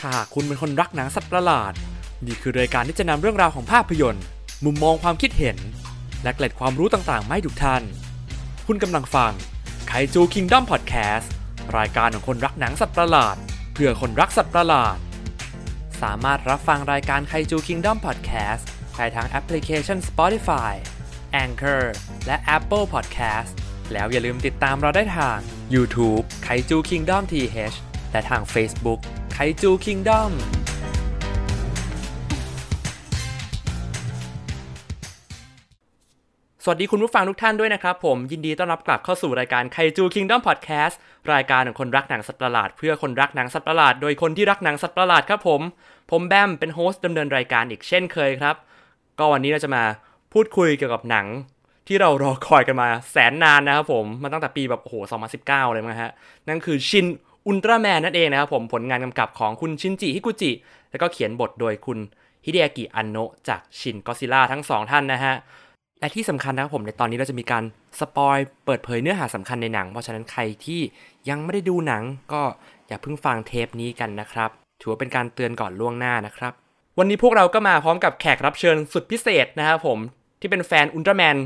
ถ้าหากคุณเป็นคนรักหนังสัตว์ประหลาด นี่คือรายการที่จะนำเรื่องราวของภาพยนตร์ มุมมองความคิดเห็น และเกล็ดความรู้ต่างๆมาให้ทุกท่าน คุณกำลังฟังไคจูคิงด o มพอดแคสต์รายการของคนรักหนังสัตว์ประหลาด เพื่อคนรักสัตว์ประหลาด สามารถรับฟังรายการไคจูคิงด o มพอดแคสต์ได้ทางแอปพลิเคชัน Spotify Anchor และ Apple Podcast แล้วอย่าลืมติดตามเราได้ทาง YouTube ไคจู Kingdom TH และทาง Facebook ไคจู Kingdom สวัสดีคุณผู้ฟังทุกท่านด้วยนะครับ ผมยินดีต้อนรับกลับเข้าสู่รายการไคจู Kingdom Podcast รายการของคนรักหนังสัตว์ประหลาด เพื่อคนรักหนังสัตว์ประหลาด โดยคนที่รักหนังสัตว์ประหลาดครับผม ผมแบมเป็นโฮสต์ดำเนินรายการอีกเช่นเคยครับ ก็วันนี้เราจะมาพูดคุยเกี่ยวกับหนัง ที่เรารอคอยกันมาแสนนานนะครับผมมาตั้งแต่ปีแบบโอ้โห2019 เลยมั้งฮะนั่นคือชิน อุลตร้าแมนนั่นเองนะครับผมผลงานกำกับของคุณชินจิฮิกุจิ แล้วก็เขียนบทโดยคุณฮิเดอากิอันโนะจากชินก็ซิล่าทั้งสองท่านนะฮะ และที่สำคัญนะครับผมในตอนนี้เราจะมีการสปอยเปิดเผยเนื้อหาสำคัญในหนัง เพราะฉะนั้นใครที่ยังไม่ได้ดูหนังก็อย่าเพิ่งฟังเทปนี้กันนะครับ ถือว่าเป็นการเตือนก่อนล่วงหน้านะครับวันนี้พวกเราก็มาพร้อมกับแขกรับเชิญสุดพิเศษนะครับผมที่เป็นแฟนอุลตร้าแมน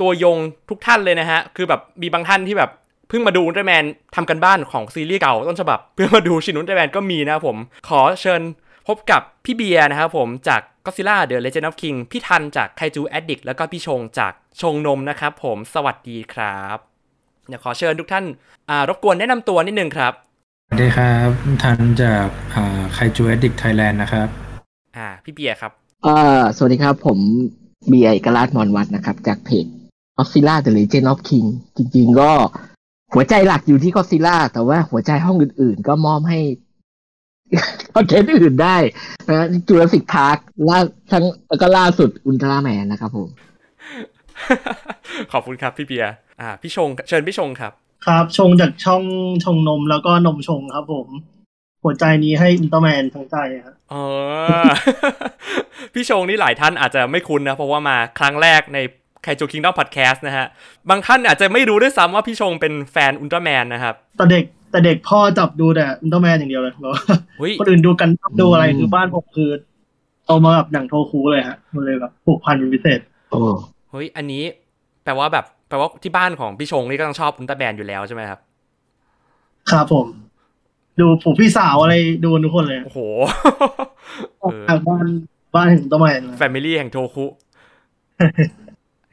ตัวยงทุกท่านเลยนะฮะ คือแบบมีบางท่านที่แบบ เพิ่งมาดูอุลตร้าแมนทำกันบ้านของซีรีส์เก่าต้นฉบับ เพื่อมาดูชินอุลตร้าแมนก็มีนะครับผม ขอเชิญพบกับพี่เบียร์นะครับผมจาก Godzilla The Legend of King พี่ทันจาก Kaiju Addict แล้วก็พี่ชงจากชงนมนะครับผมสวัสดีครับเดี๋ยวขอเชิญทุกท่านอ่ารบกวนแนะนำตัวนิดนึงครับสวัสดีครับทันจาก Kaiju Addict Thailand นะครับอ่าพี่เบียร์ครับอ่าสวัสดีครับผมเบียร์เอกราชมอนวัดนะครับ จากเพจ Godzilla The Legend of King จริง ๆ ก็ หัวใจหลักอยู่ที่ Godzilla แต่ว่าหัวใจห้องอื่น ๆ ก็มอบให้ content อื่นได้นะ Jurassic Park ล่าทั้งแล้วก็ล่าสุดอุลตร้าแมนนะครับผม ขอบคุณครับพี่เบียร์อ่า พี่ชง เชิญพี่ชงครับ ครับ ชงจากช่องชงนมแล้วก็นมชงครับผม หัวใจนี้ให้อุลตร้าแมนทั้งใจครับอ๋อ พี่ชงนี่หลายท่านอาจจะไม่คุ้นนะ เพราะว่ามาครั้งแรกใน ไคจูคิงดอมพอดแคสต์นะฮะ บางท่านอาจจะไม่รู้ด้วยซ้ำว่าพี่ชงเป็นแฟนอุลตร้าแมนนะครับแต่เด็กแต่เด็กพ่อจับดูแต่อุลตร้าแมนอย่างเดียวเลยแบบว่าเฮ้ยคนอื่นดูกันดูอะไรอืมคือบ้านผมคือโตมากับหนังโทคูเลยฮะมันเลยแบบผูกพันเป็นพิเศษโอ้เฮ้ยอันนี้ แปลว่าแบบแปลว่าที่บ้านของพี่ชงนี่ก็ต้องชอบอุลตร้าแมนอยู่แล้วใช่ไหมครับ ครับผม ดูผมพี่สาวอะไรดูทุกคนเลยโอ้โหเออทางบ้านบ้านถึงอุลตร้าแมนเลยแฟมิลี่แห่งโทคุ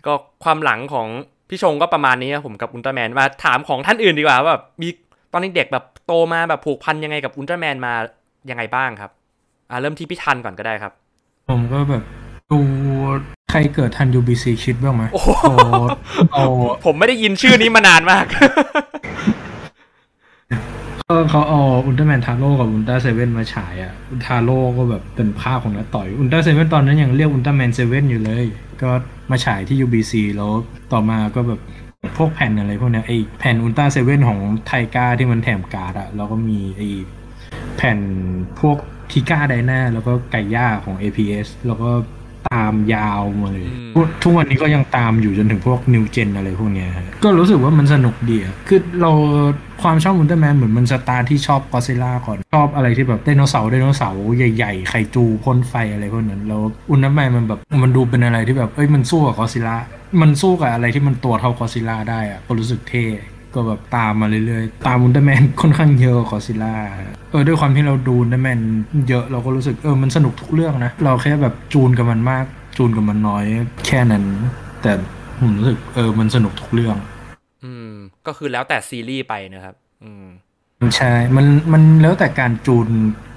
ก็ความหลังของพี่ชงก็ประมาณนี้ครับผมกับอุลตร้าแมนมาถามของท่านอื่นดีกว่าว่าแบบมีตอนเด็กๆแบบโตมาแบบผูกพันยังไงกับอุลตร้าแมนมายังไงบ้างครับ อ่าเริ่มที่พี่ทันก่อนก็ได้ครับ ผมก็แบบดูใครเกิดทัน UBC คิดบ้างไหมโอ้โหเอาผมไม่ได้ยินชื่อนี้มานานมากก็เขาเอาอุลตร้าแมนทาโร่กับอุลตร้าเซเว่นมาฉายอะทาโร่ก็แบบเป็นภาพของนักต่อยอุลตร้าเซเว่นตอนนั้นยังเรียกอุลตร้าแมนเซเว่นอยู่เลย ก็มาฉายที่ UBC แล้วต่อมาก็แบบพวกแผ่นอะไรพวกเนี้ยไอแผ่นอุลตร้าเซเว่นของทีก้าที่มันแถมการ์ดอะแล้วก็มีไอแผ่นพวกทีก้าไดนาแล้วก็ไก่ย่าของ APS แล้วก็ ตามยาวมาเลยอืมพวกทุกวันนี้ก็ยังตามอยู่จนถึงพวก New Gen อะไรพวกเนี้ยฮะก็รู้สึกว่ามันสนุกดีอะคือเราความชอบอุลตร้าแมนเหมือนมันสตาร์ทที่ชอบกอซิล่าก่อน ชอบอะไรที่แบบไดโนเสาร์ไดโนเสาร์ใหญ่ๆไคจูพ่นไฟอะไรพวกนั้น แล้วอุลตร้าแมนมันแบบมันดูเป็นอะไรที่แบบเอ้ยมันสู้กับกอซิล่ามันสู้กับอะไรที่มันตัวเท่ากอซิล่าได้อะก็รู้สึกเท่ ก็แบบตามมาเรื่อยๆ ตามอุลตร้าแมนค่อนข้างเยอะกว่ากอซิล่าเออด้วยความที่เราดูอุลตร้าแมนเยอะเราก็รู้สึกเออมันสนุกทุกเรื่องนะ เราแค่แบบจูนกับมันมาก จูนกับมันน้อย แค่นั้น แต่ผมรู้สึกเออมันสนุกทุกเรื่อง อืม ก็คือแล้วแต่ซีรีส์ไปนะครับ อืมใช่ มันมันแล้วแต่การจูน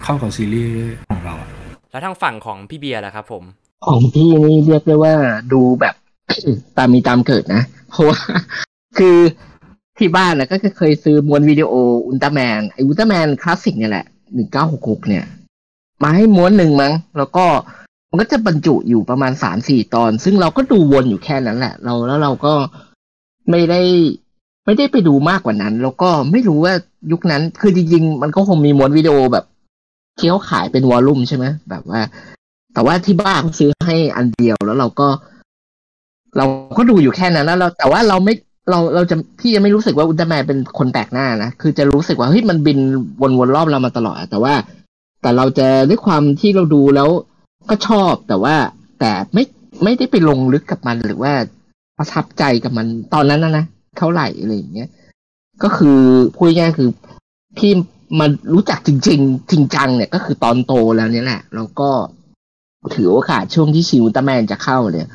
เข้ากับซีรีส์ของเราอะแล้วทางฝั่งของพี่เบียร์ล่ะครับ ผม ของพี่นี่เรียกได้ว่าดูแบบตามมีตามเกิดนะเพราะว่าคือ ที่บ้านนะก็เคยซื้อม้วนวิดีโออุลตร้าแมนไออุลตร้าแมนคลาสสิกเนี่ยแหละหนึ่งเก้าหกหกเนี่ย มาให้ม้วนหนึ่งมั้ง แล้วก็มันก็จะบรรจุอยู่ประมาณสามสี่ตอน ซึ่งเราก็ดูวนอยู่แค่นั้นแหละ เราแล้วเราก็ไม่ได้ไม่ได้ไปดูมากกว่านั้น แล้วก็ไม่รู้ว่ายุคนั้นคือจริงๆมันก็คงมีม้วนวิดีโอแบบเที่เขาขายเป็นวอลลุ่มใช่ไหมแบบว่า แต่ว่าที่บ้านเขาซื้อให้อันเดียวแล้วเราก็ เราก็ดูอยู่แค่นั้นแล้วเราแต่ว่าเราไม่ เราเราจะพี่ยังไม่รู้สึกว่าอุลตร้าแมนเป็นคนแปลกหน้านะคือจะรู้สึกว่าเฮ้ยมันบินวนๆรอบเรามาตลอด แต่ว่า แต่เราจะด้วยความที่เราดูแล้วก็ชอบแต่ว่า แต่ไม่ไม่ได้ไปลงลึกกับมันหรือว่าประทับใจกับมันตอนนั้นนะนะเท่าไหร่อะไรอย่างเงี้ยก็คือพูดง่ายคือพี่มารู้จักจริงๆจริงจังเนี่ยก็คือตอนโตแล้วเนี่ยแหละ แล้วก็ถือโอกาสช่วงที่ชิวตาแมนจะเข้าเนี่ย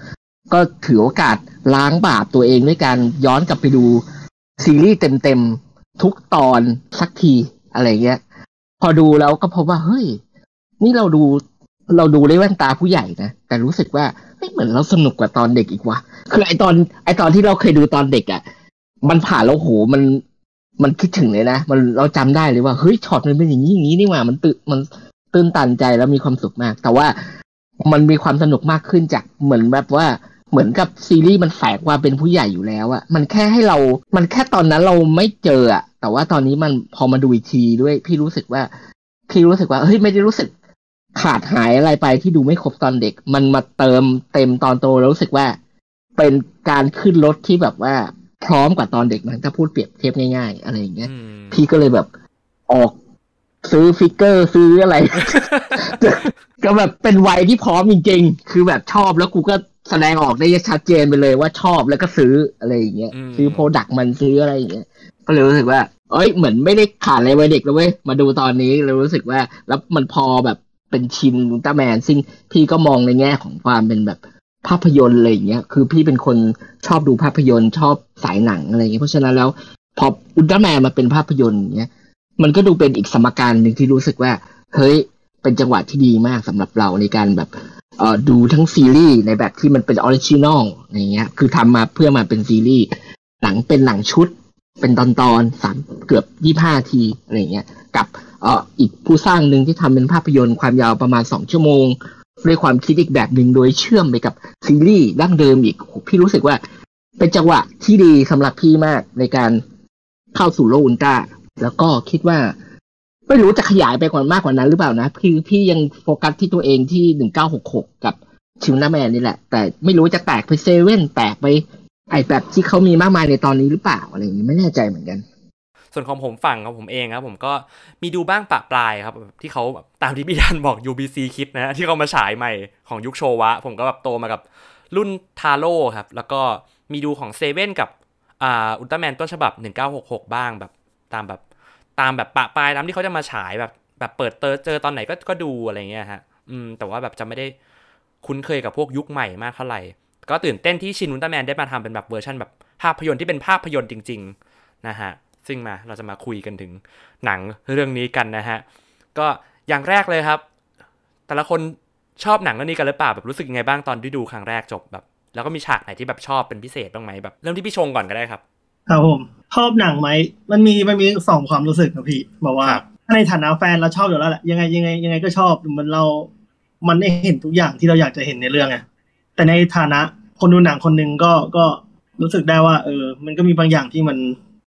ก็ถือโอกาสล้างบาปตัวเองด้วยการย้อนกลับไปดูซีรีส์เต็มๆ ทุกตอนสักทีอะไรเงี้ย พอดูแล้วก็พบว่า เฮ้ย นี่เราดูเราดูได้แว่นตาผู้ใหญ่นะ แต่รู้สึกว่าเฮ้ยเหมือนเราสนุกกว่าตอนเด็กอีกว่ะคือไอตอน ไอตอนที่เราเคยดูตอนเด็กอะ่ะ มันผ่านแล้วโหมันมันคิดถึงเลยนะ มันเราจำได้เลยว่าเฮ้ยช็อตมันเป็นอย่างนี้อย่างนี้นี่หว่ามันตื่นมันตื่นตันใจแล้วมีความสุขมาก แต่ว่ามันมีความสนุกมากขึ้นจากเหมือนแบบว่า เหมือนกับซีรีส์มันแฝงความเป็นผู้ใหญ่อยู่แล้วอะมันแค่ให้เรา มันแค่ตอนนั้นเราไม่เจออะแต่ว่าตอนนี้มันพอมาดูอีกทีด้วย พี่รู้สึกว่า พี่รู้สึกว่าเฮ้ยไม่ได้รู้สึกขาดหายอะไรไปที่ดูไม่ครบตอนเด็ก มันมาเติมเต็มตอนโตแล้วรู้สึกว่า เป็นการขึ้นรถที่แบบว่าพร้อมกว่าตอนเด็กนะถ้าพูดเปรียบเทียบง่าย ๆ อะไรอย่างเงี้ยอืมพี่ก็เลยแบบออกซื้อ figure ซื้ออะไร ก็แบบเป็นวัยที่พร้อมจริงๆ คือแบบชอบแล้วกูก็ แสดงออกได้ชัดเจนไปเลยว่าชอบแล้วก็ซื้ออะไรอย่างเงี้ยอืมซื้อ product มันซื้ออะไรอย่างเงี้ยก็เลยรู้สึกว่า เอ้ยเหมือนไม่ได้ขาดอะไรวัยเด็กเลยเว้ยมาดูตอนนี้เลยรู้สึกว่า แล้วมันพอแบบเป็นชินอุลตร้าแมนซึ่งพี่ก็มองในแง่ของความเป็นแบบภาพยนตร์อะไรอย่างเงี้ยคือพี่เป็นคนชอบดูภาพยนตร์ชอบสายหนังอะไรอย่างเงี้ยเพราะฉะนั้นแล้วพออุลตร้าแมนมาเป็นภาพยนตร์อย่างเงี้ยมันก็ดูเป็นอีกสมการหนึ่งที่รู้สึกว่า เฮ้ย เป็นจังหวะที่ดีมากสำหรับเราในการแบบเอ่อดูทั้งซีรีส์ในแบบที่มันเป็น original อย่างเงี้ย คือทำมาเพื่อมาเป็นซีรีส์หนังเป็นหนังชุด เป็นตอนตอนๆสามเกือบยี่ห้าทีอะไรเงี้ย กับเอ่ออีกผู้สร้างหนึ่งที่ทำเป็นภาพยนตร์ความยาวประมาณสองชั่วโมงด้วยความคิดอีกแบบหนึ่งโดยเชื่อมไปกับซีรีส์ดั้งเดิมอีกพี่รู้สึกว่า เป็นจังหวะที่ดีสำหรับพี่มากในการเข้าสู่โลกอุลตร้าแล้วก็คิดว่า ไม่รู้จะขยายไปกว่ามากกว่านั้นหรือเปล่านะคือพี่ยังโฟกัสที่ตัวเองที่หนึ่งเก้าหกหกกับชิวนาแมนนี่แหละ แต่ไม่รู้จะแตกไปเซเว่นแตกไป ไอแบบที่เขามีมากมายในตอนนี้หรือเปล่าอะไรอย่างนี้ไม่แน่ใจเหมือนกัน ส่วนของผมฝั่งของผมเองครับ ผมก็มีดูบ้างปะปลายครับ ที่เขาตามที่พี่ดันบอก UBC คิดนะที่เขามาฉายใหม่ของยุคโชวะ ผมก็แบบโตมากับรุ่นทาโร่ครับ แล้วก็มีดูของเซเว่นกับอ่าอุลตร้าแมนต้นฉบับ 1966 บ้างแบบตามแบบ ตามแบบปะปลายตามที่เขาจะมาฉายแบบแบบเปิดเตอเจอตอนไหนก็ก็ดูอะไรเงี้ยฮะ อืม แต่ว่าแบบจะไม่ได้คุ้นเคยกับพวกยุคใหม่มากเท่าไหร่ ก็ตื่นเต้นที่ชินอุลตร้าแมนได้มาทำเป็นแบบเวอร์ชันแบบภาพยนตร์ที่เป็นภาพยนตร์จริง ๆ นะฮะ ซึ่งมาเราจะมาคุยกันถึงหนังเรื่องนี้กันนะฮะ ก็อย่างแรกเลยครับ แต่ละคนชอบหนังเรื่องนี้กันหรือเปล่าแบบรู้สึกยังไงบ้างตอนที่ดูครั้งแรกจบแบบ แล้วก็มีฉากไหนที่แบบชอบเป็นพิเศษบ้างไหมแบบเริ่มที่พี่ชงก่อนก็ได้ครับ ครับผมชอบหนังไหมมันมีมันมีสองความรู้สึกนะพี่บอกว่าครับถ้าในฐานะแฟนเราชอบอยู่แล้วแหละยังไงยังไงยังไงก็ชอบเหมันเรา มันได้เห็นทุกอย่างที่เราอยากจะเห็นในเรื่องไงแต่ในฐานะคนดูหนังคนหนึ่งก็ก็รู้สึกได้ว่า เออ มันก็มีบางอย่างที่มัน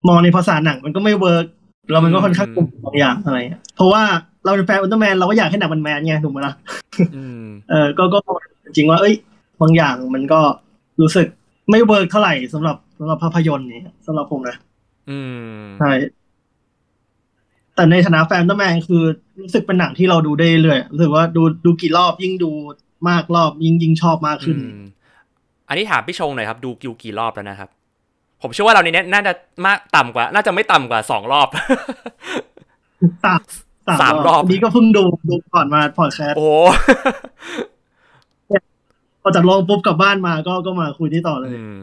มองในภาษาหนังมันก็ไม่ work แล้วมันก็ค่อนข้างกลุ่มบางอย่างอะไรเงี้ยเพราะว่าเราเป็นแฟนอุลตร้าแมนเราก็อยากให้หนังมันแมนไงถูกไหมล่ะอืมเออก็ก็จริงว่า เอ้ย บางอย่างมันก็รู้สึกไม่ work เท่าไหร่สำหรับ สำหรับภาพยนตร์นี่สำหรับผมนะอืมใช่แต่ในฐานะแฟนตัแมนคือรู้สึกเป็นหนังที่เราดูได้เรื่อยรู้สึกว่าดูดูกี่รอบยิ่งดูมากรอบยิ่งยิ่งชอบมากขึ้นอืมอันนี้ถามพี่ชงหน่อยครับดูกิวกี่รอบแล้วนะครับ ผมเชื่อว่าเราในนี้น่าจะมากต่ำกว่า น่าจะไม่ต่ำกว่าสองรอบสามสามรอบนนี้ก็เพิ่งดูดูก่อนมาพอดแคสต์โอ้โหพอจากโรงปุ๊บกลับบ้านมาก็ก็มาคุยที่ต่อเลยอืม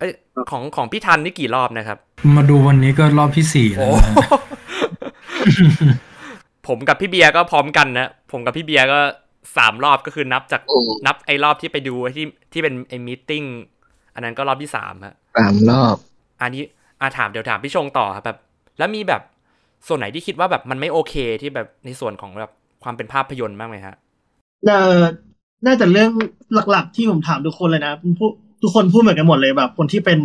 เอ้ยของของพี่ทันนี่กี่รอบนะครับ มาดูวันนี้ก็รอบที่สี่แล้โอ้วโหนะผมกับพี่เบียร์ก็พร้อมกันนะ ผมกับพี่เบียร์ก็สามรอบก็คือนับจากโอ้นับไอ้รอบที่ไปดูที่ที่เป็นไอ้มีติ้งอันนั้นก็รอบที่สามฮะสามรอบ อันนี้อาถามเดี๋ยวถามพี่ชงต่อครับแบบ แล้วมีแบบส่วนไหนที่คิดว่าแบบมันไม่โอเคที่แบบในส่วนของแบบความเป็นภาพยนตร์บ้างไหมฮะเอ่อน่าจะเรื่องหลักๆที่ผมถามทุกคนเลยนะพูด ทุกคนพูดเหมือนกันหมดเลยแบบ คนที่เป็น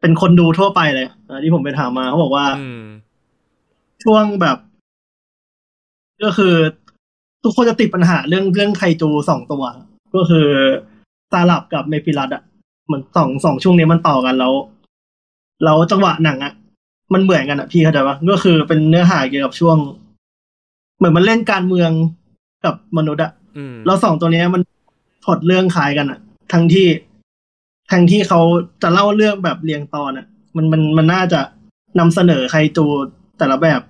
เป็นคนดูทั่วไปเลยอะที่ผมไปถามมาเขาบอกว่าอืมช่วงแบบ ก็คือ ทุกคนจะติดปัญหาเรื่องเรื่องไคจูสองตัว ก็คือซาลับกับเมฟิลัสอะเหมือนสองสองช่วงนี้มันต่อกันแล้วแล้วจังหวะหนังอะ มันเหมือนกันอะพี่เข้าใจปะก็คือเป็นเนื้อหาเกี่ยวกับช่วง เหมือนมันเล่นการเมืองกับมนุษย์อะอืมแล้วสองตัวเนี้ยมันพล็อดเรื่องคล้ายกันอะทั้งที่ ทั้งที่เขาจะเล่าเรื่องแบบเรียงตอนอะมันมันมันน่าจะนำเสนอใครจูแต่ละแบบ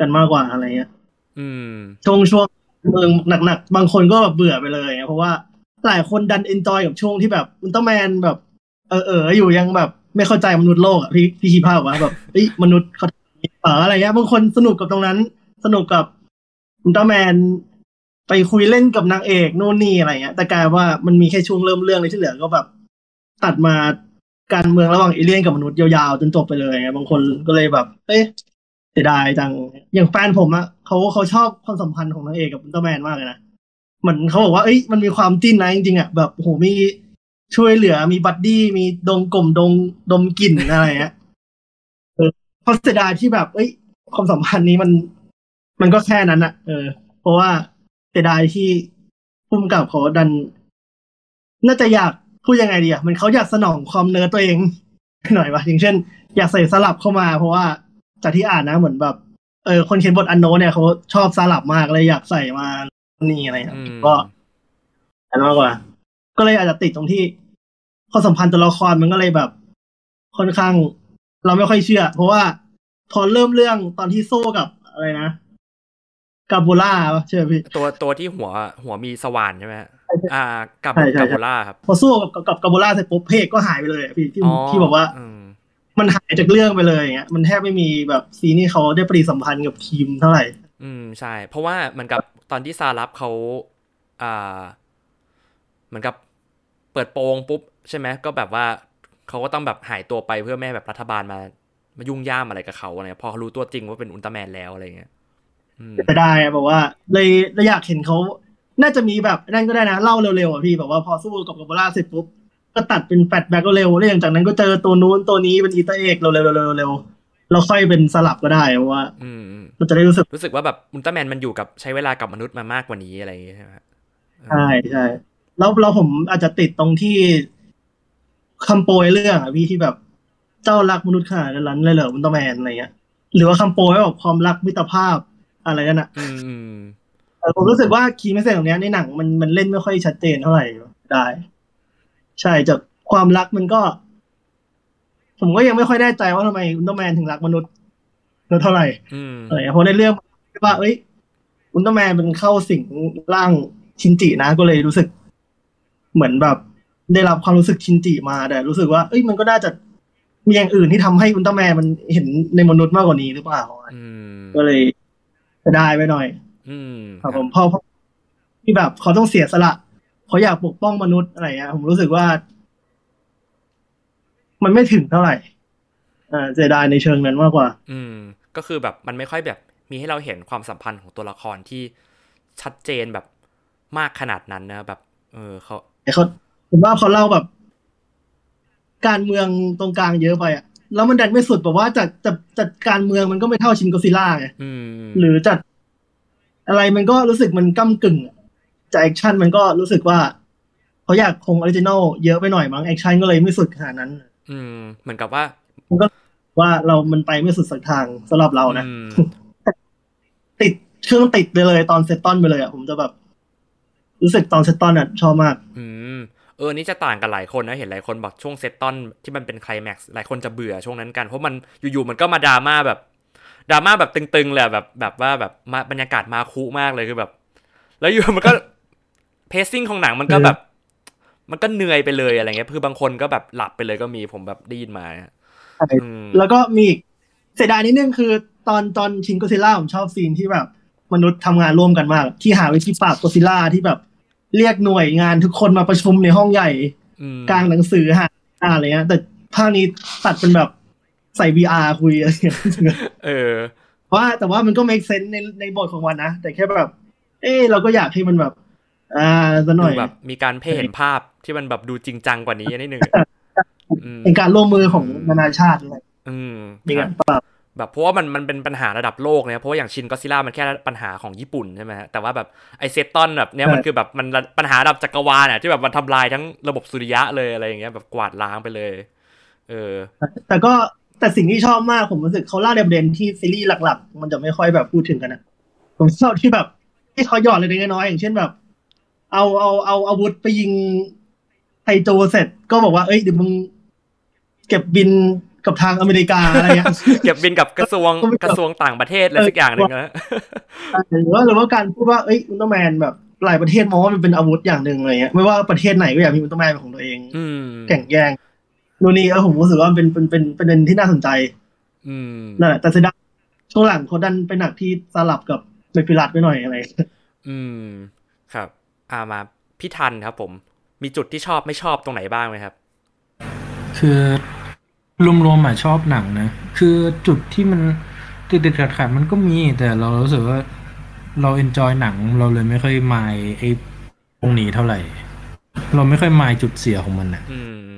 กันมากกว่าอะไรเงี้ยอืมช่วงช่วงเมืองหนักๆ บางคนก็แบบเบื่อไปเลยไงเพราะว่าหลายคนดันเอนจอยกับช่วงที่แบบอุลตร้าแมนแบบ เออเอออยู่ยังแบบ ไม่เข้าใจมนุษย์โลกอะพี่พี่คิดภาพว่าแบบเอ้ยมนุษย์เขาทำอย่างนี้เอออะไรเงี้ยบางคนสนุกกับตรงนั้น สนุกกับอุลตร้าแมน ไปคุยเล่นกับนางเอกนู่นนี่อะไรเงี้ยแต่กลายว่ามันมีแค่ช่วงเริ่มเรื่องเลยที่เหลือก็แบบ ตัดมาการเมืองระหว่างเอเลี่ยนกับมนุษย์ยาวๆจนจบไปเลยไงบางคนก็เลยแบบ เอ๊ะเสียดายจังอย่างแฟนผมอะเขาเขาชอบความสัมพันธ์ของนางเอกกับอุลตร้าแมนมากเลยนะเหมือนเขาบอกว่าเอ้ยมันมีความจิ้นนะจริงๆอะแบบโหมีช่วยเหลือมี buddy มีดมกลมดมกลิ่นอะไรเงี้ยเออเพราะเสียดายที่แบบ เอ้ย ความสัมพันธ์นี้มัน มันก็แค่นั้นอะเออ เพราะว่าเสียดายที่พุ่มกับเขาดัน น่าจะอยาก พูดยังไงดีอะมันเขาอยากสนองความเนื้อตัวเองหน่อยวะอย่างเช่น อยากใส่สลับเข้ามา เพราะว่าจากที่อ่านนะเหมือนแบบเออคนเขียนบทอันโนตเนี่ยเขาชอบสลับมากเลยอยากใส่มานี่อะไรเงี้ยอืมก็อันมากกว่า ก็เลยอาจจะติดตรงที่ความสัมพันธ์ตัวละครมันก็เลยแบบ ค่อนข้าง เราไม่ค่อยเชื่อ เพราะว่าพอเริ่มเรื่องตอนที่โซ่กับอะไรนะกาโบล่าปะใช่ไหมพี่ตัวตัวที่หัวหัวมีสว่านใช่ไหมฮะ อ่ากับใช่ใช่กับโบล่าครับพอสู้กับกับกับกาโบล่าเสร็จปุ๊บเพกก็หายไปเลยอะพี่ที่ที่บอกว่าอืมมันหายจากเรื่องไปเลยอย่างเงี้ยมันแทบไม่มีแบบซีนที่เขาได้ปฏิสัมพันธ์กับทีมเท่าไหร่ อืมใช่ เพราะว่าเหมือนกับตอนที่ซารับเขาอ่าเหมือนกับเปิดโปงปุ๊บใช่ไหมก็แบบว่าเขาก็ต้องแบบหายตัวไปเพื่อไม่ให้แบบรัฐบาลมา มายุ่งย่ามอะไรกับเขาอะไรพอเขารู้ตัวจริงว่าเป็นอุลตร้าแมนแล้วอะไรเงี้ยอืมจะได้อะบอกว่าเลยเลยอยากเห็นเขา น่าจะมีแบบนั่นก็ได้นะเล่าเร็วๆอะพี่แบบว่าพอสู้กับกาโบล่าเสร็จปุ๊บก็ตัดเป็น flashback ก็เร็วแล้วอย่างจากนั้นก็เจอตัวนู้นตัวนี้เป็น easter egg เร็วๆเร็วๆเร็วๆแล้วค่อยเป็นสลับก็ได้เพราะว่าอืมอืมมันจะได้รู้สึกรู้สึกว่าแบบอุลตร้าแมนมันอยู่กับใช้เวลากับมนุษย์มามากกว่านี้อะไรอย่างเงี้ยใช่ไหมฮะใช่ใช่แล้วเราผมอาจจะติดตรงที่คำโปรยเรื่องอะพี่ที่แบบเจ้ารักมนุษย์ขนาดนั้นเลยเหรออุลตร้าแมนอะไรเงี้ยหรือว่าคำโปรยแบบความรักมิตรภาพอะไรนั่นอะอืมอืมเออ ผมรู้สึกว่าคีย์เมสเซจของเนี้ยในหนังมันมันเล่นไม่ค่อยชัดเจนเท่าไหร่ได้ ใช่จากความรักมันก็ ผมก็ยังไม่ค่อยแน่ใจว่าทำไมอุลตร้าแมนถึงรักมนุษย์เท่าไหร่อืมอะไรเพราะในเรื่องว่า เอ้ย อุลตร้าแมนเป็นเข้าสิงร่างชินจินะก็เลยรู้สึก เหมือนแบบ ได้รับความรู้สึกชินจิมาแต่รู้สึกว่า เอ้ยมันก็น่าจะมีอย่างอื่นที่ทำให้อุลตร้าแมนมันเห็นในมนุษย์มากกว่านี้หรือเปล่าอืมก็เลยจะได้ไปหน่อย อืมครับผมเพราะเพราะที่แบบเขาต้องเสียสละเขาอยากปกป้องมนุษย์อะไรเงี้ยผมรู้สึกว่า มันไม่ถึงเท่าไหร่อ่าเสียดายในเชิงนั้นมากกว่า อืม ก็คือแบบมันไม่ค่อยแบบ มีให้เราเห็นความสัมพันธ์ของตัวละครที่ชัดเจนแบบมากขนาดนั้นนะแบบ เออเขาแต่เขาผมว่าเขาเล่าแบบ การเมืองตรงกลางเยอะไปอะแล้วมันดันไม่สุดแบบว่าจัดจัดจัดการเมืองมันก็ไม่เท่าชินโกซิล่าไงอืมหรือจัด อะไรมันก็รู้สึกมันก้ากึ่งอะจากแอคชั่นมันก็รู้สึกว่าเขาอยากคง original เยอะไปหน่อยมั้งแอคชั่นก็เลยไม่สุดขนาดนั้น อืม เหมือนกับว่าว่าเรามันไปไม่สุดสักทางสำหรับเรานะอืมติดเครื่องติดไปเลยตอนเซตตอนไปเลยอะผมจะแบบ รู้สึกตอนเซตตอนอะชอบมาก อืมเออนี่จะต่างกันหลายคนนะ เห็นหลายคนบอกช่วงเซตตอนที่มันเป็นไคลแม็กซ์หลายคนจะเบื่อช่วงนั้นกัน เพราะมันอยู่ๆมันก็มาดราม่าแบบ ดราม่าแบบตึงๆเลยอะแบบแบบว่าแบบมาบรรยากาศมาคุมากเลยคือแบบ แล้วอยู่มันก็ pacing ของหนังมันก็แบบ มันก็เหนื่อยไปเลยอะไรเงี้ยคือบางคนก็แบบหลับไปเลยก็มีผมแบบได้ยินมานะอืมแล้วก็มีอีกเสียดายนิดนึงคือ ตอนตอนชินโกซิล่าผมชอบ scene ที่แบบ มนุษย์ทำงานร่วมกันมาก ที่หาวิธีปราบโกซิล่าที่แบบ เรียกหน่วยงานทุกคนมาประชุมในห้องใหญ่อืมกางหนังสือหาอะไรเงี้ยแต่ภาคนี้ตัดเป็นแบบ ใส่ VR คุยอะไรเงี้ยเออว่าแต่ว่ามันก็ make sense ในในบทของวันนะ แต่แค่แบบ เออเราก็อยากให้มันแบบ อ่าซะหน่อยดูแบบมีการเพ่เห็นภาพที่มันแบบดูจริงจังกว่านี้นิดนึงอืมเป็นการร่วมมือของนานาชาติอะไรอืมมีคการับรปราบแบบเพราะว่ามันมันเป็นปัญหาระดับโลกเนี่ยเพราะว่าอย่างชินก็ซิล่ามันแค่ปัญหาของญี่ปุ่นใช่ไหมฮะแต่ว่าแบบไอเซตตอนแบบเนี้ยมันคือแบบมันปัญหาระดับจักรวาลอะที่แบบมันทำลายทั้งระบบสุริยะเลยอะไรอย่างเงี้ยแบบกวาดล้างไปเลย เออ แต่ก็ แต่สิ่งที่ชอบมากผมรู้สึกเขาเล่าในประเด็นที่ซีรีส์หลัก ๆ มันจะไม่ค่อยแบบพูดถึงกันนะผมชอบที่แบบที่เขาหยอดอะไรเล็กๆน้อยๆอย่างเช่นแบบ เอาเอาเอาอาวุธไปยิงไทโจเสร็จ ก็บอกว่าเอ้ยเดี๋ยวมึงเก็บบินกับทางอเมริกาอะไรเงี้ยเก็บบินกับกระทรวงกระทรวงต่างประเทศอะไรสักอย่างหนึ่งนะหรือว่าหรือว่าการพูดว่าเอ้ยอุลตร้าแมนแบบหลายประเทศมองว่ามันเป็นอาวุธอย่างหนึ่งอะไรเงี้ยไม่ว่าประเทศไหนก็อยากมีอุลตร้าแมนเป็นของตัวเองอืมแข่งแย่ง นู่นนี่เออผมรู้สึกว่ามันเป็นเป็นเป็นเป็นประเด็นที่น่าสนใจ อืมนั่นแหละแต่เสียดายช่วงหลังเขาดันไปหนักที่สลับกับเมฟิลัสไปหน่อยอะไร อืม ครับ อ่ามาพี่ทันครับ ผม มีจุดที่ชอบไม่ชอบตรงไหนบ้างไหมครับ คือรวมๆอะชอบหนังนะ คือจุดที่มันติดติดขัดขัดๆมันก็มีแต่เรารู้สึกว่าเรา enjoy หนังเราเลยไม่ค่อยมายไอ้ตรงนี้เท่าไหร่ เราไม่ค่อยมายจุดเสียของมันอะอืม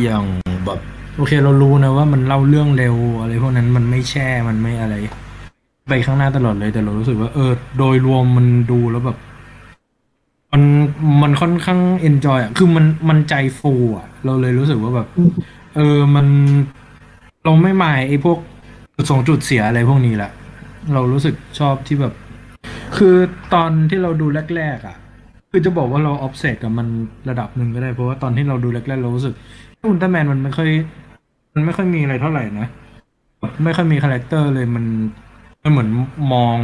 อย่างแบบโอเคเรารู้นะว่ามันเล่าเรื่องเร็วอะไรพวกนั้นมันไม่แช่มันไม่อะไร ไปข้างหน้าตลอดเลยแต่เรารู้สึกว่าเออ โดยรวมมันดูแล้วแบบมันมันค่อนข้างเอนจอยอะคือมันมันใจฟูอะ เราเลยรู้สึกว่าแบบ เออมันเราไม่หมายไอ้พวกจุดสองจุดเสียอะไรพวกนี้แหละเรารู้สึกชอบที่แบบ คือตอนที่เราดูแรก ๆ อะ คือจะบอกว่าเรา upset กับมันระดับหนึ่งก็ได้เพราะว่าตอนที่เราดูแรกๆเรารู้สึก อุลตร้าแมนมันไม่ค่อยมันไม่ค่อยมีอะไรเท่าไหร่นะไม่ค่อยมี character เลยมันมันเหมือนมอง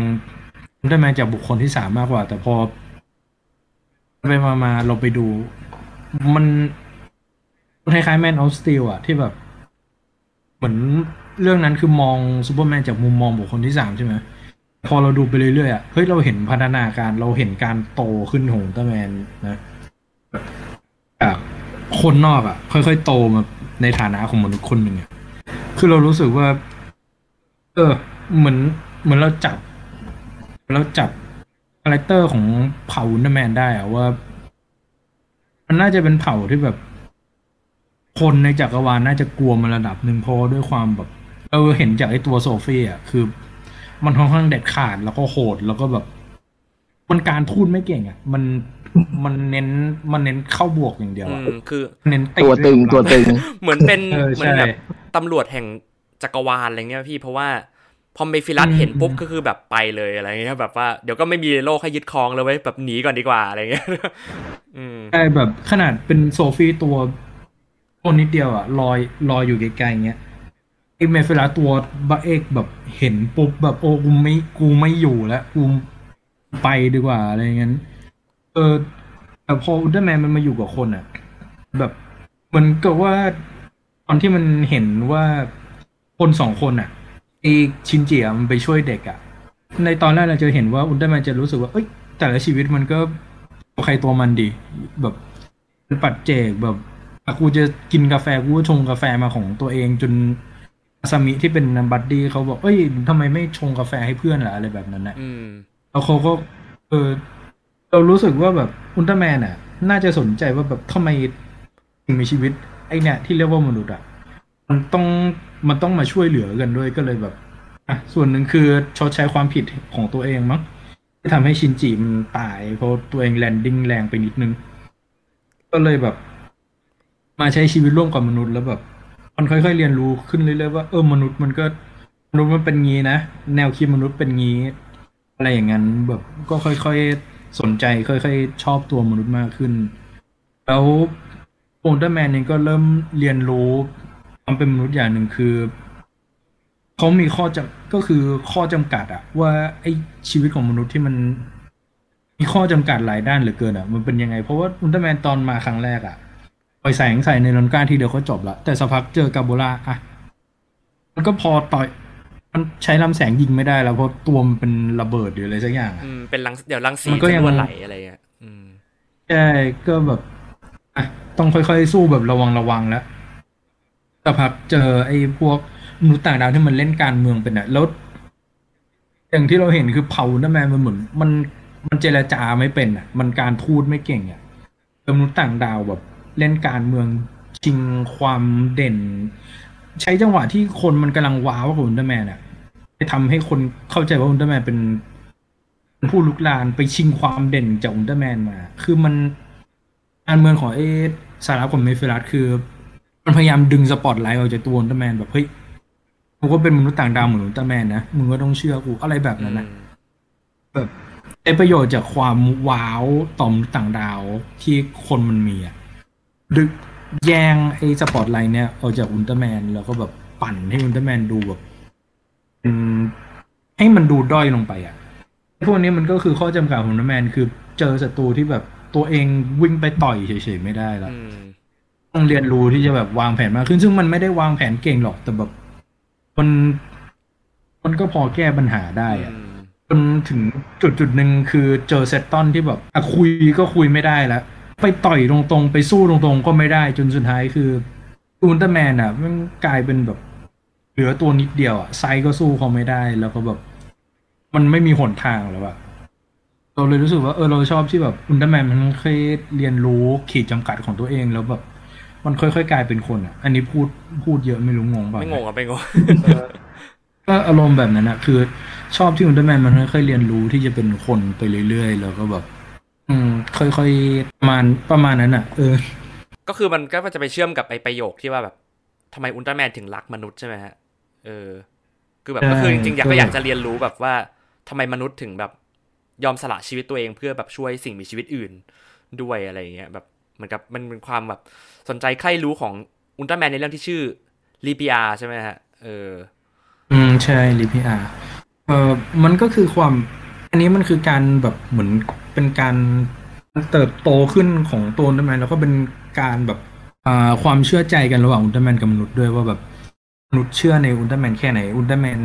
อุลตร้าแมนจากบุคคลที่สามมากกว่า แต่พอไปมามาเราไปดู มันคล้ายๆ Man of Steel อะที่แบบ เหมือนเรื่องนั้นคือมองซูเปอร์แมนจากมุมมองบุคคลที่สามใช่ไหมพอเราดูไปเรื่อยๆอะเฮ้ยเราเห็นพัฒนาการเราเห็นการโตขึ้นของอุลตร้าแมนนะ คนนอกอะค่อยๆโตมาในฐานะของมนุษย์คนหนึ่งอะคือเรารู้สึกว่า เออ เหมือนเหมือนเราจับเราจับ character ของเผ่าอุลตร้าแมนได้อะว่า มันน่าจะเป็นเผ่าที่แบบ คนในจักรวาลน่าจะกลัวมันระดับหนึ่งเพราะด้วยความแบบ เออเห็นจากไอ้ตัวโซฟี่อะคือ มันค่อนข้างเด็ดขาดแล้วก็โหดแล้วก็แบบ มันการพูดไม่เก่งอะ มันมันเน้นมันเน้นเข้าบวกอย่างเดียวอือะมคือ เน้นตัวตึงตัวตึง เหมือนเป็นเออเหมือนใช่แบบตำรวจแห่งจักรวาลอะไรเงี้ยพี่เพราะว่าพอเมฟิลัสอืมเห็นปุ๊บก็คือแบบไปเลยอะไรเงี้ยแบบว่าเดี๋ยวก็ไม่มีโลกให้ยึดครองเลยเว้ยแบบหนีก่อนดีกว่าอะไรเงี้ยอืมใช่แบบขนาดเป็นโซฟี่ตัวคนนิดเดียวอะลอยลอยอยู่ไกลๆอย่างเงี้ยไอ้เมฟิลัสตัวบะเอกแบบเห็นปุ๊บแบบโอ้กูไม่กูไม่อยู่แล้วกู ไปดีกว่าอะไรเงี้ยเออแต่พออุลตร้าแมนมันมาอยู่กับคนอะ แบบเหมันก็ว่าตอนที่มันเห็นว่าคนสองคนอะไอชินจิอะมันไปช่วยเด็กอะ ในตอนแรกเราจะเห็นว่าอุลตร้าแมนจะรู้สึกว่าเอ้ยแต่ละชีวิตมันก็ตัวใครตัวมันดีแบบปัจเจกแบบอะกูจะกินกาแฟกูชงกาแฟมาของตัวเองจนอาซามิที่เป็น buddy เขาบอกเอ้ยทำไมไม่ชงกาแฟให้เพื่อนล่ะอะไรแบบนั้นนะอืม แล้วเขาก็เออเรารู้สึกว่าแบบอุลตร้าแมนอะ น่าจะสนใจว่าแบบทำไมถึงมีชีวิต ไอเนี่ยที่เรียกว่ามนุษย์อะมันต้องมันต้องมาช่วยเหลือกันด้วยก็เลยแบบอะส่วนหนึ่งคือชดใช้ความผิดของตัวเองมั้งที่ทำให้ชินจิมันตาย เพราะตัวเอง landing แรงไปนิดนึง ก็เลยแบบ มาใช้ชีวิตร่วมกับมนุษย์แล้วแบบมันค่อยๆเรียนรู้ขึ้นเรื่อยๆว่าเออมนุษย์มันก็มนุษย์มันเป็นงี้นะ แนวคิดมนุษย์เป็นงี้ อะไรอย่างนั้นแบบก็ค่อยๆสนใจค่อยๆชอบตัวมนุษย์มากขึ้น แล้วอุลตร้าแมนเองก็เริ่มเรียนรู้ความเป็นมนุษย์อย่างหนึ่งคือเขามีข้อจำก็คือข้อจำกัดอะว่าไอชีวิตของมนุษย์ที่มัน มีข้อจำกัดหลายด้านเหลือเกินอะมันเป็นยังไง เพราะว่าอุลตร้าแมนตอนมาครั้งแรกอะปล่อยแสงใส่เนรอนก้าทีเดียวก็จบละแต่สักพักเจอกาโบล่าอะมันก็พอต่อย มันใช้ลำแสงยิงไม่ได้แล้วเพราะตัวมันเป็นระเบิดหรืออะไรสักอย่างอะอืมเป็นรังเดี๋ยวรังสีมันก็จะยังรั่วไหลอะไรเงี้ยอืมใช่ก็แบบอะต้องค่อยๆสู้แบบระวังระวังแล้วสักพักเจอไอ้พวกมนุษย์ต่างดาวที่มันเล่นการเมืองเป็นอะแล้วอย่างที่เราเห็นคือเผานั่นแมนมันเหมือน มันมันเจรจาไม่เป็นอะ มันการทูดไม่เก่งอะมนุษย์ต่างดาวแบบ เล่นการเมืองชิงความเด่น ใช้จังหวะที่คนมันกำลังว้าวกับอุลตร้าแมนอะไปทำให้คนเข้าใจว่าอุลตร้าแมนเป็นผู้ลุกลานไปชิงความเด่นจากอุลตร้าแมนมา คือมันการเมืองของไอ้ซารับของเมฟิลัสคือ มันพยายามดึงสปอตไลท์ออกจากตัวอุลตร้าแมนแบบเฮ้ยกูก็เป็นมนุษย์ต่างดาวเหมือนอุลตร้าแมนนะมึงก็ต้องเชื่อกูอะไรแบบนั้นนะเออแบบเอาประโยชน์จากความว้าวต่อมนุษย์ต่างดาวที่คนมันมีอะดึง แย่งไอสปอตไลท์เนี่ยออกจากอุลตร้าแมนแล้วก็แบบปั่นให้อุลตร้าแมนดูแบบเป็นให้มันดูด้อยลงไปอะพวกนี้มันก็คือข้อจำกัดของอุลตร้าแมนคือเจอศัตรูที่แบบตัวเองวิ่งไปต่อยเฉยๆไม่ได้ละอืมต้องเรียนรู้ที่จะแบบวางแผนมากขึ้น ซึ่งมันไม่ได้วางแผนเก่งหรอกแต่แบบมันมันก็พอแก้ปัญหาได้อะอืมจนถึงจุดจุดหนึ่งคือเจอเซตตอนที่แบบอะคุยก็คุยไม่ได้แล้ว ไปต่อยตรงๆ ไปสู้ตรงๆ ก็ไม่ได้จนสุดท้ายคืออุลตร้าแมนอะ มันกลายเป็นแบบ เหลือตัวนิดเดียวอะไซส์ก็สู้เขาไม่ได้แล้วก็แบบ มันไม่มีหนทางแล้วอะเราเลยรู้สึกว่าเออเราชอบที่แบบอุลตร้าแมนมันเคยเรียนรู้ขีดจำกัดของตัวเองแล้วแบบ มันค่อยๆกลายเป็นคนอะ อันนี้พูดพูดเยอะไม่รู้งงเปล่าไม่งงอะไม่งง ก็อารมณ์แบบนั้นอะคือ ชอบที่อุลตร้าแมนมันค่อยๆเรียนรู้ที่จะเป็นคนไปเรื่อยๆ แล้วก็แบบ อืม ค่อยๆประมาณประมาณนั้นอะเออก็คือมันก็จะไปเชื่อมกับไอประโยคที่ว่าแบบทำไมอุลตร้าแมนถึงรักมนุษย์ใช่ไหมฮะเออ คือแบบใช่ก็คือจริงๆอยากก็ก็อยากจะเรียนรู้แบบว่าทำไมมนุษย์ถึงแบบยอมสละชีวิตตัวเองเพื่อแบบช่วยสิ่งมีชีวิตอื่นด้วยอะไรอย่างเงี้ยแบบเหมือนกับมันเป็นความแบบสนใจใคร่รู้ของอุลตร้าแมนในเรื่องที่ชื่อลีเปียใช่ไหมฮะ เออ อืมใช่ลิพีอาเออมันก็คือความ อันนี้มันคือการแบบเหมือนเป็นการเติบโตขึ้นของตัวอุลตร้าแมนแล้วก็เป็นการแบบอ่าความเชื่อใจกันระหว่างอุลตร้าแมนกับมนุษย์ด้วยว่าแบบมนุษย์เชื่อในอุลตร้าแมนแค่ไหนอุลตร้าแมน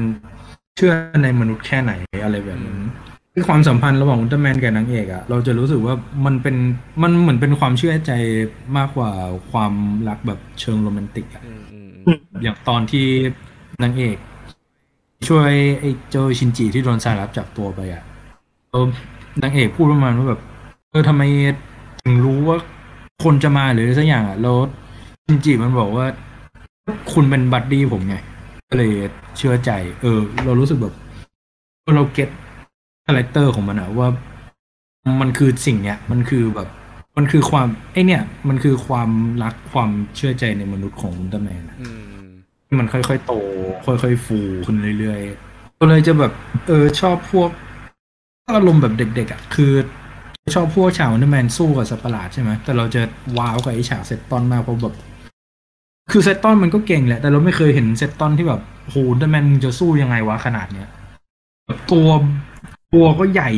เชื่อในมนุษย์แค่ไหนอะไรแบบนั้นคือความสัมพันธ์ระหว่างอุลตร้าแมนกับนางเอกอะเราจะรู้สึกว่ามันเป็นมันเหมือนเป็นความเชื่อใจมากกว่าความรักแบบเชิงโรแมนติกอะอืมอืมอืมอย่างตอนที่นางเอก ช่วยไอ้เจอชินจิที่โดนสายลับจับตัวไปอะเออ นางเอกพูดประมาณว่าแบบ เออทำไมถึงรู้ว่าคนจะมาหรืออะไรสักอย่างอะแล้วชินจิมันบอกว่า คุณเป็น buddy ผมไงก็เลยเชื่อใจ เออ เรารู้สึกแบบเออเรา get character ของมันอะว่า มันคือสิ่งเนี้ย มันคือแบบ มันคือความไอเนี่ย มันคือความรักความเชื่อใจในมนุษย์ของอุลตร้าแมนอะอืมที่มันค่อยๆโต ค่อยๆฟูขึ้นเรื่อยๆก็เลยจะแบบ เออชอบพวก อารมณ์แบบเด็ก ๆ อะ คือชอบพวกฉากอุลตร้าแมนสู้กับสัตว์ประหลาดใช่ไหมแต่เราจะว้าวกับไอ้ฉากเซตตอนมากเพราะแบบคือเซตตอนมันก็เก่งแหละ แต่เราไม่เคยเห็นเซตตอนที่แบบโหอุลตร้าแมนมึงจะสู้ยังไงวะขนาดเนี้ยแบบตัวตัวก็ใหญ่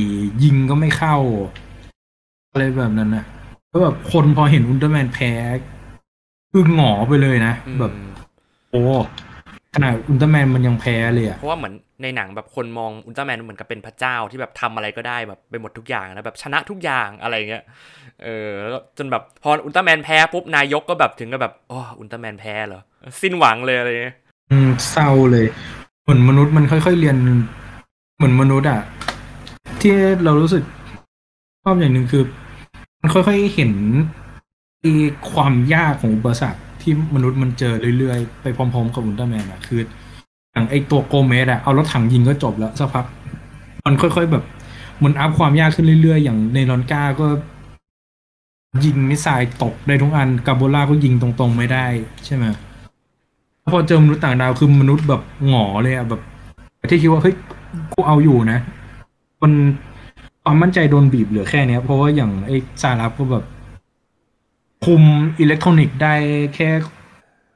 ยิงก็ไม่เข้า อะไรแบบนั้นนะแล้วแบบคนพอเห็นอุลตร้าแมนแพ้ คือหงอไปเลยนะอืมแบบ โอ้ ขนาดอุลตร้าแมนมันยังแพ้เลยอะเพราะว่าเหมือนในหนังแบบคนมองอุลตร้าแมนเหมือนกับเป็นพระเจ้าที่แบบทำอะไรก็ได้แบบไปหมดทุกอย่างนะแบบชนะทุกอย่างอะไรเงี้ยเออแล้วจนแบบพออุลตร้าแมนแพ้ปุ๊บนายกก็แบบถึงกับแบบอ๋ออุลตร้าแมนแพ้เหรอสิ้นหวังเลยอะไรเงี้ยอืมเศร้าเลยเหมือนมนุษย์มันค่อยๆเรียน เหมือนมนุษย์อะที่เรารู้สึกชอบอย่างหนึ่งคือ มันค่อยๆเห็นความยากของอุปสรรค ที่มนุษย์มันเจอเรื่อยๆ ไปพร้อมๆ กับอุลตร้าแมนอะคืออย่างไอตัวโกเมสอะเอารถถังยิงก็จบแล้วสักพักมันค่อยๆแบบ มันอัพความยากขึ้นเรื่อยๆ อย่างในรอนก้าก็ ยิงมิสไซล์ตกได้ทุกอันกาโบล่าก็ยิงตรงๆไม่ได้ใช่ไหมพอเจอมนุษย์ต่างดาวคือมนุษย์แบบหงอเลยอะแบบที่คิดว่าเฮ้ยกูเอาอยู่นะ มันความมั่นใจโดนบีบเหลือแค่เนี้ย เพราะว่าอย่างไอ้ซารับก็แบบ คุมอิเล็กทรอนิกส์ได้แค่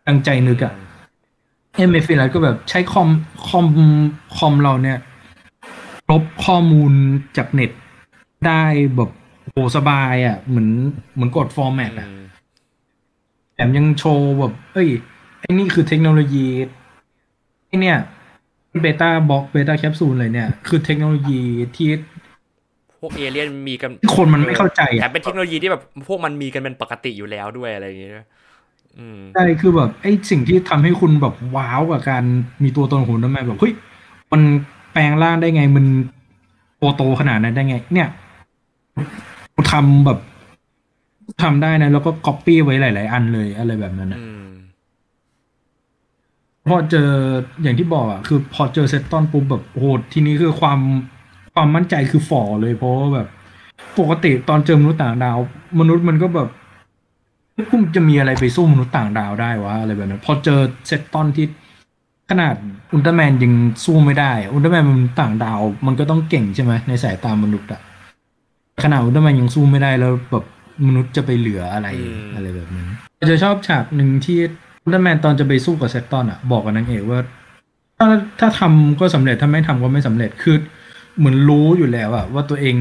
ตั้งใจนึกอะเอ็มเอฟิลัสก็แบบใช้คอมคอมคอมเราเนี่ยลบข้อมูลจากเน็ตได้แบบโหสบายอะเหมือนเหมือนกด format อะแถมยังโชว์แบบ เอ้ยไอ้นี่คือเทคโนโลยีไอ้เนี่ย Beta Box Beta Capsule เลยเนี่ย คือเทคโนโลยีที่ พวกเอเลี่ยนมีกันคนมันไม่เข้าใจแต่อะเป็นเทคโนโลยีที่แบบพวกมันมีกันเป็นปกติอยู่แล้วด้วยอะไรอย่างเงี้ยอืมใช่คือแบบไอ้สิ่งที่ทำให้คุณแบบว้าวกับการมีตัวตนของคุณทำไมแบบเฮ้ยมันแปลงร่างได้ไงมันโตโตขนาดนั้นได้ไง เนี่ยกูทำแบบทำได้นะ แล้วก็ก๊อปปี้ไว้หลาย ๆ อันเลยอะไรแบบนั้นนะอืมพอเจออย่างที่บอกอะคือ พอเจอเซตตอนปุ๊บแบบโอ้โหทีนี้คือความ ความมั่นใจคือฝ่อเลยเพราะว่าแบบ ปกติตอนเจอมนุษย์ต่างดาว มนุษย์มันก็แบบคุณจะมีอะไรไปสู้มนุษย์ต่างดาวได้วะอะไรแบบนั้นพอเจอเซตตอนที่ขนาดอุลตร้าแมนยังสู้ไม่ได้อะอุลตร้าแมนมันต่างดาว มันก็ต้องเก่งใช่ไหมในสายตามนุษย์อะขนาดอุลตร้าแมนยังสู้ไม่ได้แล้วแบบมนุษย์จะไปเหลืออะไรอืมอะไรแบบนั้นจะชอบฉากหนึ่งที่อุลตร้าแมนตอนจะไปสู้กับเซตตอนอะบอกกับนางเอกว่า ถ้าถ้าทำก็สำเร็จถ้าไม่ทำก็ไม่สำเร็จคือ เหมือนรู้อยู่แล้วอะว่าตัวเอง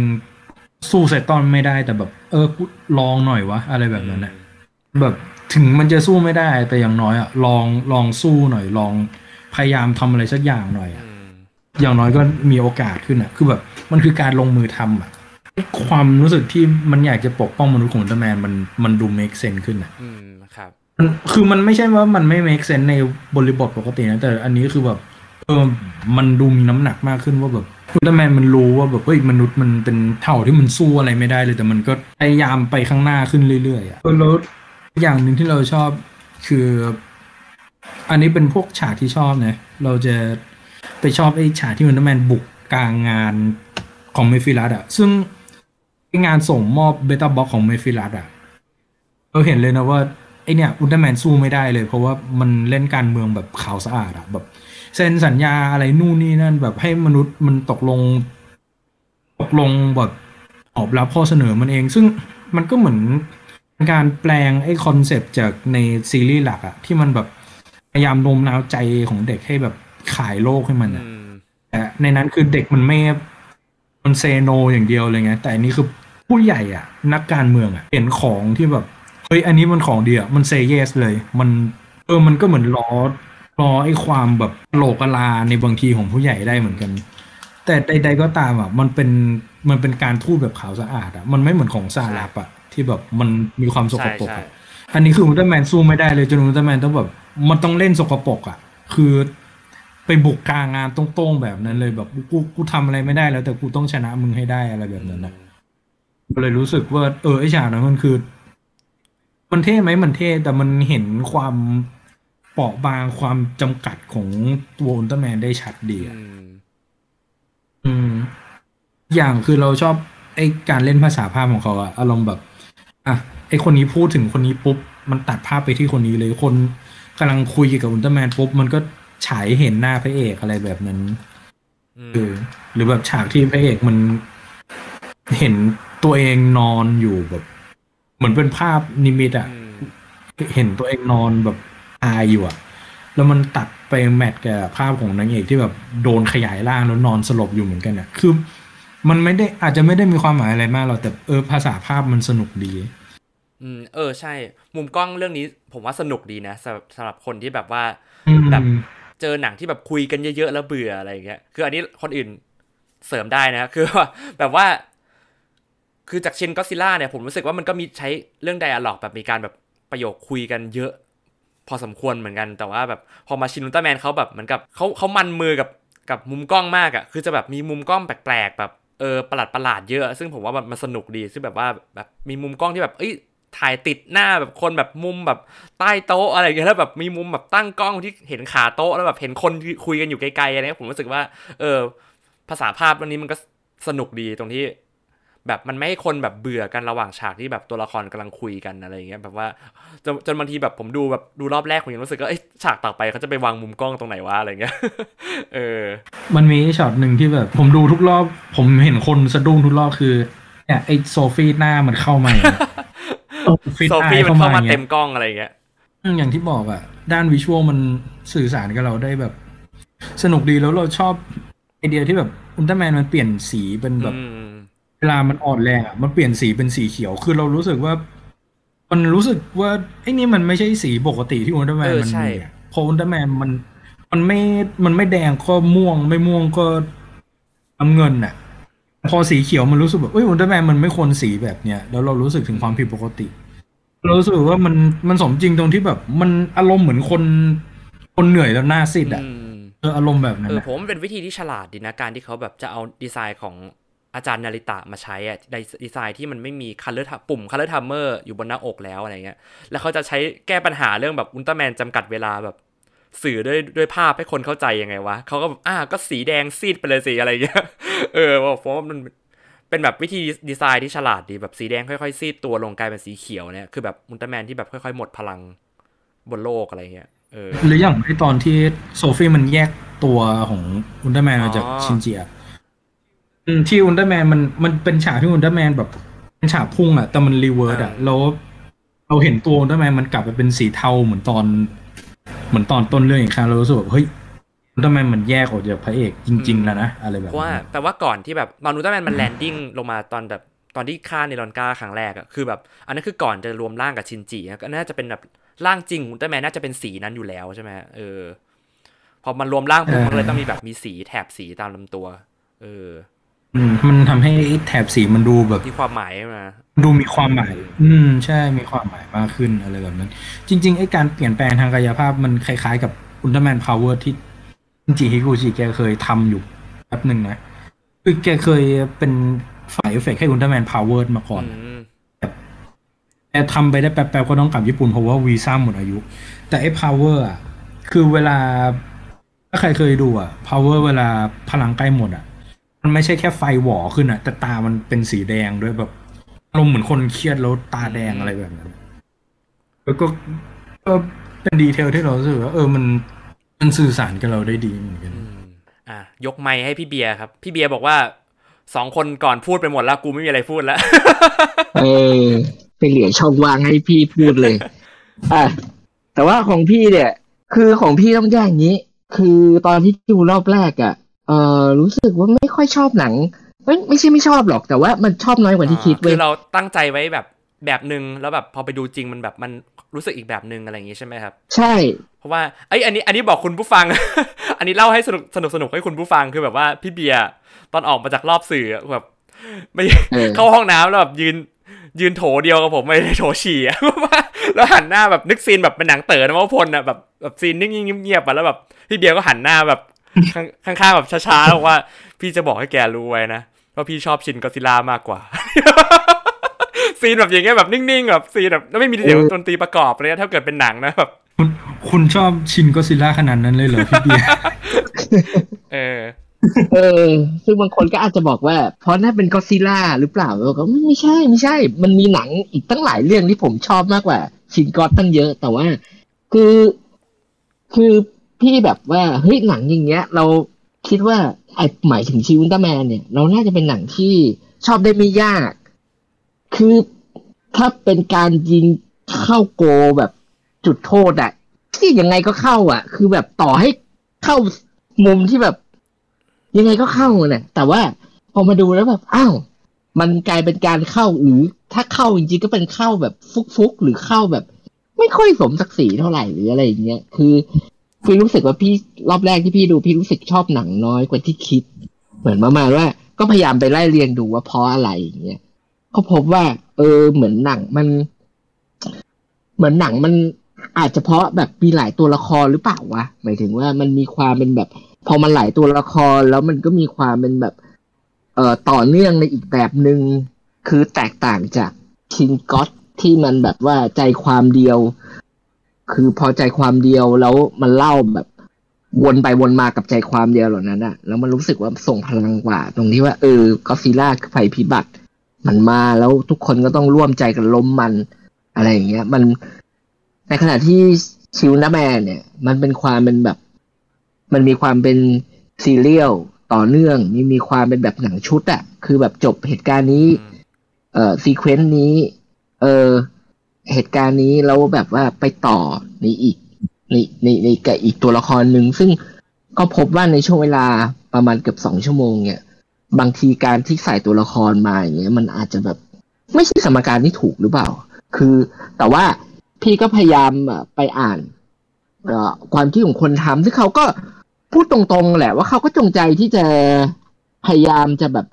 สู้เซตตอนไม่ได้แต่แบบ เออกูลองหน่อยวะอะไรแบบนั้นอะแบบถึงมันจะสู้ไม่ได้แต่อย่างน้อยอะลองลองสู้หน่อยลองพยายามทำอะไรสักอย่างหน่อยอะอืมอย่างน้อยก็มีโอกาสขึ้นอะคือแบบ มันคือการลงมือทำอะความรู้สึกที่มันอยากจะปกป้องมนุษย์ของอุลตร้าแมนมันมันดู make sense ขึ้นอะอืมครับมันคือมันไม่ใช่ว่ามันไม่ make sense ในบริบทปกตินะแต่อันนี้คือแบบ เออมันดูมีน้ำหนักมากขึ้นว่าแบบอุลตร้าแมนมันรู้ว่าแบบเฮ้ยมนุษย์มันเป็นเท่าที่มันสู้อะไรไม่ได้เลย แต่มันก็พยายามไปข้างหน้าขึ้นเรื่อยๆอะแล้วอย่างหนึ่งที่เราชอบคือ อันนี้เป็นพวกฉากที่ชอบนะเราจะไปชอบไอ้ฉากที่อุลตร้าแมนบุกกลางงานของเมฟิลัสอะซึ่งไอ้งานส่งมอบ Beta Box ของเมฟิลัสอะเราเห็นเลยนะว่าไอเนี่ยอุลตร้าแมนสู้ไม่ได้เลย เพราะว่ามันเล่นการเมืองแบบขาวสะอาดอะแบบ เซ็นสัญญาอะไรนู่นนี่นั่นแบบให้มนุษย์มันตกลง ตกลงแบบตอบรับข้อเสนอมันเอง ซึ่งมันก็เหมือนการแปลงไอ้ concept จากในซีรีส์หลักอะที่มันแบบพยายามโน้มน้าวใจของเด็กให้แบบขายโลกให้มันอะอืมแต่ในนั้นคือเด็กมันไม่มัน say no อย่างเดียวเลยไงแต่อันนี้คือผู้ใหญ่อะนักการเมืองอะเห็นของที่แบบเฮ้ยอันนี้มันของดีอะมัน say yes เลย มันเออมันก็เหมือนล้อ ล้อไอ้ความแบบโลกลาในบางทีของผู้ใหญ่ได้เหมือนกัน แต่ใด ๆก็ตามอะมันเป็นมันเป็นการทูตแบบขาวสะอาดอะมันไม่เหมือนของซาลับอะที่แบบมันมีความสกใช่ปรกใช่อะอันนี้คืออุลตร้าแมนสู้ไม่ได้เลยจนอุลตร้าแมนต้องแบบมันต้องเล่นสกปรกอะ คือไปบุกกลางงานตรงๆแบบนั้นเลยแบบกูกูทำอะไรไม่ได้แล้ว แต่กูต้องชนะมึงให้ได้อะไรแบบนั้นนะก็เลยรู้สึกว่าเออไอฉากนั้นมันคือ มันเท่ไหมมันเท่แต่มันเห็นความ เปราะบางความจำกัดของตัวอุลตร้าแมนได้ชัดดีอะอืมอืม อย่างคือเราชอบไอ้การเล่นภาษาภาพของเขาอะอารมณ์แบบ อะไอ้คนนี้พูดถึงคนนี้ปุ๊บ มันตัดภาพไปที่คนนี้เลยคนกำลังคุยกับอุลตร้าแมนปุ๊บ มันก็ฉายเห็นหน้าพระเอกอะไรแบบนั้นอืมเออหรือแบบฉากที่พระเอกมันเห็นตัวเองนอนอยู่แบบ เหมือนเป็นภาพนิมิตอะอืมเห็นตัวเองนอนแบบ อายอยู่อะแล้วมันตัดไปแมทกับภาพของนางเอกที่แบบโดนขยายร่างแล้วนอนสลบอยู่เหมือนกันอะคือมันไม่ได้อาจจะไม่ได้มีความหมายอะไรมากหรอกแต่เออภาษาภาพมันสนุกดี อืมเออใช่ มุมกล้องเรื่องนี้ ผมว่าสนุกดีนะสำหรับสำหรับคนที่แบบว่าอืมแบบเจอหนังที่แบบคุยกันเยอะๆแล้วเบื่ออะไรอย่างเงี้ยคืออันนี้คนอื่นเสริมได้นะคือว่าแบบว่า คือจากชินก็ซิล่าเนี่ยผมรู้สึกว่ามันก็มีใช้เรื่องไดอะล็อกแบบมีการแบบประโยคคุยกันเยอะ พอสมควรเหมือนกันแต่ว่าแบบพอมาชินอุลตร้าแมนเขาแบบเหมือนกับเขาเขามันมือกับกับมุมกล้องมากอะ่ะคือจะแบบมีมุมกล้องแปลกๆแบบเออประหลาดประหลาดเยอะ ซึ่งผมว่ามันมันสนุกดีซึ่งแบบว่าแบบมีมุมกล้องที่แบบเอ้ยถ่ายติดหน้าแบบคนแบบมุมแบบใต้โต๊ะอะไรอย่างเงี้ยแล้วแบบมีมุมแบบตั้งกล้องที่เห็นขาโต๊ะแล้วแบบเห็นคนคุยกันอยู่ไกลๆอะไรเงี้ยผมรู้สึกว่า เออภาษาภาพเรื่องนี้มันก็สนุกดีตรงที่ แบบมันไม่ให้คนแบบเบื่อกันระหว่างฉากที่แบบตัวละครกำลังคุยกันอะไรอย่างเงี้ยแบบว่าจนจนบางทีแบบผมดูแบบดูรอบแรกผมยังรู้สึกว่าเอ้ยฉากต่อไปเขาจะไปวางมุมกล้องตรงไหนวะอะไรเงี้ยเออ มันมีช็อตหนึ่งที่แบบ ผมดูทุกรอบ ผมเห็นคนสะดุ้งทุกรอบคือเนี่ยไอ้โซฟีหน้ามันเข้ามาอย่างเงี้ยฟิตโซอายฟี่มันเข้ามาอย่างเต็เงี้ยมกล้องอะไรเงี้ยอืมอย่างที่บอกอะด้านวิชวลมันสื่อสารกับเราได้แบบ สนุกดีแล้วเราชอบไอเดียที่แบบอุลตร้าแมนมันเปลี่ยนสีเป็นแบบอืม เวลามันอ่อนแรงอะมันเปลี่ยนสีเป็นสีเขียว คือเรารู้สึกว่า มันรู้สึกว่าไอ้นี่มันไม่ใช่สีปกติที่อุลตร้าแมนเออมันใช่มีอะเพออุลตร้าแมนมัน มันไม่มันไม่แดงก็ม่วง ไม่ม่วงก็น้ำเงินอะพอสีเขียวมันรู้สึกแบบเอ้ยอุลตร้าแมนมันไม่ควรสีแบบเนี้ยแล้วเรารู้สึกถึงความผิดปกติ เรารู้สึกว่ามันมันสมจริงตรงที่แบบ มันอารมณ์เหมือนคนคนเหนื่อยแล้วหน้าซีดอะอืมเอออารมณ์แบบนั้นเอออะผมว่ามันเป็นวิธีที่ฉลาดดีนะการที่เขาแบบจะเอาดีไซน์ของ อาจารย์นาริตะมาใช้อะในดีไซน์ที่มันไม่มี color ปุ่ม color timer อยู่บนหน้าอกแล้วอะไรเงี้ยแล้วเขาจะใช้แก้ปัญหาเรื่องแบบอุลตร้าแมนจำกัดเวลาแบบสื่อด้วยด้วยภาพให้คนเข้าใจยังไงวะเขาก็แบบอ่าก็สีแดงซีดไปเลยสิอะไรเงี้ยเออผมว่ามันเป็นแบบวิธีดีไซน์ที่ฉลาดดีแบบสีแดงค่อยๆซีดตัวลงกลายเป็นสีเขียวเนี่ยคือแบบอุลตร้าแมนที่แบบค่อยๆ หมดพลังบนโลกอะไรเงี้ยเออหรืออย่างไอตอนที่โซฟี่มันแยกตัวของอุลตร้าแมนมาจากอ๋อชินจิอะอืม ที่อุลตร้าแมนมันมันเป็นฉากที่อุลตร้าแมนแบบเป็นฉากพุ่งอะแต่มัน reverse อะแล้วเราเห็นตัวอุลตร้าแมนมันกลับไปเป็นสีเทาเหมือนตอน เหมือนตอนต้นเรื่องอีกครั้งเรารู้สึกแบบเฮ้ยอุลตร้าแมนมันแยกออกจากพระเอกจริง ๆ แล้วนะอะไรแบบเพราะว่านั้นแต่ว่าก่อนที่แบบตอนอุลตร้าแมนมัน landing ลงมาตอนแบบตอนที่ฆ่าเนรองก้าครั้งแรกอะคือแบบ อันนั้นคือก่อนจะรวมร่างกับชินจิอะก็น่าจะเป็นแบบร่างจริงของอุลตร้าแมนน่าจะเป็นสีนั้นอยู่แล้วใช่ไหมเออพอมันรวมร่างปุ๊บมันก็เลยต้องมีแบบมีสีแถบสีตามลำตัว เอออื มมันทำให้ไอ้แถบสีมันดูแบบที่ความหมายมาดูมีความหมาย อืม ใช่ มีความหมายมากขึ้นอะไรแบบนั้น จริงๆไอ้การเปลี่ยนแปลงทางกายภาพมันคล้ายๆกับอุลตร้าแมนพาวเวอร์ที่ชินจิฮิกุจิแกเคยทำอยู่แป๊บหนึ่งนะคือแกเคยเป็นฝ่ายเอฟเฟกต์ให้อุลตร้าแมนพาวเวอร์มาก่อนอืมแต่ทำไปได้แป๊บๆก็ต้องกลับญี่ปุ่นเพราะว่าวีซ่าหมดอายุ แต่ไอ้ power อะคือเวลา ถ้าใครเคยดูอะ power เวลาพลังใกล้หมดอะ มันไม่ใช่แค่ไฟหวอขึ้นอะแต่ตามันเป็นสีแดงด้วยแบบอารมณ์เหมือนคนเครียดแล้วตาแดงอะไรแบบนั้น แล้วก็ก็เป็นดีเทลที่เรารู้สึกว่าเออมันมันสื่อสารกับเราได้ดีเหมือนกันอืมอะยกไมค์ให้พี่เบียร์ครับ พี่เบียร์บอกว่าสองคนก่อนพูดไปหมดแล้วกูไม่มีอะไรพูดแล้วเออไปเหลือช่องว่างให้พี่พูดเลยอะแต่ว่าของพี่เนี่ย คือของพี่ต้องแยกอย่างนี้ คือตอนที่ดูรอบแรกอะ่ะ เออรู้สึกว่าไม่ค่อยชอบหนังไม่ไม่ใช่ไม่ชอบหรอกแต่ว่ามันชอบน้อยกว่าที่คิดคืเว้ยอเราตั้งใจไว้แบบแบบหนึ่งแล้วแบบพอไปดูจริงมันแบบมันรู้สึกอีกแบบหนึ่งอะไรอย่างงี้ใช่ไหมครับ ใช่ เพราะว่าไอยอันนี้อันนี้บอกคุณผู้ฟัง อันนี้เล่าให้สนุกสนุกสนุกให้คุณผู้ฟังคือแบบว่าพี่เบียร์ตอนออกมาจากรอบสื่ออะแบบไม่เออเข้าห้องน้ำแล้วแบบยืนยืนโถเดียวกับผมไม่ได้โถฉี่อะแล้วหันหน้าแบบนึกซีนแบบเป็นหนังเต๋อนะว่าพลอะแบบแบบซีนนิ่งๆเงียบๆอะแล้วแบบพี่เบียร์ก็หันหน้าแบบ ข้างข้างๆแบบช้าๆบอกว่า พี่จะบอกให้แกรู้ไว้นะว่าพี่ชอบชินก็อดซิลล่ามากกว่า scene แบบอย่างเงี้ยแบบนิ่งๆแบบ scene แบบแล้วไม่มีเสียงดนตรีประกอบเลยนะถ้าเกิดเป็นหนังนะแบบคุณคุณชอบชินก็อดซิลล่าขนาดนั้นเลยเหรอพี่เบียร์เออเออ ซึ่งบางคนก็อาจจะบอกว่า เพราะนั่นเป็นก็อดซิลล่าหรือเปล่าเราก็ไม่ไม่ใช่ไม่ใช่ มันมีหนังอีกตั้งหลายเรื่องที่ผมชอบมากกว่า ชินก็อดตั้งเยอะ แต่ว่า คือ คือ พี่แบบว่าเฮ้ยหนังอย่างเงี้ย เราคิดว่าไอหมายถึงชีวินตอร์แมนเนี่ย เราน่าจะเป็นหนังที่ชอบได้ไม่ยาก คือถ้าเป็นการยิงเข้าโกแบบจุดโทษอะที่ยังไงก็เข้าอะคือแบบต่อให้เข้ามุมที่แบบ ยังไงก็เข้าเนี่ยแต่ว่าพอมาดูแล้วแบบอ้าวมันกลายเป็นการเข้าหรือ ถ้าเข้าจริงๆก็เป็นเข้าแบบฟุกๆหรือเข้าแบบ ไม่ค่อยสมศักดิ์ศรีเท่าไหร่หรืออะไรอย่างเงี้ยคือ พี่รู้สึกว่าพี่รอบแรกที่พี่ดูพี่รู้สึกชอบหนังน้อยกว่าที่คิด เหมือนประมาณว่า ก็พยายามไปไล่เรียงดูว่าเพราะอะไรอย่างเงี้ยก็พบว่า เออ เหมือนหนังมัน เหมือนหนังมันอาจจะเพราะแบบมีหลายตัวละครหรือเปล่าวะหมายถึงว่ามันมีความเป็นแบบ พอมันหลายตัวละครแล้วมันก็มีความเป็นแบบ เอ่อต่อเนื่องในอีกแบบหนึง่งคือแตกต่างจากคิงก็ตที่มันแบบว่าใจความเดียว คือพอใจความเดียวแล้วมันเล่าแบบ วนไปวนมากับใจความเดียวเหล่านั้นอะแล้วมันรู้สึกว่าส่งพลังกว่า ตรงที่ว่า เออก็ซีล่าคือภัยพิบัติ มันมาแล้วทุกคนก็ต้องร่วมใจกันล้มมัน อะไรอย่างเงี้ย มันในขณะที่ชินอุลตร้าแมนเนี่ย มันเป็นความเป็นแบบ มันมีความเป็น serial ต่อเนื่องมีมีความเป็นแบบหนังชุดอะคือแบบจบเหตุการณ์นี้ เอ่อ sequence นี้ เออ เหตุการณ์นี้แล้วแบบว่าไปต่อในอีกในในในกับอีกตัวละครหนึ่งซึ่งก็พบว่าในช่วงเวลาประมาณเกือบสองชั่วโมงเนี่ย บางทีการที่ใส่ตัวละครมาอย่างเงี้ยมันอาจจะแบบ ไม่ใช่สมการที่ถูกหรือเปล่า คือแต่ว่าพี่ก็พยายามไปอ่านความคิดของคนทำซึ่งเขาก็พูดตรงๆแหละว่าเขาก็จงใจที่จะพยายามจะแบบ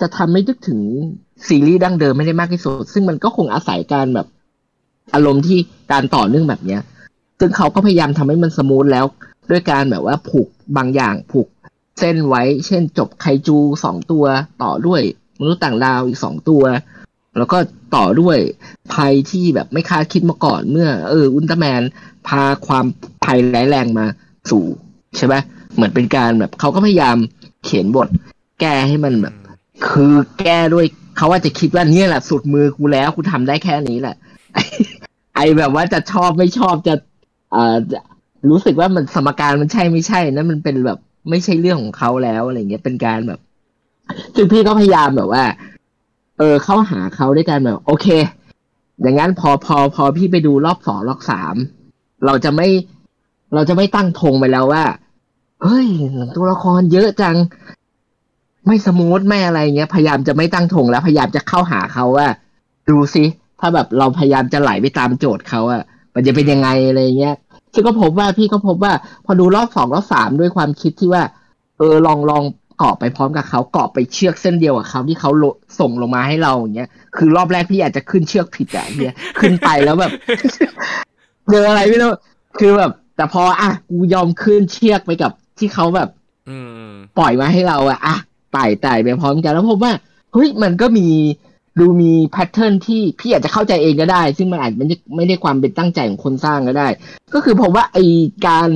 จะทำให้นึกถึงซีรีส์ดั้งเดิมไม่ได้มากที่สุด ซึ่งมันก็คงอาศัยการแบบ อารมณ์ที่การต่อเนื่องแบบเนี้ย ซึ่งเขาก็พยายามทำให้มันสมูทแล้ว ด้วยการแบบว่าผูกบางอย่างผูกเส้นไว้ เช่น จบไคจูสองตัวต่อด้วยมนุษย์ต่างดาวอีกสองตัว แล้วก็ต่อด้วยภัยที่แบบไม่คาดคิดมาก่อนเมื่อ เออ อุลตร้าแมน พาความภัยร้ายแรงมาสู่ใช่ไหมเหมือนเป็นการแบบเขาก็พยายามเขียนบทแก้ให้มันแบบ คือแก้ด้วยเขาว่าจะคิดว่าเนี่ยแหละสุดมือกูแล้วกูทำได้แค่นี้แหละ ไอแบบว่าจะชอบไม่ชอบจะอ่ารู้สึกว่ามันสมการมันใช่ไม่ใช่นั่นมันเป็นแบบไม่ใช่เรื่องของเขาแล้วอะไรเงี้ยเป็นการแบบซึ่งพี่ก็พยายามแบบว่า เออเข้าหาเขาด้วยกันแบบโอเค อย่างนั้นพอพอพอพี่ไปดูรอบสองรอบสามเราจะไม่เราจะไม่ตั้งธงไปแล้วว่าเฮ้ยตัวละครเยอะจัง ไม่สมูทไม่อะไรเงี้ย พยายามจะไม่ตั้งธงแล้ว พยายามจะเข้าหาเขาว่า ดูซิ ถ้าแบบเราพยายามจะไหลไปตามโจทย์เขาอะมันจะเป็นยังไงอะไรเงี้ยซึ่งก็พบว่าพี่ก็พบว่า พอดูรอบสองรอบสามด้วยความคิดที่ว่า เออลองลองเกาะไปพร้อมกับเขาเกาะไปเชือกเส้นเดียวกับเขาที่เขาโลส่งลงมาให้เราอย่างเงี้ยคือรอบแรกพี่อาจจะขึ้นเชือกผิดอะเนี่ยขึ้นไปแล้วแบบเจออะไรไม่รู้คือแบบ แต่พออะกูยอมขึ้นเชือกไปกับที่เขาแบบอืมปล่อยมาให้เราอะอะไต่ไต่ไปพร้อมกันแล้วพบว่าเฮ้ยมันก็มี ดูมีแพทเทิร์นที่พี่อาจจะเข้าใจเองก็ได้ ซึ่งมันอาจไม่ได้ไม่ได้ความเป็นตั้งใจของคนสร้างก็ได้ ก็คือผมว่าไอการ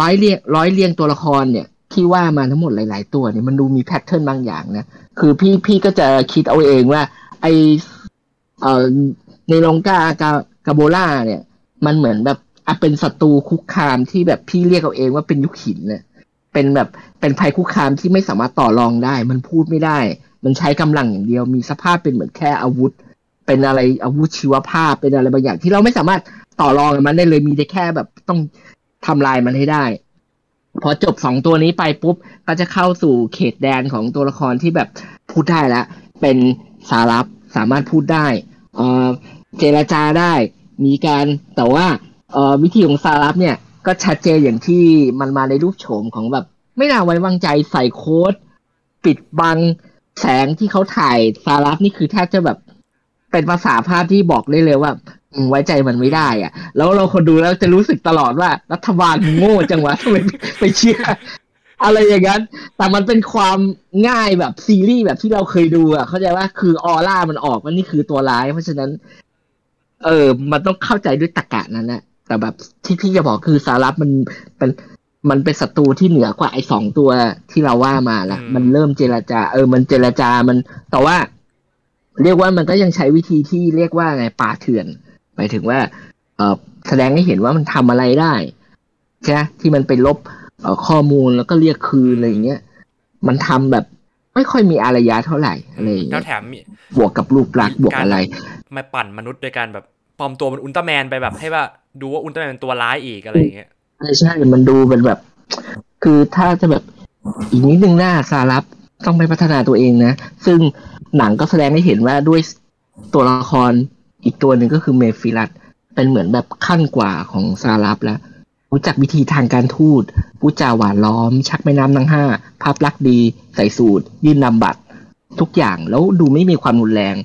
ร้อยเรียงร้อยเรียงตัวละครเนี่ยที่ว่ามาทั้งหมดหลาย ๆ ตัวเนี่ยมันดูมีแพทเทิร์นบางอย่างนะคือพี่พี่ก็จะคิดเอาเองว่า ไอเอ่อในลงกากากาโบล่าเนี่ย มันเหมือนแบบอะเป็นศัตรูคุกคามที่แบบพี่เรียกเอาเองว่าเป็นยุคหินเนี่ย เป็นแบบเป็นภัยคุกคามที่ไม่สามารถต่อรองได้ มันพูดไม่ได้ มันใช้กำลังอย่างเดียว มีสภาพเป็นเหมือนแค่อาวุธ เป็นอะไรอาวุธชีวภาพเป็นอะไรบางอย่างที่เราไม่สามารถต่อรองกับมันได้เลยมีแต่แค่แบบต้องทำลายมันให้ได้ พอจบสองตัวนี้ไปปุ๊บก็จะเข้าสู่เขตแดนของตัวละครที่แบบพูดได้แล้วเป็นสารับสามารถพูดได้เอ่อเจรจาได้ มีการแต่ว่าเออวิธีของสารับเนี่ย ก็ชัดเจนอย่างที่มันมาในรูปโฉมของแบบ ไม่น่าไว้วางใจใส่โค้ด ปิดบังแสงที่เขาถ่ายสารับนี่คือแทบจะแบบเป็นภาษาภาพที่บอกได้เลยว่าไว้ใจมันไม่ได้อะแล้วเราคนดูแล้วจะรู้สึกตลอดว่า รัฐบาลมึงโง่จังวะทำไมไปเชื่ออะไรอย่างนั้น แต่มันเป็นความง่ายแบบซีรีส์แบบที่เราเคยดูอะ เข้าใจว่าคือออร่ามันออกว่านี่คือตัวร้าย เพราะฉะนั้น เออ มันต้องเข้าใจด้วยตรรกะนั้นแหละ แต่แบบที่พี่จะบอกคือสารับมันเป็นมันเป็นศัตรูที่เหนือกว่าไอ้สองตัวที่เราว่ามาละอืมมันเริ่มเจรจา เออ มันเจรจามัน แต่ว่า เรียกว่ามันก็ยังใช้วิธีที่เรียกว่าไงป่าเถื่อนหมายถึงว่า เออแสดงให้เห็นว่ามันทำอะไรได้ใช่ไหมที่มันไปลบเอ่อข้อมูลแล้วก็เรียกคืนอะไรอย่างเงี้ยมันทำแบบไม่ค่อยมีอารยะเท่าไหร่อะไรอย่างแล้เงี้วยแถมมีบวกกับรูปลักษณ์บวกอะไร มาปั่นมนุษย์โดยการแบบปลอมตัวเป็นอุลตร้าแมนไปแบบให้ว่า ดูว่าอุลตร้าแมนตัวร้ายอีกอะไรอย่างเงี้ยใช่ใช่มันดูเป็นแบบ คือถ้าจะแบบอีกนิดนึงหน้าสารับต้องไปพัฒนาตัวเองนะ ซึ่งหนังก็แสดงให้เห็นว่าด้วยตัวละครอีกตัวหนึ่งก็คือเมฟิลัสเป็นเหมือนแบบขั้นกว่าของซารับแล้ว รู้จักวิธีทางการทูตพูดจาหวานล้อม ชักแม่น้ำทั้งห้าภาพลักษณ์ดีใส่สูตร ยื่นนำบัตร ทุกอย่างแล้วดูไม่มีความรุนแรง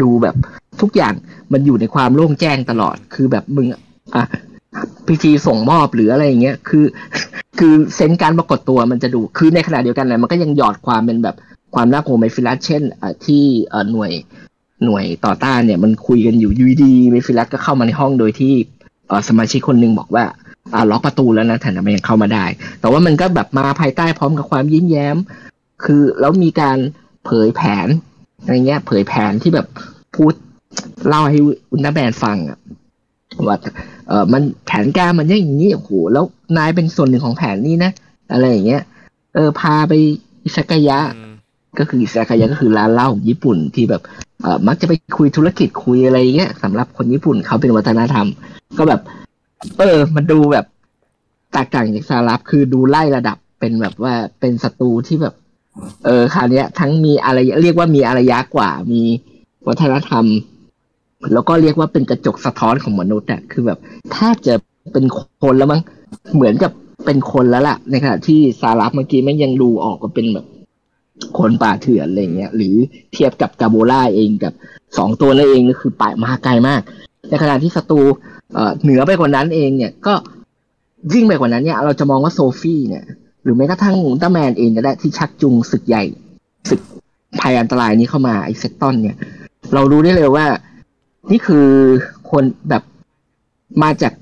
ดูแบบทุกอย่างมันอยู่ในความโล่งแจ้งตลอด คือแบบมึง อะพิธีส่งมอบหรืออะไรอย่างเงี้ยคือ คือ sense การปรากฏตัวมันจะดู คือในขณะเดียวกันนะมันก็ยังหยอดความเป็นแบบความน่ากลัวเมฟิลัสเช่นที่หน่วยหน่วยต่อต้านเนี่ยมันคุยกันอยู่อยู่ดีๆเมฟิลัสก็เข้ามาในห้องโดยที่สมาชิกคนหนึ่งบอกว่าอ่าล็อกประตูแล้วนะแต่ทำไมยังเข้ามาได้ แต่ว่ามันก็แบบมาภายใต้พร้อมกับความยิ้มแย้ม คือแล้วมีการเผยแผนอะไรเงี้ย เผยแผนที่แบบพูดเล่าให้อุลตร้าแมนฟังอะ ว่าเออมันแผนการมันอย่างนี้โอ้โหแล้วนายเป็นส่วนหนึ่งของแผนนี้นะ อะไรอย่างเงี้ย เออพาไปอิซากายะอืมก็คืออิซากายะก็คือร้านเหล้าของญี่ปุ่นที่แบบเออมักจะไปคุยธุรกิจคุยอะไรอย่างเงี้ยสำหรับคนญี่ปุ่นเขาเป็นวัฒนธรรม ก็แบบ เออ มันดูแบบแตกต่างจากสารับคือดูไล่ระดับเป็นแบบว่าเป็นศัตรูที่แบบ เออคราวเนี้ยทั้งมีอะไรเรียกว่ามีอารยะกว่ามีวัฒนธรรม แล้วก็เรียกว่าเป็นกระจกสะท้อนของมนุษย์อะคือแบบแทบจะเป็นคนแล้วมั้งเหมือนกับเป็นคนแล้วล่ะในขณะที่สารับเมื่อกี้มันยังดูออกว่าเป็นแบบคนป่าเถื่อนอะไรเงี้ย หรือเทียบกับกาโบล่าเองกับสองตัวนั่นเองก็คือป่ามาไกลมาก ในขณะที่ศัตรูเอ่อเหนือไปกว่านั้นเองเนี่ยก็ยิ่งไปกว่านั้นเนี่ย เราจะมองว่าโซฟี่เนี่ย หรือแม้กระทั่งอุลตร้าแมนเองก็ได้ที่ชักจูงศึกใหญ่ศึกภัยอันตรายนี้เข้ามาไอเซตตอนเนี่ย เรารู้ได้เลยว่า นี่คือคนแบบมาจาก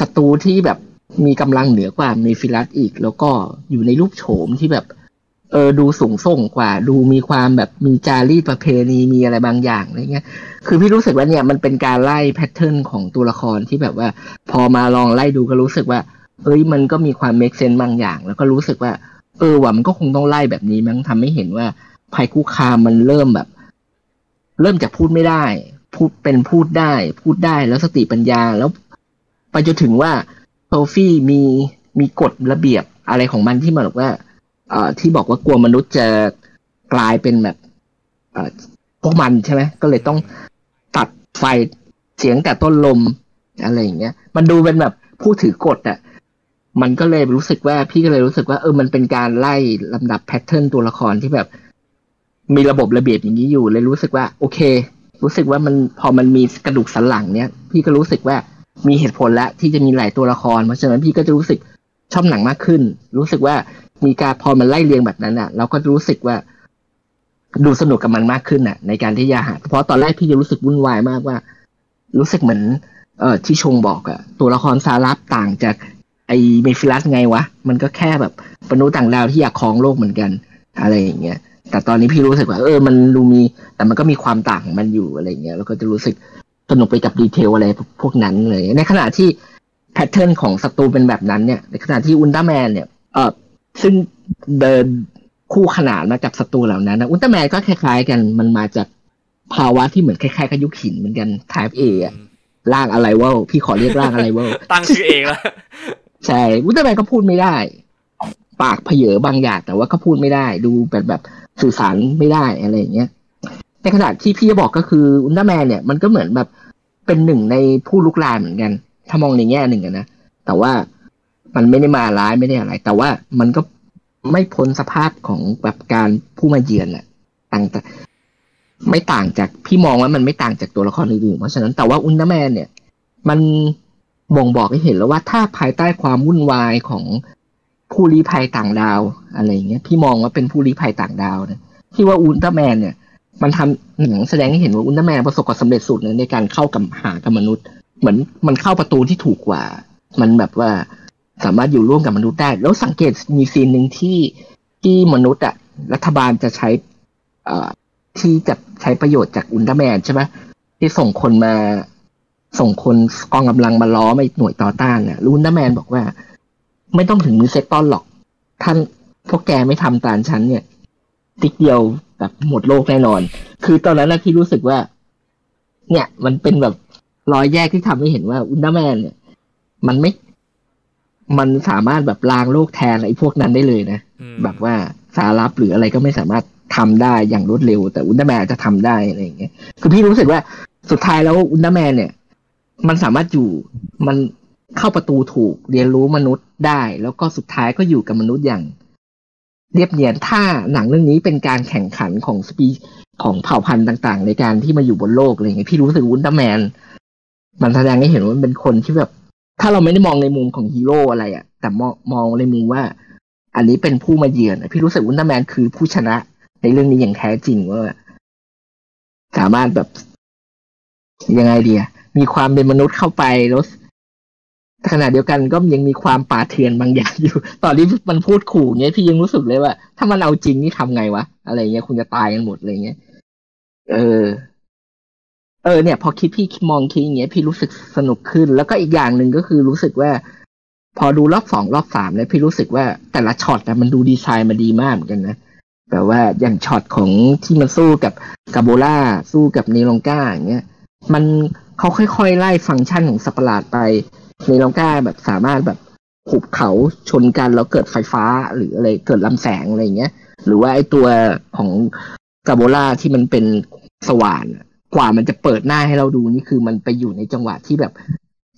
ศัตรูที่แบบมีกำลังเหนือกว่าเมฟิลัสอีก แล้วก็อยู่ในรูปโฉมที่แบบ เออดูสูงส่งกว่า ดูมีความแบบมีจารีตประเพณีมีอะไรบางอย่างอะไรเงี้ย คือพี่รู้สึกว่าเนี่ยมันเป็นการไล่แพทเทิร์นของตัวละครที่แบบว่า พอมาลองไล่ดูก็รู้สึกว่า เอ้ยมันก็มีความเมคเซนบางอย่าง แล้วก็รู้สึกว่า เออว่ามันก็คงต้องไล่แบบนี้มั้งทำให้เห็นว่าภัยคุกคามมันเริ่มแบบ เริ่มจากพูดไม่ได้ พูดเป็นพูดได้ พูดได้แล้วสติปัญญาแล้ว ไปจนถึงว่าโซฟี่มีมีกฎระเบียบอะไรของมันที่มันบอกว่าเอ่อที่บอกว่ากลัวมนุษย์จะกลายเป็นแบบเอ่อพวกมันใช่ไหมก็เลยต้องตัดไฟเสียงแต่ต้นลมอะไรอย่างเงี้ย มันดูเป็นแบบผู้ถือกฎอะมันก็เลยรู้สึกว่าพี่ก็เลยรู้สึกว่าเออมันเป็นการไล่ลำดับแพทเทิร์นตัวละครที่แบบ มีระบบระเบียบอย่างนี้อยู่เลยรู้สึกว่า โอเค รู้สึกว่ามันพอมันมีกระดูกสันหลังเนี้ยพี่ก็รู้สึกว่ามีเหตุผลแล้วที่จะมีหลายตัวละคร เพราะฉะนั้นพี่ก็จะรู้สึกชอบหนังมากขึ้น รู้สึกว่ามีการพอมันไล่เรียงแบบนั้นอะ เราก็รู้สึกว่า ดูสนุกกับมันมากขึ้นอะ ในการที่จะหาเพราะตอนแรกพี่จะรู้สึกวุ่นวายมากว่า รู้สึกเหมือน เอ่อที่ชงบอกอะตัวละครซารับต่างจากไอเมฟิลัสไงวะ มันก็แค่แบบมนุษย์ต่างดาวที่อยากครองโลกเหมือนกัน อะไรอย่างเงี้ย แต่ตอนนี้พี่รู้สึกว่าเออมันดูมี แต่มันก็มีความต่างของมันอยู่อะไรเงี้ยแล้วก็จะรู้สึกสนุกไปกับดีเทลอะไรพวกนั้นเลย ในขณะที่แพทเทิร์นของศัตรูเป็นแบบนั้นเนี่ยในขณะที่อุลตร้าแมนเนี่ยเออซึ่งเดินคู่ขนานมากับศัตรูเหล่านั้นนะอุลตร้าแมนก็คล้าย ๆ กันมันมาจากภาวะที่เหมือนคล้ายๆกับยุคหินเหมือนกัน Type A อะร่างอะไรวะพี่ขอเรียกร่างอะไรวะตั้งชื่อเองแล้วใช่อุลตร้าแมนก็พูดไม่ได้ ปากเผยบางอย่างแต่ว่าก็พูดไม่ได้ ดูแบบแบบ สื่อสารไม่ได้อะไรอย่างเงี้ยในขณะที่พี่จะบอกก็คืออุลตร้าแมนเนี่ยมันก็เหมือนแบบเป็นหนึ่งในผู้ลุกลามเหมือนกัน ถ้ามองในแง่หนึ่งนะแต่ว่ามันไม่ได้มาร้ายไม่ได้อะไร แต่ว่ามันก็ไม่พ้นสภาพของแบบการผู้มาเยือนอะต่างแต่ไม่ต่างจากพี่มองว่ามันไม่ต่างจากตัวละครอื่นๆเพราะฉะนั้นแต่ว่าอุลตร้าแมนเนี่ย มันบ่งบอกให้เห็นแล้วว่าถ้าภายใต้ความวุ่นวายของ ผู้ลี้ภัยต่างดาวอะไรอย่างเงี้ยพี่มองว่าเป็นผู้ลี้ภัยต่างดาวนะที่ว่าอุลตร้าแมนเนี่ย มันทำหนังแสดงให้เห็นว่าอุลตร้าแมนประสบความสำเร็จสุดในการเข้ากับหากับมนุษย์ เหมือนมันเข้าประตูที่ถูกกว่า มันแบบว่าสามารถอยู่ร่วมกับมนุษย์ได้ แล้วสังเกตมีซีนหนึ่งที่ที่มนุษย์อะรัฐบาลจะใช้อ่อที่จะใช้ประโยชน์จากอุลตร้าแมนใช่ไหมที่ส่งคนมาส่งคนกองกำลังมาล้อมไอ้หน่วยต่อต้านน่ะแล้วอุลตร้าแมนบอกว่า ไม่ต้องถึงมือเซตตอนหรอก ท่านพวกแกไม่ทำตามฉันเนี่ย ติ๊กเดียวแบบหมดโลกแน่นอน คือตอนนั้นนะพี่รู้สึกว่า เนี่ย มันเป็นแบบรอยแยกที่ทำให้เห็นว่าอุลตร้าแมนเนี่ย มันไม่ มันสามารถแบบล้างโลกแทนไอ้พวกนั้นได้เลยนะอืมแบบว่าสารับหรืออะไรก็ไม่สามารถทำได้อย่างรวดเร็ว แต่อุลตร้าแมนจะทำได้อะไรอย่างเงี้ย คือพี่รู้สึกว่าสุดท้ายแล้วอุลตร้าแมนเนี่ย มันสามารถอยู่มัน เข้าประตูถูกเรียนรู้มนุษย์ได้ แล้วก็สุดท้ายก็อยู่กับมนุษย์อย่าง เรียบเนียนถ้าหนังเรื่องนี้เป็นการแข่งขันของสปีของเผ่าพันธุ์ต่าง ๆ ในการที่มาอยู่บนโลกอะไรอย่างเงี้ยพี่รู้สึกอุลตาแมน มันแสดงให้เห็นว่ามันเป็นคนที่แบบ ถ้าเราไม่ได้มองในมุมของฮีโร่อะไรอะแต่มองมองในมุมว่า อันนี้เป็นผู้มาเยือนพี่รู้สึกอุลตาแมนคือผู้ชนะในเรื่องนี้อย่างแท้จริงว่าสามารถแบบยังไงดีอะมีความเป็นมนุษย์เข้าไปแล้ว ขณะเดียวกันก็ยังมีความป่าเถื่อนบางอย่างอยู่ ตอนที่มันพูดขู่เงี้ยพี่ยังรู้สึกเลยว่า ถ้ามันเอาจริงนี่ทำไงวะ อะไรเงี้ยคุณจะตายกันหมดอะไรเงี้ย เออ เออ เนี่ย พอคิดพี่มองคิดอย่างเงี้ย พี่รู้สึกสนุกขึ้น แล้วก็อีกอย่างหนึ่งก็คือรู้สึกว่า พอดูรอบสองรอบสามเนี่ยพี่รู้สึกว่าแต่ละช็อตนะมันดูดีไซน์มาดีมากเหมือนกันนะแบบว่าอย่างช็อตของที่มันสู้กับกาโบล่าสู้กับเนลองก้าอย่างเงี้ยมันเขาค่อยๆไล่ฟังก์ชันของสัตว์ประหลาดไป เนลองก้าแบบสามารถแบบหุบเขาชนกันแล้วเกิดไฟฟ้าหรืออะไรเกิดลำแสงอะไรอย่างเงี้ย หรือว่าไอตัวของกาโบล่าที่มันเป็นสว่านอะกว่ามันจะเปิดหน้าให้เราดูนี่คือมันไปอยู่ในจังหวะที่แบบ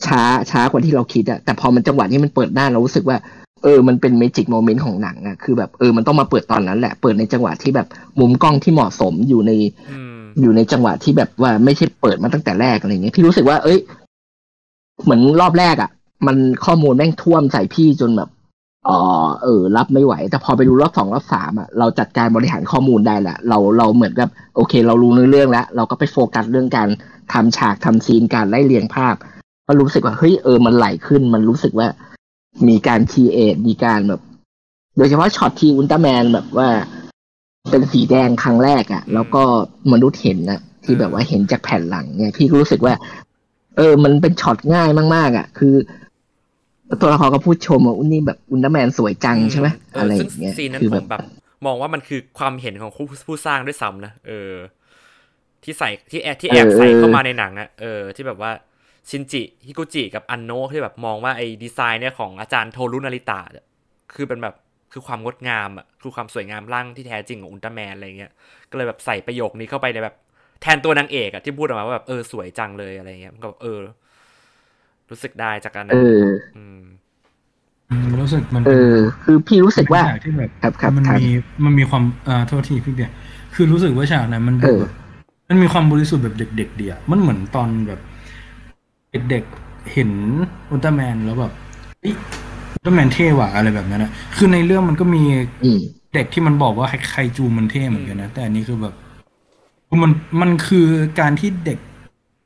ช้าช้ากว่าที่เราคิดอะแต่พอมันจังหวะที่มันเปิดหน้าเรารู้สึกว่า เออ มันเป็น magic moment ของหนังอะคือแบบเออมันต้องมาเปิดตอนนั้นแหละเปิดในจังหวะที่แบบมุมกล้องที่เหมาะสมอยู่ในอืมอยู่ในจังหวะที่แบบว่าไม่ใช่เปิดมาตั้งแต่แรกอะไรเงี้ยพี่รู้สึกว่าเอ้ย เหมือนรอบแรกอะมันข้อมูลแม่งท่วมใส่พี่จนแบบอ๋อเออ รับไม่ไหว แต่พอไปดูรอบสองรอบสามอะเราจัดการบริหารข้อมูลได้แหละเราเราเหมือนกับ โอเค เรารู้เนื้อเรื่องแล้ว เราก็ไปโฟกัสเรื่องการทำฉากทำซีนการไล่เรียงภาพก็รู้สึกว่าเฮ้ยเออมันไหลขึ้น มันรู้สึกว่า มีการ create มีการแบบ โดยเฉพาะช็อตที่อุลตร้าแมนแบบว่า เป็นสีแดงครั้งแรกอะ่ะ แล้วก็มนุษย์เห็นนะที่แบบว่าเห็นจากแผ่นหลังเนี่ยพี่ก็รู้สึกว่า เออ มันเป็นช็อตง่ายมาก ๆอะ่ะ คือ ตัวละครก็พูดชมว่าอุนนี่แบบอุลตร้าแมนสวยจังใช่ไหมเอออะไรอย่างเงี้ยซึ่งซีนนั้นคือผมแบบแบบ มองว่ามันคือความเห็นของผู้ผู้สร้างด้วยซ้ำนะเออ ที่ใส่ที่แอบที่แอบใส่เข้ามาในหนังอะเออที่แบบว่าชินจิฮิกุจิกับอันโนะที่แบบมองว่าไอ้ดีไซน์เนี่ยของอาจารย์โทรุนาริตะเนี่ยคือเป็นแบบคือความงดงามอะคือความสวยงามร่างที่แท้จริงของอุลตร้าแมนอะไรเงี้ยก็เลยแบบใส่ประโยคนี้เข้าไปในแบบ แทนตัวนางเอกอะที่พูดออกมาว่าแบบเออสวยจังเลยอะไรเงี้ยมันก็แบบเออ รู้สึกได้จากการนั้เอนออืมอืมรู้สึกมันเออ คือพี่รู้สึกว่าเป็นฉากที่แบบครับครับมันครับมีมันมีความเอ่อโทษทีพี่เบียร์คือรู้สึกว่าฉากนั้นมันเอดูอแบบมันมีความบริสุทธิ์แบบเด็ก ๆ เดียมันเหมือนตอนแบบ เด็กๆเห็นอุลตร้าแมนแล้วแบบเฮ้ยอุลตร้าแมนเท่ว่ะอะไรแบบนั้นนะคือในเรื่องมันก็มีอืมเด็กที่มันบอกว่าไคจูมันเท่เหมือนกันนะแต่อันนี้คือแบบ มันมันคือการที่เด็ก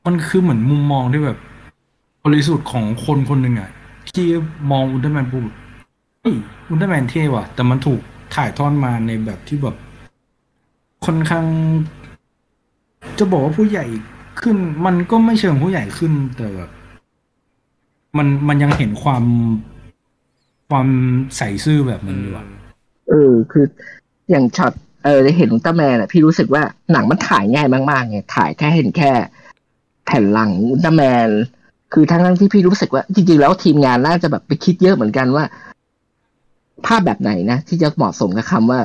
มันคือเหมือนมุมมองที่แบบบริสุทธิ์ของคนคนหนึ่งอะที่มองอุลตร้าแมนปุ๊บเฮ้ยอุลตร้าแมนเท่ว่ะ แต่มันถูกถ่ายทอดมาในแบบที่แบบค่อนข้าง จะบอกว่าผู้ใหญ่ขึ้น มันก็ไม่เชิงผู้ใหญ่ขึ้นแต่แบบมันมันยังเห็นความความใส่ซื่อแบบมันอยู่อะเออ คืออย่างช็อต เออได้เห็นอุลตร้าแมนอะพี่รู้สึกว่าหนังมันถ่ายง่ายมากๆไงถ่ายแค่เห็นแค่ แผ่นหลังอุลตร้าแมน คือทั้งทั้งที่พี่รู้สึกว่า จริงๆ แล้วทีมงานน่าจะแบบไปคิดเยอะเหมือนกันว่า ภาพแบบไหนนะที่จะเหมาะสมกับคำว่า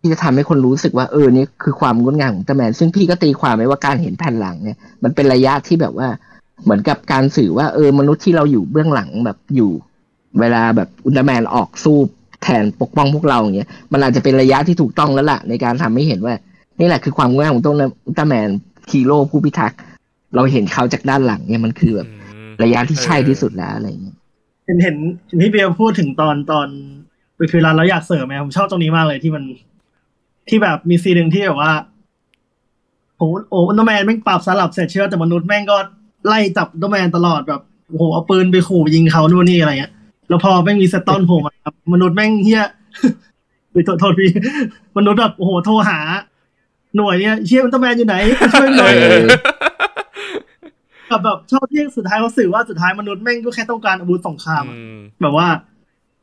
ที่จะทำให้คนรู้สึกว่าเออนี่คือความงดงามของอุลตร้าแมน ซึ่งพี่ก็ตีความไว้ว่าการเห็นแผ่นหลังเนี่ยมันเป็นระยะที่แบบว่า เหมือนกับการสื่อว่าเออมนุษย์ที่เราอยู่เบื้องหลังแบบอยู่ เวลาแบบอุลตร้าแมนออกสู้ แทนปกป้องพวกเราอย่างเงี้ยมันอาจจะเป็นระยะที่ถูกต้องแล้วล่ะ ในการทำให้เห็นว่า นี่แหละคือความง่ายของต้นอุลตร้าแมนฮีโร่ผู้พิทักษ์เราเห็นเขาจากด้านหลังเนี่ยมันคือแบบอืมระยะที่ใช่ที่สุดแล้วอะไรอย่างเงี้ยเห็นเห็นเห็นพี่เบียร์พูดถึงตอนตอนไปฟิลานแล้วอยากเสริมไหมผมชอบตรงนี้มากเลยที่มัน ที่แบบมีซีนหนึ่งที่แบบว่าโอ้โหโอ้อุลตร้าแมนแม่งปรับสลับเสร็จเชื่อแต่มนุษย์แม่งก็ไล่จับอุลตร้าแมนตลอดแบบโอ้โหเอาปืนไปขู่ยิงเขานู่นนี่อะไรเงี้ย แล้วพอแม่งมีสตอนโผล่มาครับมนุษย์แม่งเฮียไปโทษโทษพี่มนุษย์แบบโอ้โหโทรหา หน่วยเนี่ยเชี่ยอุลตร้าแมนอยู่ไหนไปช่วยหน่อยเออกับแบบชอบที่สุดท้ายเขาสื่อว่าสุดท้ายมนุษย์แม่งก็แค่ต้องการอาวุธสงครามอะอืมแบบว่า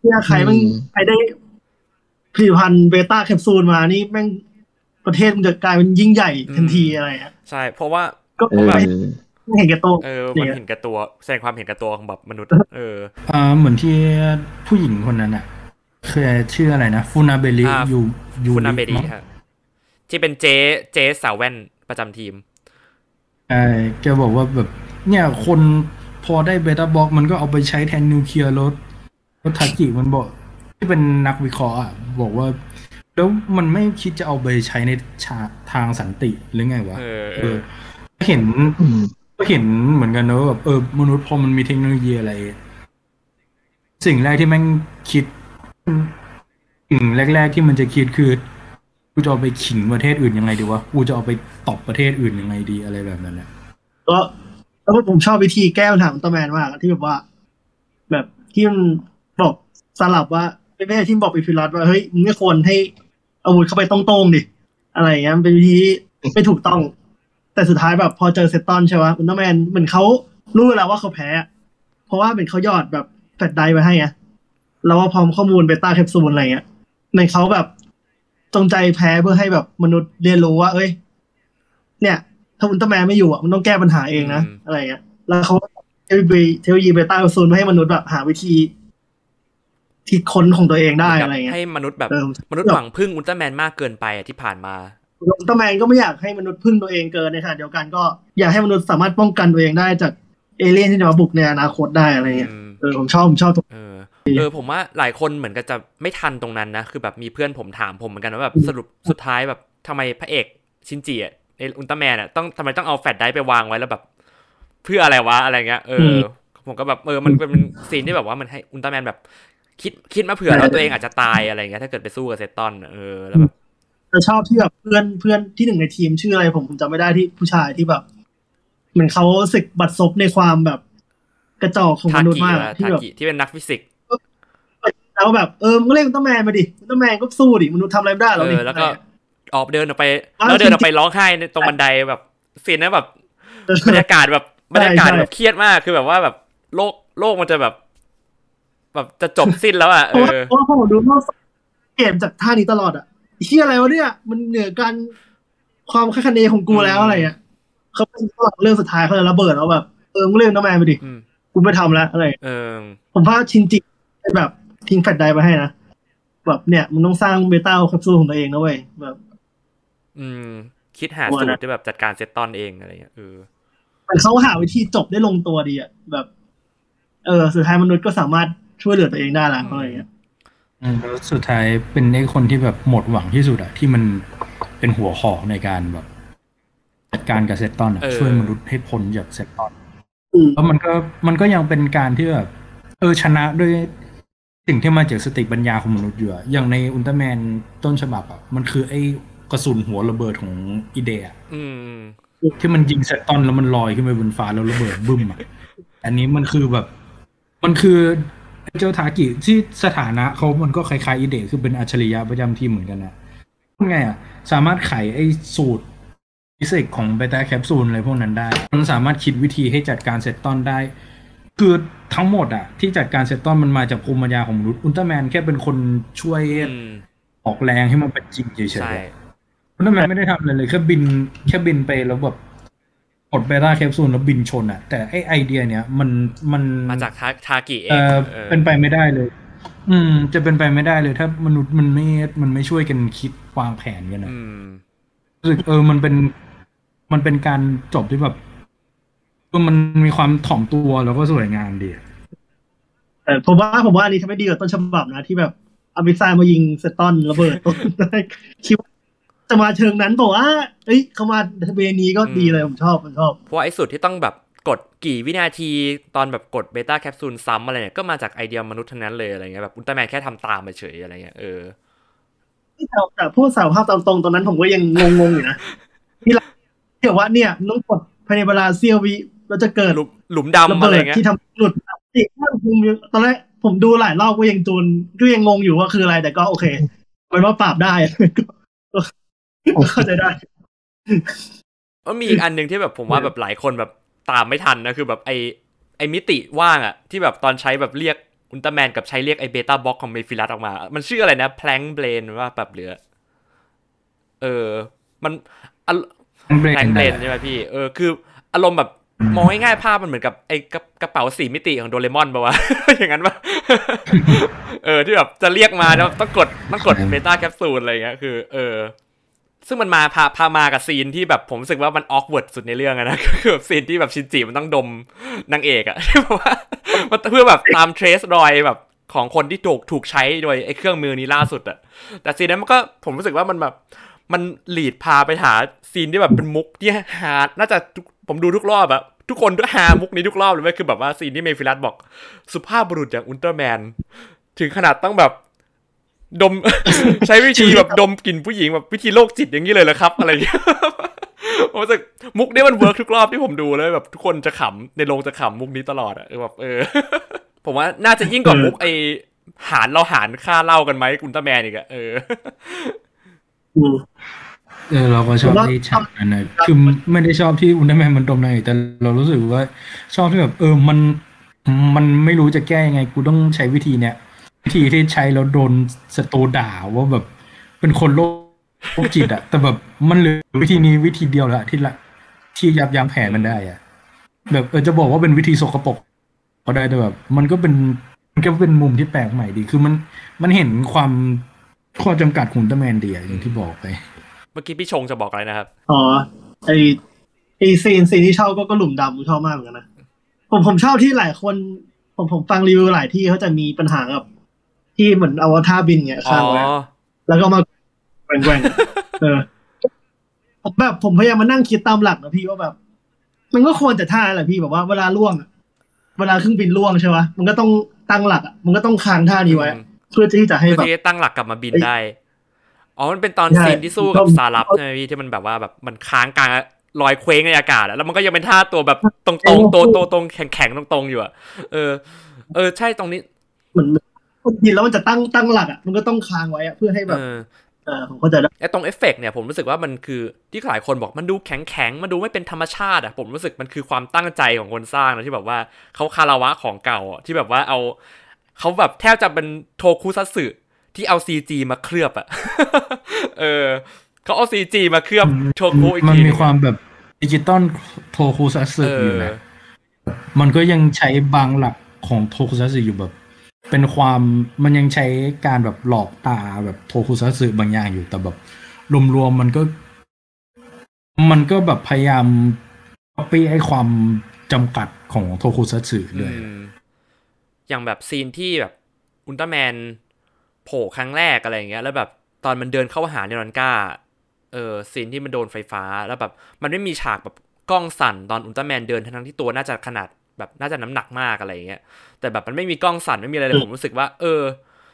เนี่ยใครแม่งอืมใครได้ผลิตภัณฑ์เบต้าแคปซูลมานี่แม่งประเทศมันจะกลายเป็นยิ่งใหญ่ทันทีอะไรอะใช่ เพราะว่าก็เออไม่ เห็นแก่ตัวเออมันเห็นแกับตัวแสดงความเห็นแกับตัวของแบบมนุษย์ เอออ่าเหมือนที่ผู้หญิงคนนั้นอะคือชื่ออะไรนะฟูนาเบริอ่ายูยูคุณนาเบดีมั้งฮะที่เป็นเจ๊เจ๊สาวแว่นประจำทีมใช่แกบอกว่าแบบ เนี่ยคนพอได้ Beta Box มันก็เอาไปใช้แทนนิวเคลียร์รถรถทากิมันบอก ที่เป็นนักวิเคราะห์อะบอกว่า แล้วมันไม่คิดจะเอาไปใช้ในชาทางสันติหรือไงวะเออเอเอออเห็นอืม ก็เห็นเหมือนกันนะว่าแบบเออมนุษย์พอมันมีเทคโนโลยีอะไร สิ่งแรกที่แม่งคิด สิ่งแรก ๆ ที่มันจะคิดคือกูจะเอาไปขิงประเทศอื่นยังไงดีวะกูจะเอาไปตอบประเทศอื่นยังไงดีอะไรแบบนั้นแหละก็แล้วผมชอบวิธีแก้ปัญหาของตัวแมนมากที่แบบว่า แบบที่มันบอกสลับว่าไม่ใช่ที่บอกไปฟิลัสว่าเฮ้ยมึงไม่ควรให้อาวุธเข้าไปตรงๆดิอะไรอย่างเงี้ยเป็นวิธีไม่ถูกต้อง แต่สุดท้ายแบบพอเจอเซตตอนใช่ไหมอุลตร้าแมนเหมือนเขารู้แล้วว่าเขาแพ้ เพราะว่าเป็นเขาหยอดแบบแฟลชไดรฟ์ไว้ให้ไงแล้วว่าพร้อมข้อมูลเบต้าแคปซูลอะไรเงี้ย ในเขาแบบจงใจแพ้เพื่อให้แบบมนุษย์เรียนรู้ว่า เอ้ย เนี่ย ถ้าอุลตร้าแมนไม่อยู่อะมันต้องแก้ปัญหาเองนะอืมอะไรเงี้ย แล้วเขาเทคโนโลยีเทคโนโลยีเบต้าแคปซูลมาให้มนุษย์แบบหาวิธีที่ค้นของตัวเองได้อะไรเงี้ยให้มนุษย์แบบเออมนุษย์หวังพึ่งอุลตร้าแมนมากเกินไปอะที่ผ่านมา อุลตร้าแมนก็ไม่อยากให้มนุษย์พึ่งตัวเองเกินในขณะเดียวกันก็อยากให้มนุษย์สามารถป้องกันตัวเองได้จากเอเลี่ยนที่จะมาบุกในอนาคตได้อะไรเงี้ยอืมเออผมชอบผมชอบตรงเออเออผมว่าหลายคนเหมือนกับจะไม่ทันตรงนั้นนะ คือแบบมีเพื่อนผมถามผมเหมือนกันว่าแบบสรุปสุดท้ายแบบทำไมพระเอกชินจิอะในอุลตร้าแมนอะต้องทำไมต้องเอาแฟลชไดรฟ์ไปวางไว้แล้วแบบ เพื่ออะไรวะอะไรเงี้ยเอออผมก็แบบเออมันเป็นซีนที่แบบว่ามันให้อุลตร้าแมนแบบ คิดคิดมาเผื่อแล้วตัวเองอาจจะตายอะไรเงี้ยถ้าเกิดไปสู้กับเซตตอนอะเออแล้วแบบ จะชอบที่แบบเพื่อนเพื่อนที่หนึ่งในทีมชื่ออะไรผมผมจำไม่ได้ที่ผู้ชายที่แบบ เหมือนเขาสึกบัดซบในความแบบ กระจอกของทามนุษย์กิมากอะที่ทาแบบกิที่เป็นนักฟิสิกส์แล้วแบบเออมึงก็เล่นอุลตร้าแมนมาดิอุลตร้าแมนก็สู้ดิมนุษย์ทำอะไรไม่ได้เอแล้วนี่อแล้วก็ออกเดินออกไปอ้าวแล้วเดินออกไปจริงๆร้องไห้ในตรงบันไดแบบซีนนั้นแบบเออบรรยากาศแบบบรรยากาศใช่แบบเครียดมากคือแบบว่าแบบโลกโลกมันจะแบบ แบบจะจบสิ้นแล้วอะเพเอราะว่าอเพราะว่าผมดูนอกเกมจากท่านี้ตลอดอะไอ้ เฮียอะไรวะเนี่ย มันเหนือการความคาดคะเนของกูแล้วอะไรอะเขาเป็นตลอดเรื่องสุดท้ายเขาจะระเบิดแล้วแบบเออมึงเล่นอุลตร้าแมนไปดิอืมกูไม่ทำแล้วอะไรเออผมว่าชินจิแบบทิ้งแฟลชไดรฟ์ไปให้นะแบบเนี่ยมึงต้องสร้างเบต้าแคปซูลของตัวเองนะเว้ยแบบ อืม คิดหาว่าสูตนะรที่แบบจัดการเซตตอนเองอะไรเงี้ยเออแต่เขาหาวิธีจบได้ลงตัวดีอะแบบ เออ สุดท้ายมนุษย์ก็สามารถช่วยเหลือตัวเองได้ละอะไรอย่างเงี้ยอืม แล้วสุดท้ายเป็นไอ้คนที่แบบหมดหวังที่สุดอะที่มันเป็นหัวหอกในการแบบจัดการกับเซตตอนอะเออช่วยมนุษย์ให้พ้นจากเซตตอนอืมแล้วมันก็มันก็ยังเป็นการที่แบบเออชนะด้วยสิ่งที่มาจากสติปัญญาของมนุษย์อยู่อะอย่างในอุลตร้าแมนต้นฉบับอะมันคือไอ้กระสุนหัวระเบิดของอีเดะอืมที่มันยิงเซตตอนแล้วมันลอยขึ้นไปบนฟ้าแล้วระเบิดบึ้มอะอันนี้มันคือแบบ มันคือ เจ้าทากิที่สถานะเขามันก็คล้ายๆอีเดะคือเป็นอัจฉริยะประจำทีมเหมือนกันนะไงอะสามารถไขไอ้สูตรฟิสิกส์ของเบต้าแคปซูลอะไรพวกนั้นได้ มันสามารถคิดวิธีให้จัดการเซตตอนได้ คือทั้งหมดอะที่จัดการเซตตอนมันมาจากภูมิปัญญาของมนุษย์อุลตร้าแมนแค่เป็นคนช่วยอืมออกแรงให้มันเป็นจริงเฉยใช่ๆอะอุลตร้าแมนไม่ได้ทำอะไรเลยแค่บินแค่บินไปแล้วแบบก ดเบต้าแคปซูลแล้วบินชนอะแต่ไอไอเดียเนี้ยมันมันมาจากทาทากิเอเองอเออเป็นไปไม่ได้เลย อืม จะเป็นไปไม่ได้เลย ถ้ามนุษย์มันไม่มันไม่ช่วยกันคิดวางแผนกันนะอืมรู้สึกเออมันเป็นมันเป็นการจบที่แบบเออมันมีความถ่อมตัวแล้วก็สวยงามดีอะแต่ผมว่าผมว่าอันนี้ทำให้ดีกว่าต้นฉบับนะที่แบบเอา missile มายิงเซตตอนระเบิดต้นได้คิดว่า จะมาเชิงนั้นบอกว่าเอ้ยเขามา way นี้ก็ดีเลยผมชอบผมชอบ เพราะว่าไอ้สูตรที่ต้องแบบกดกี่วินาทีตอนแบบกดเบต้าแคปซูลซ้ำอะไรเนี่ยก็มาจากไอเดียมนุษย์ทั้งนั้นเลยอะไรเงี้ยแบบอุลตร้าแมนแค่ทำตามไปเฉยอะไรเงี้ยเออแต่แต่พูดสารภาพตามตรงตอนนั้นผมก็ยังงงๆอยู่นะที่เราที่บอกว่าเนี่ยต้องกดภายในเวลาเซียววิเราจะเกิดหลุมหลุมระดำอะเบิไรดเงี้ยที่ทำหลุดติดตอนแรกผมดูหลายรอบก็ยังจูนก็ยังงงอยู่ว่าคืออะไรแต่ก็โอเคเป็นว่าปราบได้ก็ก็ เข้าใจได้มันมีอีกอันหนึ่งที่แบบผมว่าแบบหลายคนแบบตามไม่ทันนะคือแบบไอไอมิติว่างอะที่แบบตอนใช้แบบเรียกอุลตร้าแมนกับใช้เรียกไอ Beta Box ของเมฟิลัสออกมา มันชื่ออะไรนะ Planck Brane ว่าแบบเหลือ เออ มันอะเบรก Planck Brane ใช่ไหมพี่ เออคือ อารมณ์แบบมองง่ายๆภาพมันเหมือนกับไอกระกระเป๋าสี่มิติของโดเรมอนปะวะ อย่างนั้นปะเออที่แบบจะเรียกมาแล้วต้องกดต้องกด Beta Capsule อะไรเงี้ยคือ เออ ซึ่งมันมาพาพามากับซีนที่แบบผมรู้สึกว่ามัน awkward สุดในเรื่องอะนะก็คือแบบซีนที่แบบชินจิมันต้องดมนางเอกอะที่แบบว่าเพื่อแบบตาม trace รอยแบบของคนที่ถูกถูกใช้โดยไอ้เครื่องมือนี้ล่าสุดอะแต่ซีนนั้นมันก็ผมรู้สึกว่ามันแบบมัน lead พาไปหาซีนที่แบบเป็นมุกที่ฮาน่าจะผมดูทุกรอบอะทุกคนก็ฮามุกนี้ทุกรอบเลยเว้ยคือแบบว่าซีนที่เมฟิลัสบอก สุภาพบุรุษอย่างอุลตร้าแมน ถึงขนาดต้องแบบ ดม ใช้วิธีแบบดมกลิ่นผู้หญิงแบบวิธีโรคจิตอย่างนี้เลยเหรอครับ อะไรอย่างเงี้ยผมรู้สึกมุกนี้มัน work ทุกรอบที่ผมดูเลยแบบทุกคนจะขำในโรงจะขำมุกนี้ตลอดอะเออแบบเออ ผมว่าน่าจะยิ่งกว่าเออมุกไอหารเราหารค่าเหล้ากันไหมอุลตร้าแมนอีกอะเอออืมเออเราก็ชอบผมว่าที่ฉากนั้นนะคือไม่ได้ชอบที่อุลตร้าแมนมันดมนางเอกแต่เรารู้สึกว่าชอบที่แบบ เออมัน มันไม่รู้จะแก้ยังไง กูต้องใช้วิธีเนี้ย วิธีที่ใช้แล้วโดนศัตรูด่าว่าแบบเป็นคนโรคจิตอะแต่แบบมันเหลือวิธีนี้วิธีเดียวละที่ละ ที่ยับยั้งแผนมันได้อะแบบเออจะบอกว่าเป็นวิธีสกปรกก็ได้แต่แบบ มันก็เป็นมันก็เป็นมุมที่แปลกใหม่ดี คือมันมันเห็นความข้อจำกัดของอุลตร้าแมนดีอะอย่างที่บอกไป เมื่อกี้พี่ชงจะบอกอะไรนะครับ อ๋อไอไอซีนซีนที่ชอบก็ก็หลุมดำผมชอบมากเหมือนกันนะผมผมชอบที่หลายคน ผมผมฟังรีวิวหลายที่เขาจะมีปัญหากับ ที่เหมือนเอาท่าบินเงี้ยอ๋ค้างไว้อแล้วก็มาแกว่งๆเออผมแบบผมพยายามมานั่งคิดตามหลักนะพี่ว่าแบบ มันก็ควรจะท่าแหละพี่แบบว่าเวลาล่วงอะเวลาเครื่องบินล่วงใช่ปะมันก็ต้องตั้งหลักอะมันก็ต้องค้างท่านี้ไว้อืมเพื่อที่จะให้เพื่อแบบที่จะตั้งหลักกลับมาบินเอ้ยได้อ๋อมันเป็นตอนใช่ซีนที่สู้กับผมซารับใช่ไหมพี่ที่มันแบบว่าแบบมันค้างกลางลอยเคว้งในอากาศอะแล้วมันก็ยังเป็นท่าตัวแบบตรงๆตัวตัวตรงแข็งๆตรงๆอยู่อะเออ เออ ใช่ตรงนี้เหมือน คนยิงแล้วมันจะตั้งตั้งหลักอะมันก็ต้องค้างไว้อะเพื่อให้แบบเออเออผมเข้าใจแล้วไอ้ตรงเอฟเฟกต์เนี่ยผมรู้สึกว่ามันคือที่หลายคนบอกมันดูแข็งแข็งๆมันดูไม่เป็นธรรมชาติอะผมรู้สึกมันคือความตั้งใจของคนสร้างนะที่แบบว่าเขาคารวะของเก่าอะที่แบบว่าเอาเขาแบบแทบจะเป็นโทคุซัตสึที่เอา CG มาเคลือบอะเออเขาเอา CG มาเคลือบโทคุอีกมันทีหมีงความแบบดิจิตอลโทคุซัตสึเออยู่อนะมันก็ยังใช้บางหลักของโทคุซัตสึอยู่แบบ เป็นความมันยังใช้การแบบหลอกตาแบบโทคุซัตสึบางอย่างอยู่แต่แบบรวมๆมันก็ มันก็แบบพยายามปีไอ้ความจำกัดของโทคุซัตสึด้วยอย่างแบบซีนที่แบบอุลตร้าแมนโผล่ครั้งแรกอะไรอย่างเงี้ย แล้วแบบตอนมันเดินเข้าหาเนรองก้า เออซีนที่มันโดนไฟฟ้าแล้วแบบ มันไม่มีฉากแบบกล้องสั่นตอนอุลตร้าแมนเดินทั้งที่ตัวน่าจะขนาด แบบน่าจะน้ำหนักมากอะไรอย่างเงี้ยแต่แบบมันไม่มีกล้องสั่นไม่มีอะไรเลยผมรู้สึกว่า เออ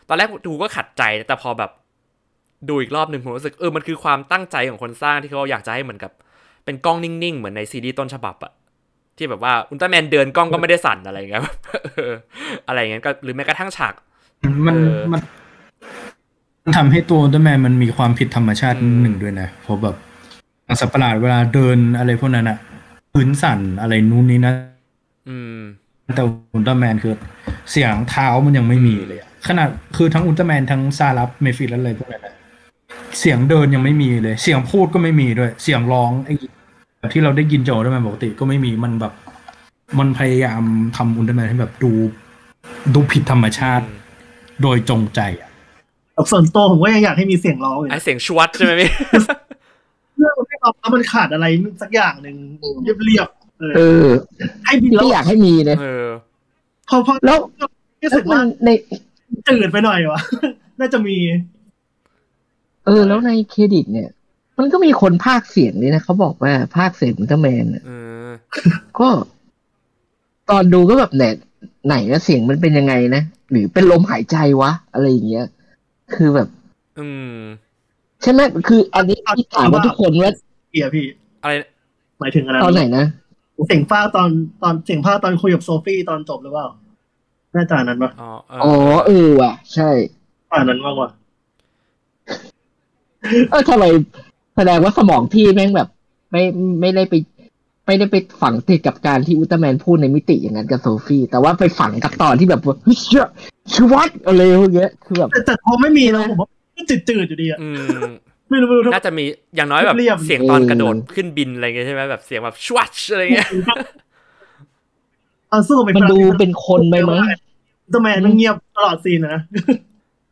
ตอนแรกดูก็ขัดใจนะแต่พอแบบดูอีกรอบหนึ่งผมรู้สึกเออมันคือความตั้งใจของคนสร้างที่เขาอยากจะให้เหมือนกับ เป็นกล้องนิ่งๆ เหมือนในซีรีส์ต้นฉบับอะที่แบบว่าอุลตร้าแมนเดินกล้องก็ไม่ได้สั่นอะไรอย่างเงี้ยเอออะไรอย่างเงี้ยก็หรือแม้กระทั่งฉากมันเออมันมันทำให้ตัวอุลตร้าแมนมันมีความผิดธรรมชาติอืมหนึ่งด้วยนะเพราะแบบสัตว์ประหลาดเวลาเดินอะไรพวกนั้นอะพื้นสั่นอะไรนู้นนี้นะ อืม แต่อุลตร้าแมนคือเสียงเท้ามันยังไม่มีเลยอะขนาดคือทั้งอุลตร้าแมนทั้งซารับเมฟิสและอะไรพวกนั้นอะเสียงเดินยังไม่มีเลย เสียงพูดก็ไม่มีด้วย เสียงร้องไอ้แบบที่เราได้ยินจากอุลตร้าแมนปกติก็ไม่มีมันแบบ มันพยายามทำอุลตร้าแมนให้แบบดูดูผิดธรรมชาติ โดยจงใจอะแบบส่วนตัวผมก็ยังอยากให้มีเสียงร้องอยู่ไอนะเสียงชวัดใช่ไหมพี่เรื่องมันไม่ออกแล้วมันขาดอะไรสักอย่างหนึ่งเรียบๆ เออเออ ให้บินก็อยากให้มีนะเออพอพอแล้วรู้แล้สึวกมัว่านในจืดไปหน่อยวะน่าจะมี เออ แล้วในเครดิต เนี่ย มันก็มีคนพากย์เสียงนี่นะเขาบอกว่าพากย์เสียงอุลตร้าแมนน่ะเออก็ ตอนดูก็แบบไหนไหนนะเสียงมันเป็นยังไงนะหรือเป็นลมหายใจวะ อะไรอย่างเงี้ย คือแบบ อืมใช่ไหมคือ อันนี้ที่ถามว่าทุกคนว่าเกียร์พี่ อะไรหมายถึงอะไรตอนไหนนะ เสียงฟ้าตอนตอนเสียงฟ้าตอนคุยกับโซฟี่ตอนจบหรือเปล่าน่าจะอันนั้นปะอ๋อเออ๋ออเออว่ะ ใช่อันนั้นมากกว่าเออทำไมแสดงว่าสมองพี่แม่งแบบ ไม่ไม่ได้ไป ไม่ได้ไปฝังติดกับการที่อุลตร้าแมนพูดในมิติอย่างนั้นกับโซฟี่ แต่ว่าไปฝังกับตอนที่แบบว่าเฮ้ยเชื่อชวัดอะไรพวกเงี้ยคือแบบแต่แต่พอไม่มีแล้วผมว่าก็จืดๆอยู่ดีอะอืม ไม่รู้ไม่รู้น่าจะมีอย่างน้อยแบบเรียบๆเสียงตอนกระโดดขึ้นบินอะไรเงี้ยใช่ไหมแบบเสียงแบบชวัชอะไรเงี้ยตอนสู้กับมันดูเป็นคนไปไหมตัวแมนมันเงียบตลอดซีนนะ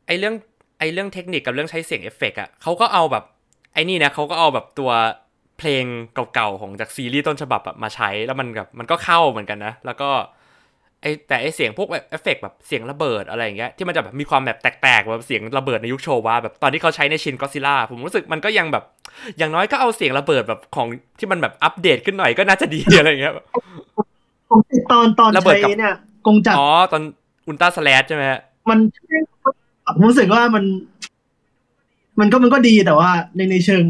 ไอเรื่องไอเรื่องเทคนิคกับเรื่องใช้เสียงเอฟเฟกต์อะเขาก็เอาแบบ ไอ้นี่นะเขาก็เอาแบบตัวเพลงเก่าๆของจากซีรีส์ต้นฉบับอะมาใช้แล้วมันแบบมันก็เข้าเหมือนกันนะ แล้วก็ ไอแต่ไอเสียงพวกแบบเอฟเฟกต์แบบเสียงระเบิดอะไรอย่างเงี้ยที่มันจะแบบมีความแบบแตกๆแบบเสียงระเบิดในยุคโชวาแบบตอนที่เขาใช้ในชินก็อดซิลล่าผมรู้สึกมันก็ยังแบบ อย่างน้อยก็เอาเสียงระเบิดแบบของที่มันแบบอัปเดตขึ้นหน่อยก็น่าจะดีอะไรอย่างเงี้ยผมติดตอนตอนระเบิดใช้กับเนี่ยกงจักรอ๋อตอนอุลตร้าสแลชใช่ไหมฮะมันผมรู้สึกว่ามัน มันก็มันก็ดีแต่ว่าในในเชิง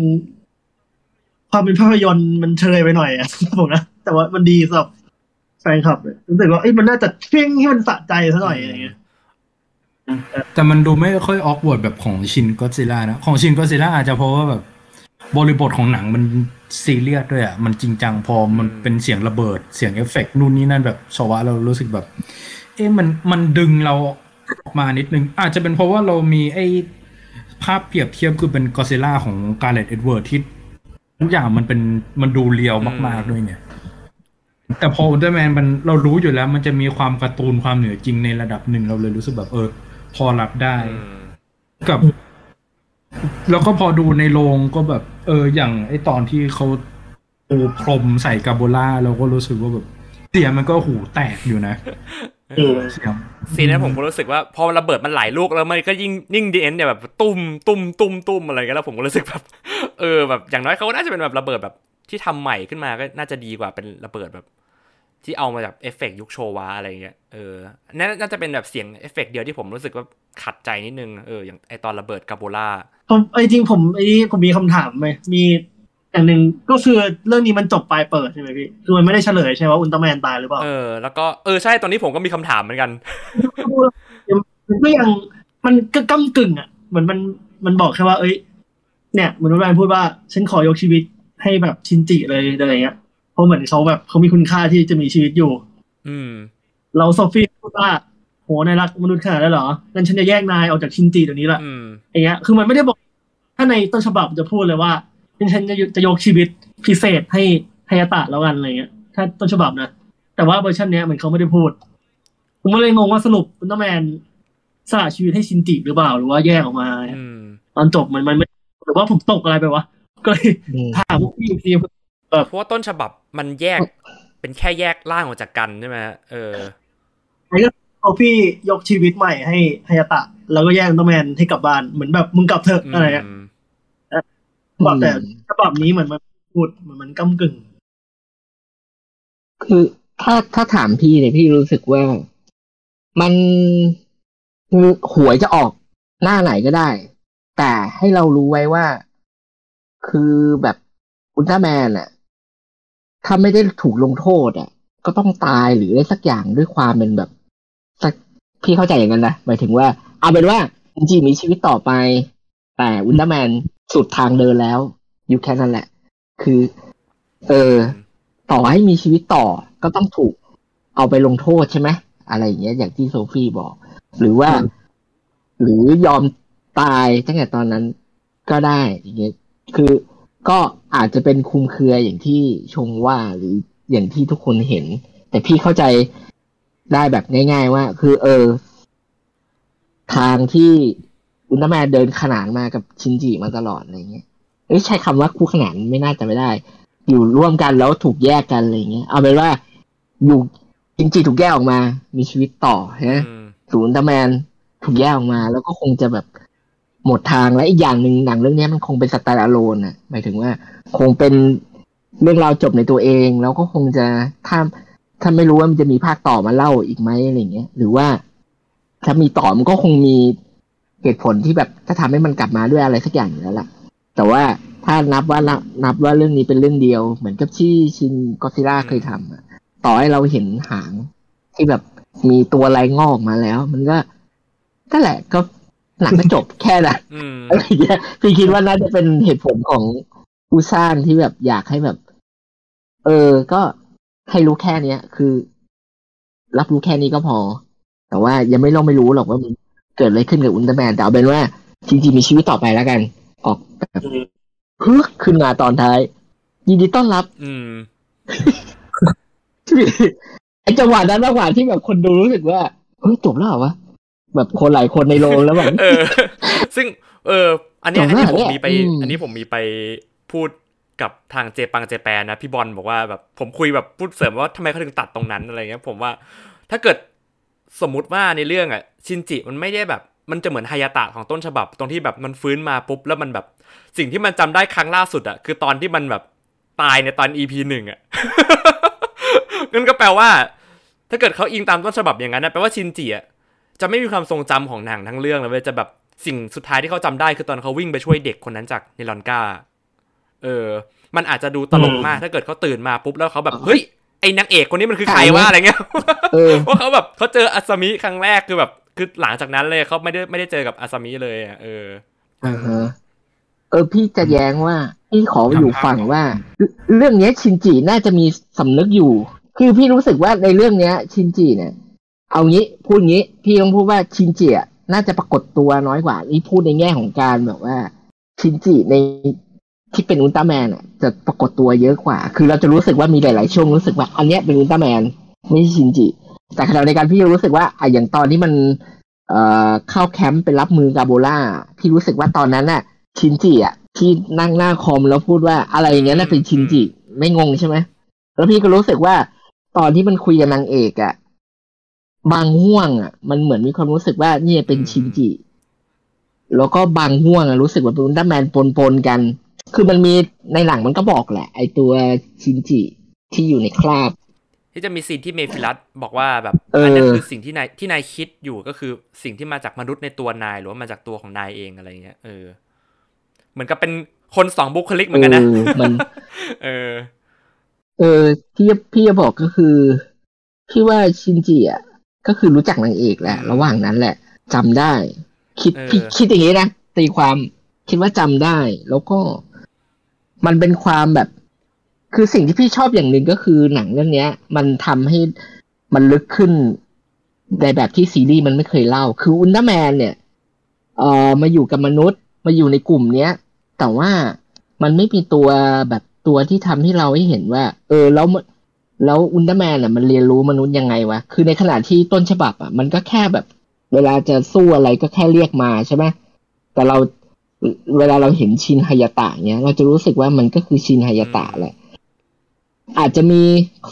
ความเป็นภาพยนตร์มันเชยไปหน่อยอะผมนะแต่ว่ามันดีสำหรับ แฟนคลับเลยรู้สึกว่าเอ้ยมันน่าจะเพ่งให้มันสะใจซะหน่อยอะไรเงี้ยแต่มันดูไม่ค่อยออกวอร์ดแบบของชินก็ซิล่านะ ของชินก็ซิล่าอาจจะเพราะว่าแบบบริบทของหนังมันซีเรียสด้วยอะ มันจริงจังพอมันเป็นเสียงระเบิดเสียงเอฟเฟกต์นู่นนี่นั่นแบบโชวะเรารู้สึกแบบ เอ๊ะมันมันดึงเราออกมานิดนึง อาจจะเป็นเพราะว่าเรามีไอ้ภาพเปรียบเทียบคือเป็นก็อดซิลล่าของแกเร็ธ เอ็ดเวิร์ดส์ที่ทุกอย่างมันเป็นมันดู real มาก ๆ ด้วยเนี่ย แต่พออุลตร้าแมนมันเรารู้อยู่แล้ว มันจะมีความการ์ตูนความเหนือจริงในระดับหนึ่งเราเลยรู้สึกแบบเออ พอรับได้อืมกับ แล้วก็พอดูในโรงก็แบบ เออ อย่างไอตอนที่เขาปูพรมใส่กาโบร่าเราก็รู้สึกว่าแบบเสียงมันก็หูแตกอยู่นะเออเสียงซีนนั้นผมก็รู้สึกว่าพอมันระเบิดมันหลายลูกแล้วมันก็ยิ่งยิ่งดีเอ็นเนี่ยแบบตุ้มตุ้มตุ้มตุ้มอะไรเงี้ยแล้วผมก็รู้สึกแบบเออแบบอย่างน้อยเขาก็น่าจะเป็นแบบระเบิดแบบที่ทำใหม่ขึ้นมาก็น่าจะดีกว่าเป็นระเบิดแบบ ที่เอามาจากเอฟเฟกต์ยุคโชวาอะไรเงี้ย เออนั่นน่าจะเป็นแบบเสียงเอฟเฟกต์เดียวที่ผมรู้สึกว่าขัดใจนิดนึง เออ อย่างไอตอนระเบิดกาโบล่าผมไอ้จริงผมไอ้นี่ผมมีคำถามไหมมีอย่างหนึ่งก็คือเรื่องนี้มันจบปลายเปิดใช่ไหมพี่ คือมันไม่ได้เฉลยใช่ไหมว่าอุลตร้าแมนตายหรือเปล่า เออ แล้วก็ เออ ใช่ ตอนนี้ผมก็มีคำถามเหมือนกันมันก็ยัง มันก็ก้ากึ่งอะ เหมือนมัน มันบอกแค่ว่า เอ้ย เนี่ยเหมือนว่าแมนพูดว่า ฉันขอยกชีวิตให้แบบชินจิเลยอะไรเงี้ยเพ ราะเหมือนเขาแบบเขามีคุณค่าที่จะมีชีวิตอยู่ อืม แล้วโซฟีพูดว่าโหนายรักมนุษย์ขนาดนั้นเหรองั้นฉันจะแยกนายออกจากชินจิเดี๋ยวนี้แหละอืมอย่างเงี้ย คือมันไม่ได้บอก ถ้าในต้นฉบับจะพูดเลยว่าฉันจะจะยกชีวิตพิเศษให้ฮายาตะแล้วกันอะไรเงี้ย ถ้าต้นฉบับนะ แต่ว่าเวอร์ชันเนี้ยเหมือนเขาไม่ได้พูด ผมก็เลยงงว่าสรุปอุลตร้าแมนสละชีวิตให้ชินจิหรือเปล่า หรือว่าแยกออกมาอืมตอนจบมันมันไม่หรือว่าผมตกอะไรไปวะ ก็เลยอืมถามพวกพี่อีกที เพราะว่าต้นฉบับมันแยก เป็นแค่แยกร่างออกจากกันใช่ไหมฮะเออเอาพี่ยกชีวิตใหม่ให้ไฮยาตะ แล้วก็แยกอุลตร้าแมนให้กลับบ้านเหมือนแบบมึงกลับเถอะอะไรเงี้ยอืมบอกแต่ฉบับนี้เหมือนมันพูดเหมือนมันก้ากึ่ง คือถ้าถ้าถามพี่เนี่ยพี่รู้สึกว่ามันคือหวยจะออกหน้าไหนก็ได้ แต่ให้เรารู้ไว้ว่า คือแบบอุลตร้าแมนอะ ถ้าไม่ได้ถูกลงโทษอะ ก็ต้องตายหรืออะไรสักอย่างด้วยความเป็นแบบสักพี่เข้าใจอย่างนั้นนะหมายถึงว่า เอาเป็นว่าจริงมีชีวิตต่อไป แต่อุลตร้าแมนสุดทางเดินแล้วอยู่แค่นั้นแหละ คือ เออ ต่อให้มีชีวิตต่อก็ต้องถูกเอาไปลงโทษใช่ไหมอะไรอย่างเงี้ยอย่างที่โซฟี่บอก หรือว่า หรือยอมตายตั้งแต่ตอนนั้นก็ได้อย่างเงี้ยคือ ก็อาจจะเป็นคลุมเครืออย่างที่ชงว่าหรืออย่างที่ทุกคนเห็น แต่พี่เข้าใจได้แบบง่าย ๆ ว่า คือเออ ทางที่อุลตร้าแมนเดินขนานมากับชินจิมาตลอดอะไรเงี้ยเอ้ยใช้คำว่าคู่ขนานไม่น่าจะไม่ได้ อยู่ร่วมกันแล้วถูกแยกกันอะไรเงี้ยเอาเป็นว่าอยู่จริงๆถูกแยกออกมา มีชีวิตต่อฮะอืมศูนย์ตาแมนถูกแยกออกมา แล้วก็คงจะแบบ หมดทางและอีกอย่างหนึ่งหนังเรื่องนี้มันคงเป็นสไตล์อโลนน่ะหมายถึงว่า คงเป็นเรื่องราวจบในตัวเอง แล้วก็คงจะถ้าถ้าไม่รู้ว่ามันจะมีภาคต่อมาเล่าอีกไหมอะไรเงี้ยหรือว่า ถ้ามีต่อมันก็คงมีเหตุผลที่แบบถ้าทำให้มันกลับมาด้วยอะไรสักอย่างอยู่แล้วล่ะ แต่ว่าถ้านับว่านับนับว่าเรื่องนี้เป็นเรื่องเดียว เหมือนกับที่ชินก็ซิล่าเคยทำอะต่อให้เราเห็นหางที่แบบมีตัวอะไรงอกมาแล้ว มันก็นั่นแหละก็ หนังก็จบแค่นั้นอืมอะไรอย่างเงี้ยพี่คิดว่าน่าจะเป็นเหตุผลของผู้สร้างที่แบบอยากให้แบบ เออ ก็ให้รู้แค่เนี้ย คือ รับรู้แค่นี้ก็พอ แต่ว่ายังไม่ลองไม่รู้หรอกว่ามันเกิดอะไรขึ้นกับอุลตร้าแมนแต่เอาเป็นว่าจริงๆมีชีวิตต่อไปแล้วกัน ออกแบบฮึกขึ้นมาตอนท้าย ยินดีต้อนรับ อืมไอจังหวะนั้นมากกว่าที่แบบคนดูรู้สึกว่าเฮ้ยจบแล้วเหรอวะ แบบคนหลายคนในโรงแล้วแบบเออ ซึ่ง เออ อันเนี้ยจบอันนี้แล้วผมเนี่ยมีไปอืมอันนี้ผมมีไปพูดกับทางเจปังเจแปนนะพี่บอลบอกว่าแบบผมคุยแบบพูดเสริมว่าทำไมเขาถึงตัดตรงนั้นอะไรเงี้ยผมว่า ถ้าเกิดสมมุติว่าในเรื่องอะ ชินจิมันไม่ได้แบบ มันจะเหมือนฮายาตะของต้นฉบับ ตรงที่แบบมันฟื้นมาปุ๊บแล้วมันแบบ สิ่งที่มันจำได้ครั้งล่าสุดอะคือตอนที่มันแบบตายในตอน EP หนึ่งอะนั่นก็แปลว่า ถ้าเกิดเขาอิงตามต้นฉบับอย่างนั้นนะแปลว่าชินจิอะ จะไม่มีความทรงจำของหนังทั้งเรื่องเลยเว้ยจะแบบสิ่งสุดท้ายที่เขาจำได้คือตอนเขาวิ่งไปช่วยเด็กคนนั้นจากเนลอนกาเออ มันอาจจะดูตลกมากถ้าเกิดเขาตื่นมาปุ๊บแล้วเขาแบบเฮ้ยไอ้นางเอกคนนี้มันคือใครวะอะไรเงี้ยเออว่าเขาแบบเขาเจออาซามิครั้งแรกคือแบบ คือหลังจากนั้นเลยเขาไม่ได้ไม่ได้เจอกับอาซามิเลยอะเอออ่าฮะเออพี่จะแย้งว่าพี่ขออยู่ฝั่งว่า เรื่องเนี้ยชินจิน่าจะมีสำนึกอยู่ คือพี่รู้สึกว่าในเรื่องเนี้ยชินจิเนี่ย เอางี้พูดงี้พี่ต้องพูดว่าชินจิอะน่าจะปรากฏตัวน้อยกว่า นี่พูดในแง่ของการแบบว่า ชินจิในที่เป็นอุลตร้าแมนอะ จะปรากฏตัวเยอะกว่า คือเราจะรู้สึกว่ามีหลาย ๆ ช่วงรู้สึกว่า อันเนี้ยเป็นอุลตร้าแมนไม่ใช่ชินจิ แต่ขณะในการพี่รู้สึกว่าอะอย่างตอนที่มัน เอ่อเข้าแคมป์ไปรับมือกาโบล่าพี่รู้สึกว่าตอนนั้นน่ะ ชินจิอะที่นั่งหน้าคอมแล้วพูดว่าอะไรอย่างเงี้ยน่ะเป็นชินจิ ไม่งงใช่ไหมแล้วพี่ก็รู้สึกว่าตอนที่มันคุยกับนางเอกอะ บางห่วงอะ มันเหมือนมีความรู้สึกว่าเนี่ยเป็นชินจิ แล้วก็บางห่วงอะรู้สึกว่าเป็นอุลตร้าแมนปนๆกัน คือมันมีในหลังมันก็บอกแหละ ไอตัวชินจิที่อยู่ในคราบ ที่จะมีซีนที่เมฟิลัสบอกว่าแบบเอออัอันนั้นคือสิ่งที่นายที่นายคิดอยู่ก็คือสิ่งที่มาจากมนุษย์ในตัวนายหรือว่ามาจากตัวของนายเองอะไรเงี้ยเออเหมือนกับเป็นคนสองบุคลิกเหมือนกันนะเออมันเออ เออพี่พี่จะบอกก็คือพี่ว่าชินจิอะ ก็คือรู้จักนางเอกแหละอืมระหว่างนั้นแหละจำได้ คิดเออพี่คิดอย่างนี้นะตีความคิดว่าจำได้ แล้วก็มันเป็นความแบบ คือสิ่งที่พี่ชอบอย่างหนึ่งก็คือหนังเรื่องเนี้ย มันทำให้มันลึกขึ้นในแบบที่ซีรีส์มันไม่เคยเล่า คืออุลตร้าแมนเนี่ยเอ่อมาอยู่กับมนุษย์ มาอยู่ในกลุ่มเนี้ย แต่ว่ามันไม่มีตัวแบบตัวที่ทำให้เราให้เห็นว่า เออแล้วมัน แล้วอุลตร้าแมนอะมันเรียนรู้มนุษย์ยังไงวะ คือในขณะที่ต้นฉบับอะมันก็แค่แบบ เวลาจะสู้อะไรก็แค่เรียกมาใช่ไหมแต่เราเวลาเราเห็นชินฮายาตะเนี้ย เราจะรู้สึกว่ามันก็คือชินฮายาตะแหละ อาจจะมี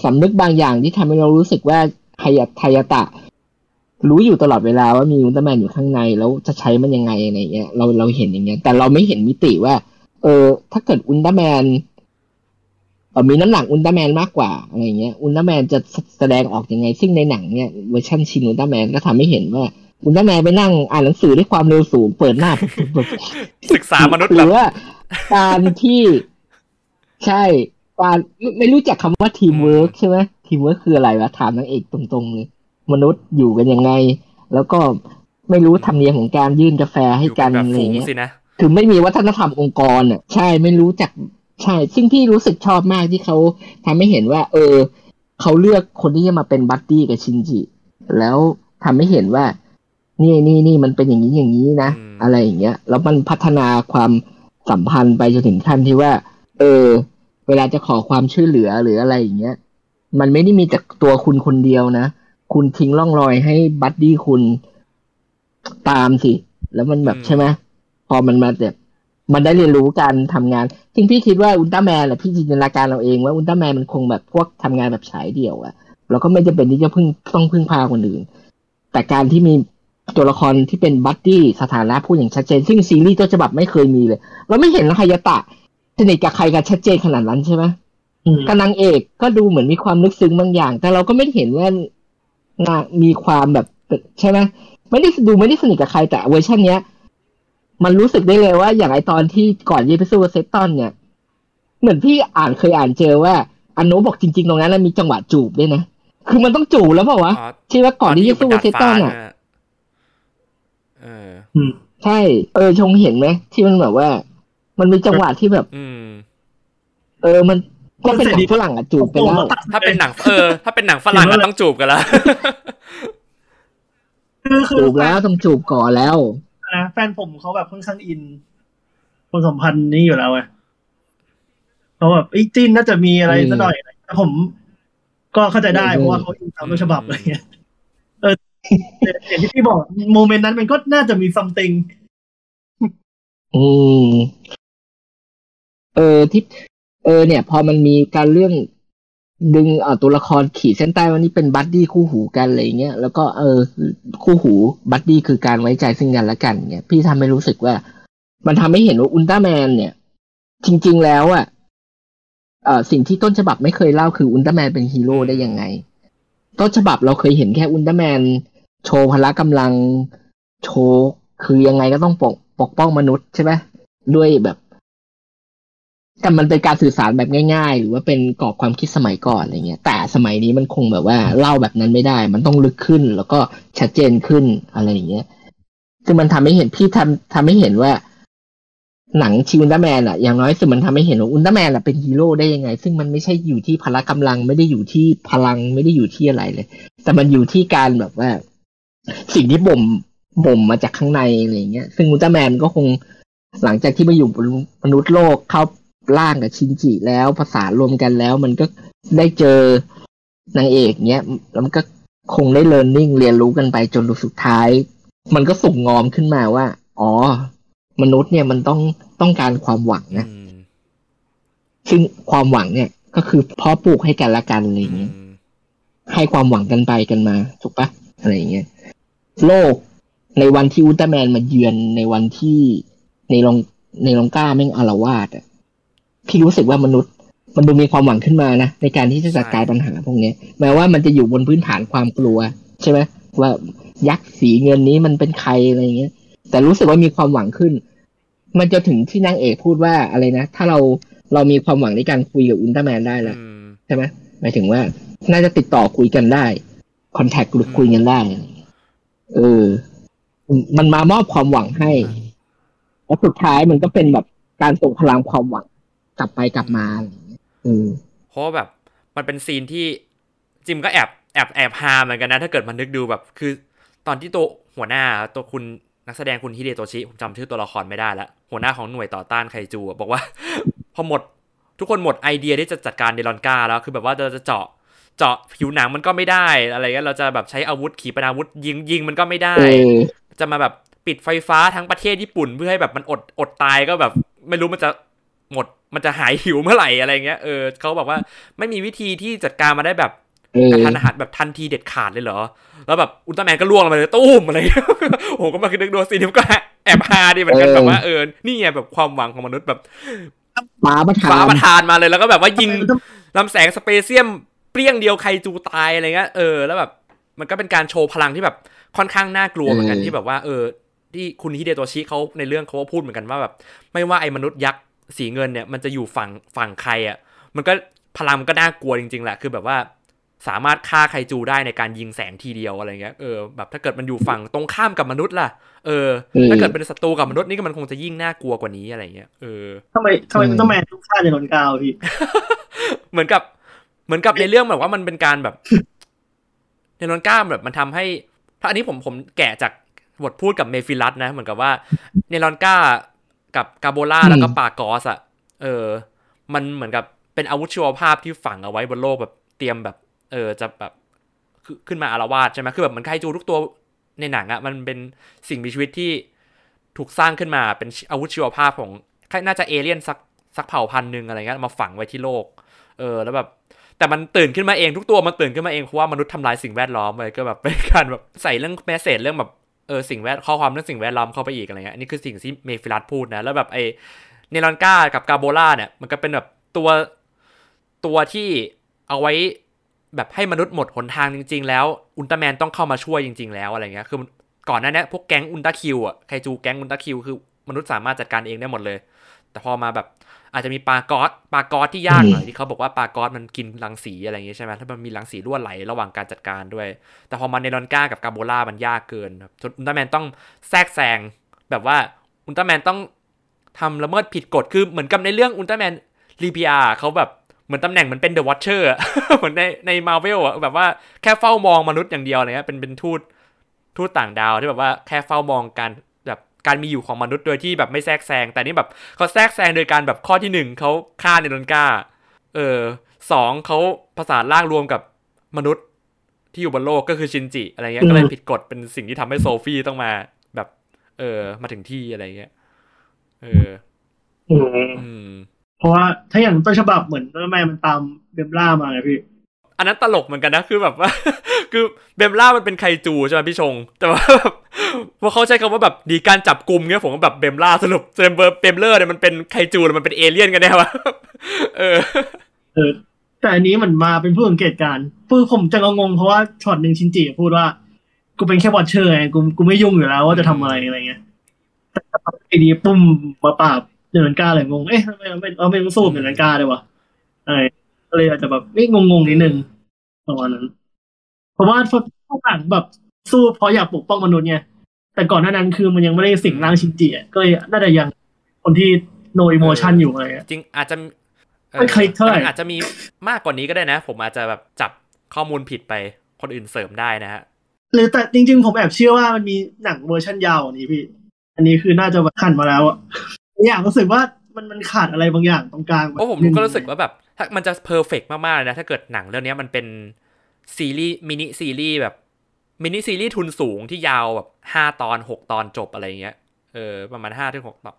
สำนึกบางอย่างที่ทำให้เรารู้สึกว่าฮายาฮายาตะ รู้อยู่ตลอดเวลาว่ามีอุลตร้าแมนอยู่ข้างในแล้วจะใช้มันยังไงอะไรเงี้ยเราเราเห็นอย่างเงี้ย แต่เราไม่เห็นมิติว่า เออ ถ้าเกิดอุลตร้าแมนเออ มีน้ำหนักอุลตร้าแมนมากกว่าอะไรเงี้ยอุลตร้าแมนจะแสดงออกยังไง ซึ่งในหนังเนี่ยเวอร์ชันชินอุลตร้าแมนก็ทำให้เห็นว่าอุลตร้าแมนไปนั่งอ่านหนังสือด้วยความเร็วสูง เปิดหน้าศึกษามนุษย์หรือแบบว่าการที่ใช่การไม่ไม่รู้จักคำว่าทีมเวิร์กใช่ไหมทีมเวิร์กคืออะไรวะถามนางเอกตรงๆเลยมนุษย์อยู่กันยังไง แล้วก็ไม่รู้ธรรมเนียมของการยื่นกาแฟให้อยู่กักันนแบบอะไรฝูงเงี้ยสินะคือไม่มีวัฒนธรรมองค์กรอะใช่ไม่รู้จัก ใช่ ซึ่งพี่รู้สึกชอบมากที่เขาทำให้เห็นว่า เออ เขาเลือกคนที่จะมาเป็นบัดดี้กับชินจิ แล้วทำให้เห็นว่า นี่นี่นี่มันเป็นอย่างนี้อย่างนี้นะอืมอะไรอย่างเงี้ย แล้วมันพัฒนาความสัมพันธ์ไปจนถึงขั้นที่ว่า เออ เวลาจะขอความช่วยเหลือหรืออะไรอย่างเงี้ย มันไม่ได้มีแต่ตัวคุณคนเดียวนะ คุณทิ้งร่องรอยให้ buddy คุณตามสิ แล้วมันแบบอืมใช่ไหมพอมันมาแบบ มันได้เรียนรู้การทำงานจริงพี่คิดว่าอุลตร้าแมนแหละพี่จินตนาการเราเองว่าอุลตร้าแมนมันคงแบบพวกทำงานแบบฉายเดี่ยวอะแล้วก็ไม่จำเป็นที่จะพึ่งต้องพึ่งพาคนอื่น แต่การที่มีตัวละครที่เป็น buddy สถานะพูดอย่างชัดเจน ซึ่งซีรีส์ต้นฉบับไม่เคยมีเลย เราไม่เห็นฮายาตะสนิทกับใครกันชัดเจนขนาดนั้นใช่ไหมอืมกับนางเอกก็ดูเหมือนมีความลึกซึ้งบางอย่าง แต่เราก็ไม่เห็นว่านางมีความแบบใช่ไหมไม่ได้ดูไม่ได้สนิทกับใครแต่เวอร์ชันเนี้ย มันรู้สึกได้เลยว่าอย่างไอตอนที่ก่อนจะไปสู้กับเซตตอนเนี่ย เหมือนพี่อ่านเคยอ่านเจอว่าอันโนบอกจริงๆตรงนั้นนะมีจังหวะจูบด้วยนะ คือมันต้องจูบแล้วเปล่าวะอ๋อใช่ว่าก่อนที่จะสู้กับเซตตอนอะเอออืมใช่ เออชงเห็นไหมที่มันแบบว่า มันมีจังหวะที่แบบ อืม เออมันก็เป็นหนังฝรั่งอะจูบไปแล้วถ้าเป็นหนังเออ ถ้าเป็นหนังฝรั่งก็ต้องจูบกันแล้วคือคือจูบแล้วต้องจูบก่อนแล้ว นะแฟนผมเขาแบบค่อนข้างอินคนสัมพันธ์นี้อยู่แล้วไงเขาแบบไอ้ยจิ้นน่าจะมีอะไรอืมสักหน่อยแต่ผม ก็เข้าใจได้อืมเพราะว่าเขาอินตามต้นฉบับอะไรเงี้ยเออแต่อย่างที่พี่บอก moment นั้นมันก็น่าจะมี somethingอืมเออที่เออเนี่ย พอมันมีการเรื่อง ดึงเอาตัวละครขีดเส้นใต้ว่านี่เป็น buddy คู่หูกันอะไรเงี้ยแล้วก็เออคู่หู buddy คือการไว้ใจซึ่งกันและกันเนี่ยพี่ทำให้รู้สึกว่า มันทำให้เห็นว่าอุลตร้าแมนเนี่ย จริง ๆ แล้วอะเอ่อสิ่งที่ต้นฉบับไม่เคยเล่าคืออุลตร้าแมนเป็นฮีโร่ได้ยังไง ต้นฉบับเราเคยเห็นแค่อุลตร้าแมนโชว์พละกำลังโชว์คือยังไงก็ต้องปกปกป้องมนุษย์ใช่ไหมด้วยแบบ แต่มันเป็นการสื่อสารแบบง่าย ๆ หรือว่าเป็นกรอบความคิดสมัยก่อนอะไรเงี้ย แต่สมัยนี้มันคงแบบว่าเล่าแบบนั้นไม่ได้ มันต้องลึกขึ้นแล้วก็ชัดเจนขึ้นอะไรอย่างเงี้ยคือมันทำให้เห็นพี่ทำทำให้เห็นว่า หนังชิอุลตร้าแมนอะอย่างน้อยสุดมันทำให้เห็นว่าอุลตร้าแมนอะเป็นฮีโร่ได้ยังไง ซึ่งมันไม่ใช่อยู่ที่พละกำลัง ไม่ได้อยู่ที่พลังไม่ได้อยู่ที่อะไรเลย แต่มันอยู่ที่การแบบว่า สิ่งที่บ่มบ่มมาจากข้างในอะไรเงี้ย ซึ่งอุลตร้าแมนก็คงหลังจากที่มาอยู่บนมนุษย์โลกเข้า ร่างกับชินจิแล้วภาษารวมกันแล้ว มันก็ได้เจอนางเอกเนี้ยแล้วมันก็คงได้เรียนรู้เรียนรู้กันไปจนสุดท้าย มันก็ส่งงอมขึ้นมาว่า อ๋อ มนุษย์เนี่ยมันต้องต้องการความหวังนะซึ่งความหวังเนี่ยก็คือเพ่อปลูกให้กันละกันอะไรอย่างเงี้ยให้ความหวังกันไปกันมาถูกปะอะไรอย่างเงี้ยโลกในวันที่อุลตร้าแมนมาเยือนในวันที่ในลองในลองก้าแม่งอารวาสอะ พี่รู้สึกว่ามนุษย์ มันดูมีความหวังขึ้นมานะในการที่จะจัดการปัญหาพวกเนี้ยแม้ว่ามันจะอยู่บนพื้นฐานความกลัว ใช่ไหมว่ายักษ์สีเงินนี้มันเป็นใครอะไรอย่างเงี้ย แต่รู้สึกว่ามีความหวังขึ้น มันจะถึงที่นางเอกพูดว่าอะไรนะ ถ้าเราเรามีความหวังในการคุยกับอุลตร้าแมนได้แล้วอืมใช่ไหมหมายถึงว่า น่าจะติดต่อคุยกันได้คอนแทคคุยกันได้อะไรอย่างเงี้ยเอออืมมันมามอบความหวังให้ แล้วสุดท้ายมันก็เป็นแบบการส่งพลังความหวัง กลับไปกลับมาอะไรอย่างเงี้ยอืมเพราะว่าแบบมันเป็นซีนที่จิมก็แอบแอบแอบฮาเหมือนกันนะ ถ้าเกิดมันนึกดูแบบคือ ตอนที่ตัวหัวหน้าตัวคุณนักแสดงคุณฮิเดโตชิผมจำชื่อตัวละครไม่ได้แล้วหัวหน้าของหน่วยต่อต้านไคจูอะบอกว่า พอหมด ทุกคนหมดไอเดียที่จะจัดการเดลอนกาแล้วคือแบบว่าเราจะเจาะเจาะผิวหนังมันก็ไม่ได้อะไรเงี้ยเราจะแบบใช้อาวุธขีปนาวุธยิงยิงมันก็ไม่ได้เออจะมาแบบปิดไฟฟ้าทั้งประเทศญี่ปุ่นเพื่อให้แบบมันอดอดตายก็แบบ ไม่รู้มันจะ หมดมันจะหายหิวเมื่อไหร่อะไรเงี้ยเออเขาบอกว่าไม่มีวิธีที่จัดการมาได้แบบเออกระทันหันแบบทันทีเด็ดขาดเลยเหรอ แล้วแบบอุลตร้าแมนก็ล่วงลงมาเลยตุ้มอะไรเงี้ยโอ้โหก็มาคือนึกดูซีนนี้มันก็แอบฮาดีเหมือนกันแบบว่าเออนี่ไงแบบความหวังของมนุษย์แบบฟ้าประทาฟ้านประทานมาเลยแล้วก็แบบว่ายิงทำไมลำแสงสเปเซียมเปรี้ยงเดียวใครจูตายอะไรเงี้ยเออแล้วแบบมันก็เป็นการโชว์พลังที่แบบค่อนข้างน่ากลัวเหมือนกันเออที่แบบว่าเออที่คุณฮิเดโตชิเขาในเรื่องเขาก็พูดเหมือนกันว่าแบบ ไม่ว่าไอ้มนุษย์ยักษ์ สีเงินเนี่ยมันจะอยู่ฝั่งฝั่งใครอะมันก็พลังมันก็น่ากลัวจริงๆแหละคือแบบว่าสามารถฆ่าไคจูได้ในการยิงแสงทีเดียวอะไรเงี้ย เออ แบบถ้าเกิดมันอยู่ฝั่งตรงข้ามกับมนุษย์ล่ะ เออ ถ้าเกิดเป็นศัตรูกับมนุษย์นี่ก็มันคงจะยิ่งน่ากลัวกว่านี้อะไรเงี้ย เออทำไมทำไมอุลตร้าแมนต้องฆ่าเดลอนกาวพี่ เหมือนกับ เหมือนกับในเรื่องแบบว่ามันเป็นการแบบ ในนอนก้ามแบบมันทำให้ ถ้าอันนี้ผมผมแกะจากบทพูดกับเมฟิลัสนะ เหมือนกับว่าเนลอนก้า กับกาโบล่าอืมแล้วก็ปากอสอะเออ มันเหมือนกับเป็นอาวุธชีวภาพที่ฝังเอาไว้บนโลกแบบเตรียมแบบ เออจะแบบขึ้นขึ้นมาอารวาสใช่ไหมคือแบบเหมันไคจูทุกตัวในหนังอะมันเป็นสิ่งมีชีวิตที่ถูกสร้างขึ้นมาเป็นอาวุธชีวภาพของน่าจะเอเลี่ยนสักสักเผ่าพันธุ์หนึ่งอะไรเงี้ยมาฝังไว้ที่โลก เออ แล้วแบบแต่มันตื่นขึ้นมาเองทุกตัวมันตื่นขึ้นมาเองเพราะว่ามนุษย์ทำลายสิ่งแวดล้อมเลยก็แบบเป็นการแบบใส่เรื่องแมสเซจเรื่องแบบ เออสิ่งแวดข้อความเรื่องสิ่งแวดล้อมเข้าไปอีกอะไรเงี้ยอันนี้คือสิ่งที่เมฟิลัสพูดนะ แล้วแบบไอเนรอนก้ากับกาโบล่าเนี่ยมันก็เป็นแบบตัวตัวที่เอาไว้แบบให้มนุษย์หมดหนทางจริง ๆ แล้วอุลตร้าแมนต้องเข้ามาช่วยจริง ๆ แล้วอะไรเงี้ยคือก่อนหน้านี้พวกแก๊งอุลตร้าคิวอะไคจูแก๊งอุลตร้าคิวคือมนุษย์สามารถจัดการเองได้หมดเลย แต่พอมาแบบ อาจจะมีพาร์กอสพาร์กอสที่ยากหน่อยที่เขาบอกว่าพาร์กอสมันกินรังสีอะไรอย่างงี้ใช่ไหมถ้ามันมีรังสีรั่วไหลระหว่างการจัดการด้วย แต่พอมาในเนรอนก้ากับกาโบล่ามันยากเกินครับจนอุลตร้าแมนต้องแทรกแซงแบบว่าอุลตร้าแมนต้องทำละเมิดผิดกฎคือเหมือนกับในเรื่องอุลตร้าแมนลิเปียเขาแบบเหมือนตำแหน่งเหมันเป็น The Watcher เหมือนในในมาเวลอะแบบว่าแค่เฝ้ามองมนุษย์อย่างเดียวอะไรเงี้ยเป็นเป็นทูตทูตต่างดาวที่แบบว่าแค่เฝ้ามองการแบบ การมีอยู่ของมนุษย์โดยที่แบบไม่แทรกแซง แต่นี่แบบเขาแทรกแซงโดยการแบบข้อที่หนึ่งเขาฆ่าเนรอนก้าเออสองเขาประสานร่างรวมกับมนุษย์ที่อยู่บนโลกก็คือชินจิอะไรเงี้ยอืมก็เลยผิดกฎเป็นสิ่งที่ทำให้โซฟี่ต้องมาแบบ เออ มาถึงที่อะไรเงี้ยเอออืมอืมเพราะว่าถ้าอย่างต้นฉบับเหมือนอุลตร้าแมนมันตามเบมล่ามาไงพี่ อันนั้นตลกเหมือนกันนะคือแบบว่า คือเบมล่ามันเป็นไคจูใช่ไหมพี่ชง แต่ว่าแบบพอเขาใช้คำว่าแบบดีการจับกลุ่มเงี้ยผมก็แบบเบมล่าสรุปเบมเบอร์เบมเลอร์เนี่ยมันเป็นไคจูหรือมันเป็นเอเลี่ยนกันแน่วะเออเออ แต่อันนี้มันมาเป็นผู้สังเกตการณ์คือผมจะงงเพราะว่าช็อตหนึ่งชินจิพูดว่า กูเป็นแค่วอชเชอร์ไงกูกูไม่ยุ่งอยู่แล้วว่าจะทำอะไรอะไรเงี้ยแต่ไอ้ดีปุ้มมาปราบเดลอนกาเลยงงเอ๊ะทำไมเราไม่เราไม่ต้องสู้เดลอนกาเลยวะอะไร ก็เลยอาจจะแบบไม่งงๆนิดนึงประมาณนั้น เพราะว่าฝรั่งแบบสู้เพราะอยากปกป้องมนุษย์ไงแต่ก่อนหน้านั้นคือมันยังไม่ได้สิ่งร่างชินจิอะก็เลยน่าจะยังคนที่ no emotion อยู่อะไรเงี้ยจริงอาจจะเอ่อไม่เคยเท่าไหร่มันอาจจะมีมากกว่านี้ก็ได้นะ ผมอาจจะแบบจับข้อมูลผิดไปคนอื่นเสริมได้นะฮะหรือแต่จริง ๆ ผมแอบเชื่อว่ามันมีหนังเวอร์ชันยาวกว่านี้พี่ อันนี้คือน่าจะแบบหันมาแล้วอะอยากรู้สึกว่ามันมันขาดอะไรบางอย่างตรงกลางแบบโอ้ผมก็รู้สึกว่าแบบ ถ้ามันจะ perfect มากๆเลยนะ ถ้าเกิดหนังเรื่องเนี้ยมันเป็นซีรีส์มินิซีรีส์แบบมินิซีรีส์ทุนสูงที่ยาวแบบห้าตอนหกตอนจบอะไรเงี้ย เออ ประมาณห้าถึงหกตอน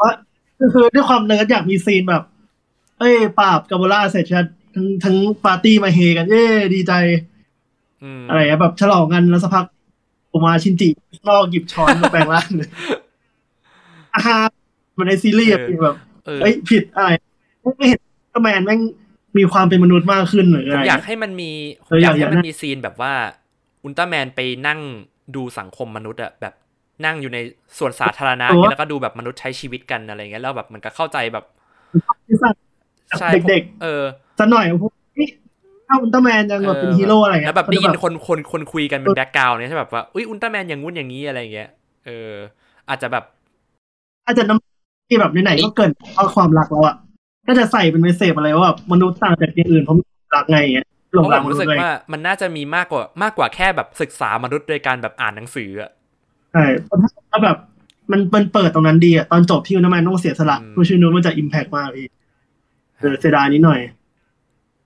ว่าคือด้วยความเนิร์ดอยากมีซีนแบบ เอ้ยปราบกาโบล่าเสร็จใช่ไหมทั้งทั้งปาร์ตี้มาเฮกันเย้ดีใจอืมอะไรอะแบบฉลองกันแล้วสักพักผมมาชินจิลอกหยิบช้อนมาแปลงร่างเลยอาฮาเหมันในซีรีส์อะพี่แบบเออเอ้ยผิดอะไรไม่เห็น ก็แมนแม่งมีความเป็นมนุษย์มากขึ้นหรือผอะมไรอยากให้มันมีผเอมออยากกอายให้อยากมันนะมีซีนแบบว่า อุลตร้าแมนไปนั่งดูสังคมมนุษย์อะแบบนั่งอยู่ในส่วนสาธารณะอย่างเงี้ยแล้วก็ดูแบบมนุษย์ใช้ชีวิตกันอะไรเงี้ยแล้วแบบมันก็เข้าใจแบบที่สร้างใช่เด็กเออๆสักหน่อยพวกนี้ถ้าอุลตร้าแมนยังแบบเป็นฮีโร่อะไรเงี้ยแล้วแบบได้ยินเขาจะคนคนคนคุยกันเป็นแบ็กกราวน์เนี่ยใช่แบบว่าอุ้ยอุลตร้าแมนอย่างงู้นอย่างนี้อะไรอย่างเงี้ยเออ อาจจะแบบ อาจจะน้ำที่แบบไหนๆก็เกินเพราะความรักแล้วอะ ก็จะใส่เป็นเมสเซจอะไรว่าแบบมนุษย์ต่างจากอย่างอื่นเพราะมีความรักไงอย่างเงี้ยหลเพงราะรัผกมมนุษรู้สึย์กเลยว่ามันน่าจะมีมากกว่ามากกว่าแค่แบบศึกษามนุษย์โดยการแบบอ่านหนังสืออะใช่เพราะถ้าแบบมันมันเปิดตรงนั้นดีอะตอนจบที่อุลตร้าแมนต้องเสียสละผู้ชื่อนู้นมันจะอิมแพกมากพี่เออเสียดายนิดหน่อย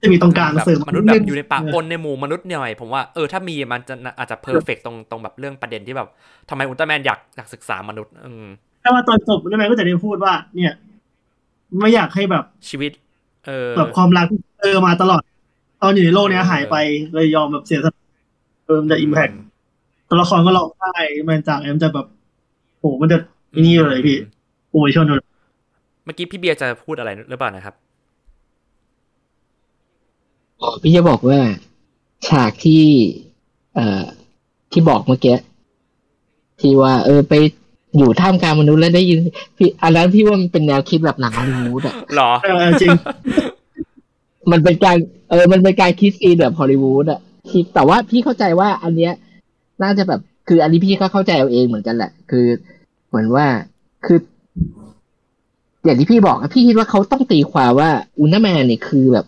จะมีตรงกลางแบบเสริมมนุษย์แบบอยู่ในปะปนในหมู่มนุษย์หน่อยผมว่าเออถ้ามีมันจะอาจจะเพอร์เฟกตรงตรงแบบเรื่องประเด็นที่แบบทำไมอุลตร้าแมนอยากอยากศึกษามนุษย์ อืมแต่ว่าตอนจบอุลตร้าแมนก็จะได้พูดว่าเนี่ย ไม่อยากให้แบบชีวิต เออแบบความรักที่เจอมาตลอด ตอนอยู่ในโลกเนี้ยหายไปเลยยอมแบบเสียสละเออมันจะอิมแพกตัวละครก็ร้องไห้แมนจากแอมนจะแบบโหมันจะนี่เลยพี่โอ้ยชนเลยเมื่อกี้พี่เบียร์จะพูดอะไรหรือเปล่านะครับอ๋อพี่จะบอกว่าฉากที่ เอ่อที่บอกเมื่อกี้ที่ว่า เออ ไป อยู่ท่ามกลางมนุษย์แล้วได้ยินพี่อันนั้นพี่ว่ามันเป็นแนวคิดแบบหนังฮอลลีวูดอะหรอเออจริง มันเป็นการ เออ มันเป็นการคิดซีนแบบฮอลลีวูดอะคิดแต่ว่าพี่เข้าใจว่า อันเนี้ย น่าจะแบบ คืออันนี้พี่ก็เข้าใจเอาเองเหมือนกันแหละ คือเหมือนว่าคือ อย่างที่พี่บอกอะพี่คิดว่าเขาต้องตีความว่าอุลตร้าแมนเนี่ยคือแบบ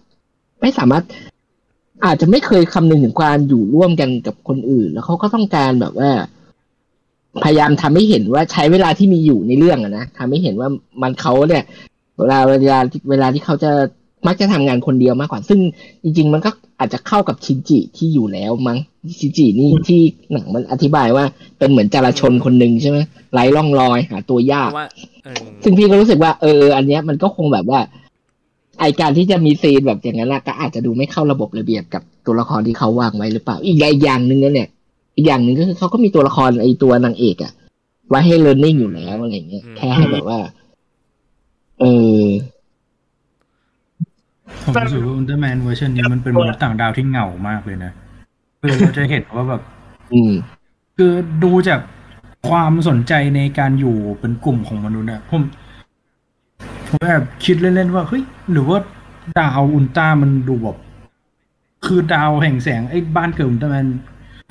ไม่สามารถอาจจะไม่เคยคำนึงถึงความอยู่ร่วมกันกับคนอื่น แล้วเขาก็ต้องการแบบว่า พยายามทำให้เห็นว่าใช้เวลาที่มีอยู่ในเรื่องอะนะทำให้เห็นว่ามันเขาเนี่ย เวลาเวลาเวลาที่เขาจะมักจะทำงานคนเดียวมากกว่า ซึ่งจริง ๆ มันก็อาจจะเข้ากับชินจิที่อยู่แล้วมั้งชินจินี่ที่หนังมันอธิบายว่าเป็นเหมือนจารชนคนหนึ่งใช่ไหมไร้ร่องรอยหาตัวยาเพกราะว่าเออซึ่งพี่ก็รู้สึกว่าเออ อันเนี้ยมันก็คงแบบว่า ไอการที่จะมี scene แบบอย่างนั้นน่ะก็อาจจะดูไม่เข้าระบบระเบียบกับตัวละครที่เขาวางไว้หรือเปล่า อีกอย่างหนึ่งนะเนี่ย อีกอย่างหนึ่งก็คือเขาก็มีตัวละครไอตัวนางเอกอะไว้ให้เรียนรู้อยู่แล้วอะไรเงี้ยแค่ให้แบบว่า เออผมรู้สึกว่าอุลตร้าแมนเวอร์ชันนี้มันเป็นมนุษย์ต่างดาวที่เหงามากเลยนะคือเราจะเห็นว่าแบบ อืมคือดูจากความสนใจในการอยู่เป็นกลุ่มของมนุษย์อะผมผมแบบคิดเล่นๆว่าเฮ้ยหรือว่าดาวอุลตร้ามันดูแบบคือดาวแห่งแสงไอ้บ้านเกิดอุลตร้าแมน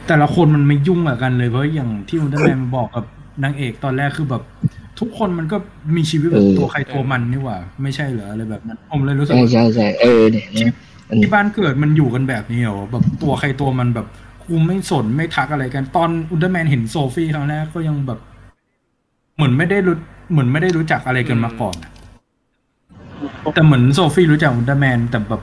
แต่ละคนมันไม่ยุ่งกับกันเลยเพราะอย่างที่อุลตร้าแมนมันบอกกับนางเอกตอนแรกคือแบบ ทุกคนมันก็มีชีวิตแบบเออตัวใครตัวมันนี่หว่า ไม่ใช่เหรออะไรแบบนั้นผมเลยรู้สึกใช่ว่าใช่ใช่เออเนี่ยนะอันนี้ที่บ้านเกิดมันอยู่กันแบบนี้เหรอแบบตัวใครตัวมันแบบกูไม่สนไม่ทักอะไรกัน ตอนอุลตร้าแมนเห็นโซฟี่ครั้งแรกก็ยังแบบ เหมือนไม่ได้รู้เหมือนไม่ได้รู้จักอะไรกันมาก่อนอะแต่เหมือนโซฟี่รู้จักอุลตร้าแมนแต่แบบ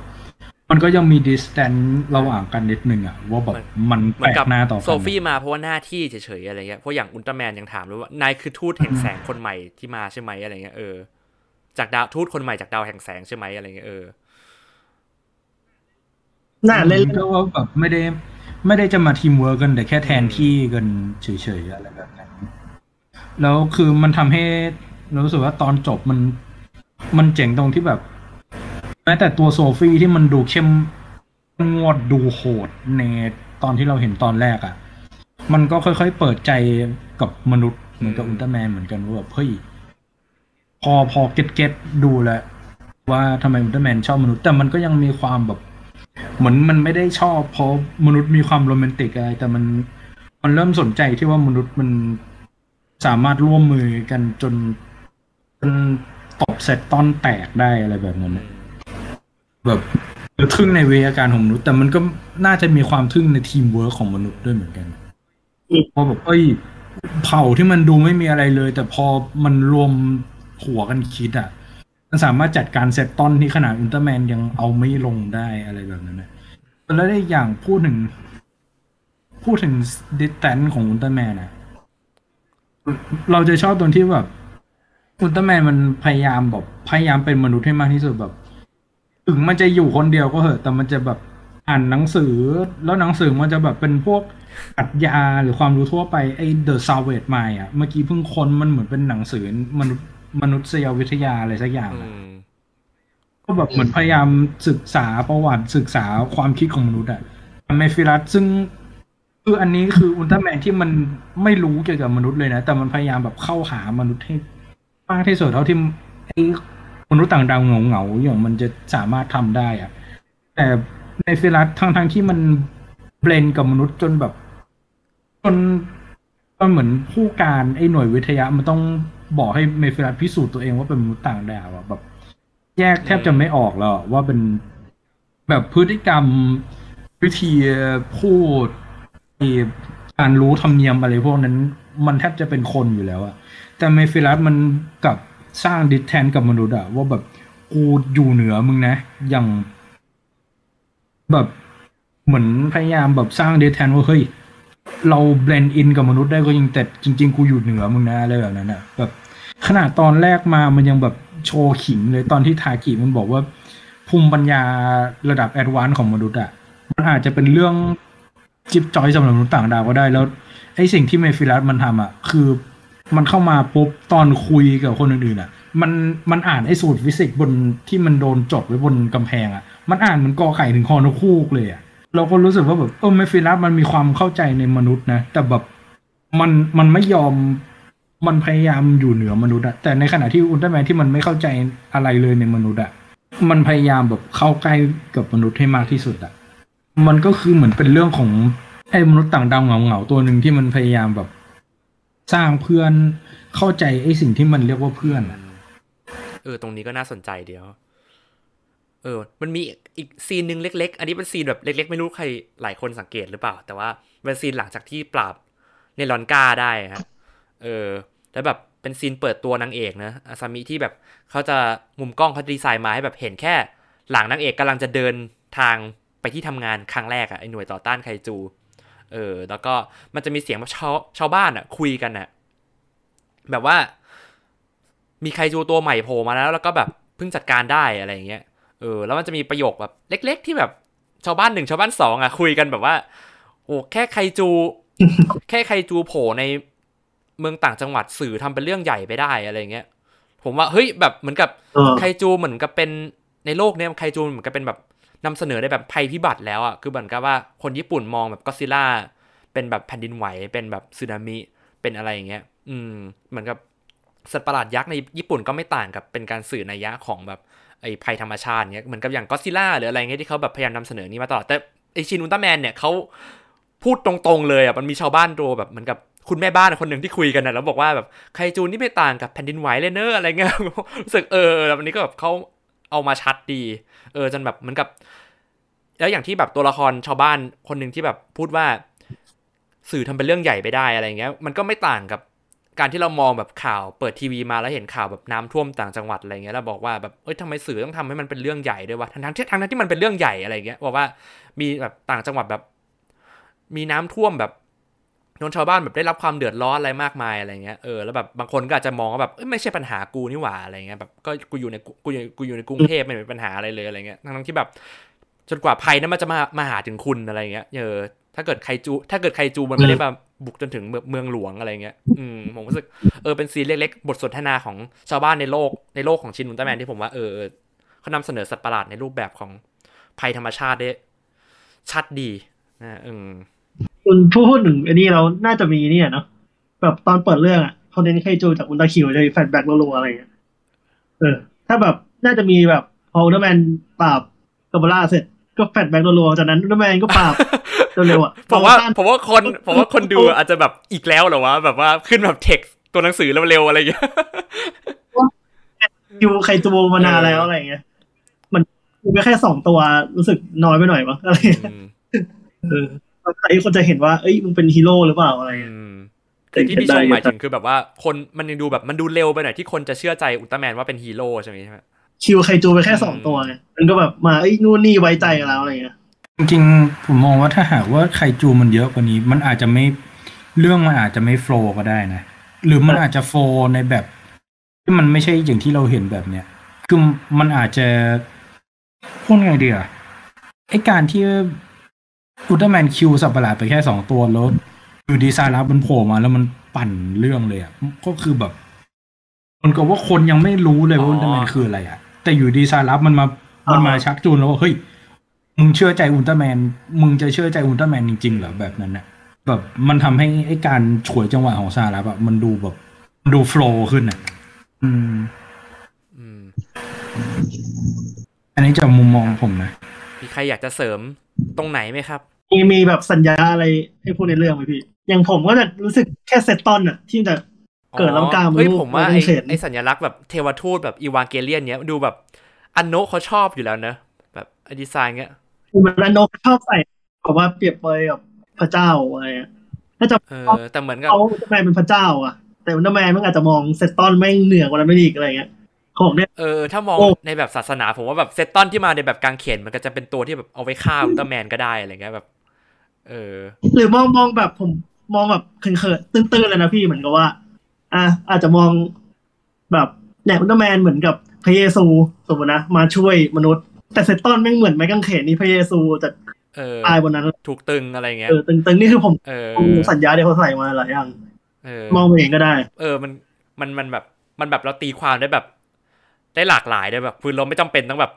มันก็ยังมีดิสแตนระหว่างกันนิดนึงอะว่าแบบมันเหแปมือนลกับกหน้าต่อกันโซฟี่มาเพราะว่าหน้าที่เฉยๆอะไรเงี้ยเพราะอย่างอุลตร้าแมนยังถามเลยว่านายคือทูตแห่งแสงคนใหม่ที่มาใช่ไหมอะไรเงี้ยเออจากดาวทูตคนใหม่จากดาวแห่งแสงใช่ไหมอะไรเงี้ยเออน่าเล่นก็ว่าแบบไม่ได้ ไม่ได้จะมาทีมเวิร์กกันแต่แค่แทนที่กันเฉยๆอะไรแบบนั้นแล้วคือมันทำให้เรารู้สึกว่าตอนจบมัน มันเจ๋งตรงที่แบบ แม้แต่ตัวโซฟี่ที่มันดูเข้มงวดดูโหดในตอนที่เราเห็นตอนแรกอะ่ะ มันก็ค่อยๆเปิดใจกับมนุษย์เหมือนกับอุลตร้าแมนเหมือนกันว่าแบบเฮ้ยพอพอเก็ตเก็ตดูแล้วว่าทำไมอุลตร้าแมนชอบมนุษย์ แต่มันก็ยังมีความแบบ เหมือนมันไม่ได้ชอบเพราะมนุษย์มีความโรแมนติกอะไร แต่มันมันเริ่มสนใจที่ว่ามนุษย์มันสามารถร่วมมือกันจนจนตบเซ็ตตอนแตกได้อะไรแบบนั้น แบบทึ่งในเวอาการของมนุษย์ แต่มันก็น่าจะมีความทึ่งในทีมเวิร์คของมนุษย์ด้วยเหมือนกันเพราะแบบเอ้ย เผ่าที่มันดูไม่มีอะไรเลย แต่พอมันรวมหัวกันคิดอะ มันสามารถจัดการเซตตอนที่ขนาดอุลตร้าแมนยังเอาไม่ลงได้อะไรแบบนั้นนะแล้วได้อย่างพูดถึง พูดถึงดิสแตนของอุลตร้าแมนนะเราจะชอบตรงที่แบบอุลตร้าแมนมันพยายามแบบพยายามเป็นมนุษย์ให้มากที่สุดแบบ ถึงมันจะอยู่คนเดียวก็เหอะ แต่มันจะแบบอ่านหนังสือ แล้วหนังสือมันจะแบบเป็นพวกปรัชญาหรือความรู้ทั่วไปไอ้ The Savage Mind อะ เมื่อกี้เพิ่งค้นมันเหมือนเป็นหนังสือมนุษย์มนุษยวิทยาอะไรสักอย่างอือะมก็แบบเหมือนพยายามศึกษาประวัติศึกษาความคิดของมนุษย์อะเมฟิรัสซึ่งคืออันนี้คืออุลตร้าแมนที่มันไม่รู้เกี่ยวกับมนุษย์เลยนะ แต่มันพยายามแบบเข้าหามนุษย์ให้มากที่สุดเท่าที่ไอ้ มนุษย์ต่างดาวเหงาๆอย่างมันจะสามารถทำได้อะแต่ในฟิลัสทั้งทั้งที่มันเบลนกับมนุษย์จนแบบ จนจนเหมือนผู้การไอ้หน่วยวิทยามันต้องบอกให้เมฟิลัสพิสูจน์ตัวเองว่าเป็นมนุษย์ต่างดาวอะแบบ แยกแทบจะไม่ออกแล้วอว่าเป็นแบบพฤติกรรมวิธีพูดมีการรู้ธรรมเนียมอะไรพวกนั้น มันแทบจะเป็นคนอยู่แล้วอะแต่เมฟิลัสมันกลับ สร้างดิสแทนกับมนุษย์อะว่าแบบกูอยู่เหนือมึงนะ อย่าง แบบเหมือนพยายามแบบสร้าง distance ว่าเฮ้ยเรา blend in กับมนุษย์ได้ก็ยังแต่จริง ๆ กูอยู่เหนือมึงนะอะไรแบบนั้นอะแบบขนาดตอนแรกมามันยังแบบโชว์ขิงเลยตอนที่ทากิมันบอกว่า ภูมิปัญญาระดับ advance ของมนุษย์อะมันอาจจะเป็นเรื่องจิ๊บจ๊อยสำหรับมนุษย์ต่างดาวก็ได้แล้วไอ้สิ่งที่เมฟิลัสมันทำอะคือ มันเข้ามาปุ๊บตอนคุยกับคนอื่นๆอะมันมันอ่านไอ้สูตรฟิสิกส์บนที่มันโดนจดไว้บนกำแพงอะ มันอ่านเหมือนกอไก่ถึงคอนคูกเลยอะเราก็รู้สึกว่าแบบเออเมฟิลัสมันมีความเข้าใจในมนุษย์นะ แต่แบบมันมันไม่ยอมมันพยายามอยู่เหนือมนุษย์อะแต่ในขณะที่อุลตร้าแมนที่มันไม่เข้าใจอะไรเลยในมนุษย์อะมันพยายามแบบเข้าใกล้กับมนุษย์ให้มากที่สุดอะมันก็คือเหมือนเป็นเรื่องของไอ้มนุษย์ต่างดาวเหงาๆตัวหนึ่งที่มันพยายามแบบ สร้างเพื่อนเข้าใจไอ้สิ่งที่มันเรียกว่าเพื่อนอเออ ตรงนี้ก็น่าสนใจเดียว เออ มันมีอีกซีนหนึ่งเล็ก ๆ อันนี้เป็นซีนแบบเล็ก ๆ ไม่รู้ใครหลายคนสังเกตหรือเปล่า แต่ว่าเป็นซีนหลังจากที่ปราบเนลอนกาได้ฮะเออ แล้วแบบเป็นซีนเปิดตัวนางเอกนะอาซามิที่แบบเขาจะมุมกล้องเขาดีไซน์มาให้แบบเห็นแค่หลังนางเอกกำลังจะเดินทางไปที่ทำงานครั้งแรกอะไอหน่วยต่อต้านไคจู เออ แล้วก็มันจะมีเสียงแบบชาวชาวบ้านอะคุยกันอะแบบว่า มีไคจูตัวใหม่โผล่มาแล้ว แล้วก็แบบเพิ่งจัดการได้อะไรอย่างเงี้ยเออแล้วมันจะมีประโยคแบบเล็ก ๆ ที่แบบชาวบ้านหนึ่งชาวบ้านสองอะคุยกันแบบว่าโอ้แค่ไคจู แค่ไคจูโผล่ในเมืองต่างจังหวัดสื่อทำเป็นเรื่องใหญ่ไปได้อะไรเงี้ย ผมว่าเฮ้ยแบบเหมือนกับเออไคจูเหมือนกับเป็นในโลกเนี้ยไคจูเหมือนกับเป็นแบบ นำเสนอได้แบบภัยพิบัติแล้วอะคือเหมือนกับว่าคนญี่ปุ่นมองแบบก็ซิล่าเป็นแบบแผ่นดินไหวเป็นแบบสึนามิเป็นอะไรอย่างเงี้ย อืมเหมือนกับสัตว์ประหลาดยักษ์ในญี่ปุ่นก็ไม่ต่างกับเป็นการสื่อนัยยะของแบบไอ้ภัยธรรมชาติเนี้ยเหมือนกับอย่างก็ซิล่าหรืออะไรเงี้ยที่เขาแบบพยายามนำเสนอนี้มาตลอดแต่ไอชินอุลตร้าแมนเนี่ยเขาพูดตรงๆเลยอะมันมีชาวบ้านตัวแบบเหมือนกับคุณแม่บ้านคนหนึ่งที่คุยกันนะแล้วบอกว่าแบบไคจูนี่ไม่ต่างกับแผ่นดินไหวเลยเนอะอะไรเงี้ยรู้สึกเออแล้ววันนี้ก็แบบเขาเอามาชัดดี เออจนแบบเหมือนกับ แล้วอย่างที่แบบตัวละครชาวบ้านคนหนึ่งที่แบบพูดว่าสื่อทำเป็นเรื่องใหญ่ไปได้อะไรเงี้ย มันก็ไม่ต่างกับการที่เรามองแบบข่าวเปิดทีวีมาแล้วเห็นข่าวแบบน้ำท่วมต่างจังหวัดอะไรเงี้ยแล้วบอกว่าแบบเอ้ยทำไมสื่อต้องทำให้มันเป็นเรื่องใหญ่ด้วยวะทั้งทั้งที่ทั้งนั้นที่มันเป็นเรื่องใหญ่อะไรเงี้ยบอกว่ามีแบบต่างจังหวัดแบบ มีน้ำท่วมแบบ นชาวบ้านแบบได้รับความเดือดร้อนอะไรมากมายอะไรเงี้ยเออแล้วแบบบางคนก็อาจจะมองว่าแบบไม่ใช่ปัญหากูนี่หว่าอะไรเงี้ยแบบก็กูอยู่ในกูอยู่กูอยู่ในกรุงเทพไม่เป็นปัญหาอะไรเลยอะไรเงี้ยทั้งที่แบบจนกว่าภัยนั้นมันจะมามาหาถึงคุณอะไรเงี้ยเออถ้าเกิดไคจู ถ้าเกิดไคจูมันไม่ได้แบบบุกจนถึงเมืองเมืองหลวงอะไรเงี้ย อืมผมรู้สึกเออเป็น scene เล็กๆ บทสนทนาของชาวบ้านในโลกในโลกของชินอุลตร้าแมนที่ผมว่าเออเขานำเสนอสัตว์ประหลาดในรูปแบบของภัยธรรมชาติได้ชัดดีนะอืม คุณพูดถึงอันนี้เราน่าจะมีเนี่ยเนาะแบบตอนเปิดเรื่องอะเขาเน้นไคจูจากอุลตร้าคิวจะมี flashback รัวๆอะไรอย่างเงี้ยเออ ถ้าแบบน่าจะมีแบบพออุลตร้าแมนปราบกาโบร่าเสร็จก็ flashback รัวๆจากนั้นอุลตร้าแมนก็ปราบเร็วๆอะผมว่าต่อต้นผมว่าคนผมว่าคนดูอาจจะแบบอีกแล้วเหรอวะแบบว่าขึ้นแบบเท็กซ์ตัวหนังสือเร็วๆอะไรอย่างเงี้ยคิวไคจูมานานแล้วอะไรอย่างเงี้ยมันมีไปแค่สองตัวรู้สึกน้อยไปหน่อยปะอะไรอย่างเงี้ยอืมเออแล้ว ใครคนจะเห็นว่าเอ้ยมึงเป็นฮีโร่หรือเปล่าอะไรอย่างเงี้ยอืมคือที่พี่ชงหมายถึงคือแบบว่าคนมันยังดูแบบมันดูเร็วไปหน่อยที่คนจะเชื่อใจอุลตร้าแมนว่าเป็นฮีโร่ใช่ไหมใช่ไหมคิวไคจูไปแค่สองตัวไงมันก็แบบมาเอ้ยนู่นนี่ไว้ใจกันแล้วอะไรอย่างเงี้ยจริงๆผมมองว่าถ้าหากว่าไคจูมันเยอะกว่านี้ มันอาจจะไม่เรื่องมันอาจจะไม่โฟล์ก็ได้นะ หรือมันอาจจะโฟล์ในแบบ ที่มันไม่ใช่อย่างที่เราเห็นแบบเนี้ยคือมันอาจจะพูดไงดีอะไอการที่ อุลตร้าแมนคิวสับประหลาดไปแค่สองตัวแล้วอยู่ดีไซน์รับมันโผล่มาแล้วมันปั่นเรื่องเลยอะก็คือแบบมันก็ว่าคนยังไม่รู้เลยว่าอุลตร้าแมนคืออะไรอะแต่อยู่ดีไซน์รับมันมามันมาชักจูนแล้วว่าเฮ้ยมึงเชื่อใจอุลตร้าแมน มึงจะเชื่อใจอุลตร้าแมนจริงๆเหรอแบบนั้นน่ะแบบมันทำให้ไอ้การฉวยจังหวะของซาร่าแบบมันดูแบบมันดูโฟล์ขึ้นอะอืมอืม อันนี้จากมุมมองผมนะ มีใครอยากจะเสริมตรงไหนไหมครับ มีมีแบบสัญญาอะไรให้พูดในเรื่องไหมพี่ อย่างผมก็จะรู้สึกแค่เซตตอนอะที่จะเกิดแล้วกล้ามเฮ้ยลูกผมว่าแล้วไอ้เห็นไอ้สัญลักษณ์แบบเทวทูตแบบอีวานเกเลียนเนี้ยดูแบบอันโนะเขาชอบอยู่แล้วเนอะแบบไอ้ดีไซน์เงี้ยเหมือนนกชอบใส่แบบว่าเปรียบเปรยกับพระเจ้าอะไรอะถ้าจะเออแต่เหมือนกับเขาอุลตร้าแมนเป็นพระเจ้าอะแต่อุลตร้าแมนมันอาจจะมองเซตตอนแม่งเหนือกว่านั้นไม่อีกอะไรเงี้ยเขาบอกเนี่ยเออถ้ามองโอ้ในแบบศาสนาผมว่าแบบเซตตอนที่มาในแบบกางเขนมันก็จะเป็นตัวที่แบบเอาไว้ฆ่าอุลตร้าแมนก็ได้อะไรเงี้ยแบบ เออ หรือมองมองแบบผมมองแบบเขินๆตื้นๆเลยนะพี่เหมือนกับว่า อะอาจจะมองแบบเนี่ยอุลตร้าแมนเหมือนกับพระเยซูสมมตินะมาช่วยมนุษย์ แต่เซตตอนแม่งเหมือนไม้กางเขนนี่พระเยซูจะเออตายบนนั้นถูกตึงอะไรเงี้ยเออตึงๆนี่คือผมเออสัญญาที่เขาใส่มาหลายอย่างเออมองไปเองก็ได้ เออมันมันมันแบบ มันแบบเราตีความได้แบบ ได้หลากหลายได้แบบคือเราไม่จำเป็นต้องแบบ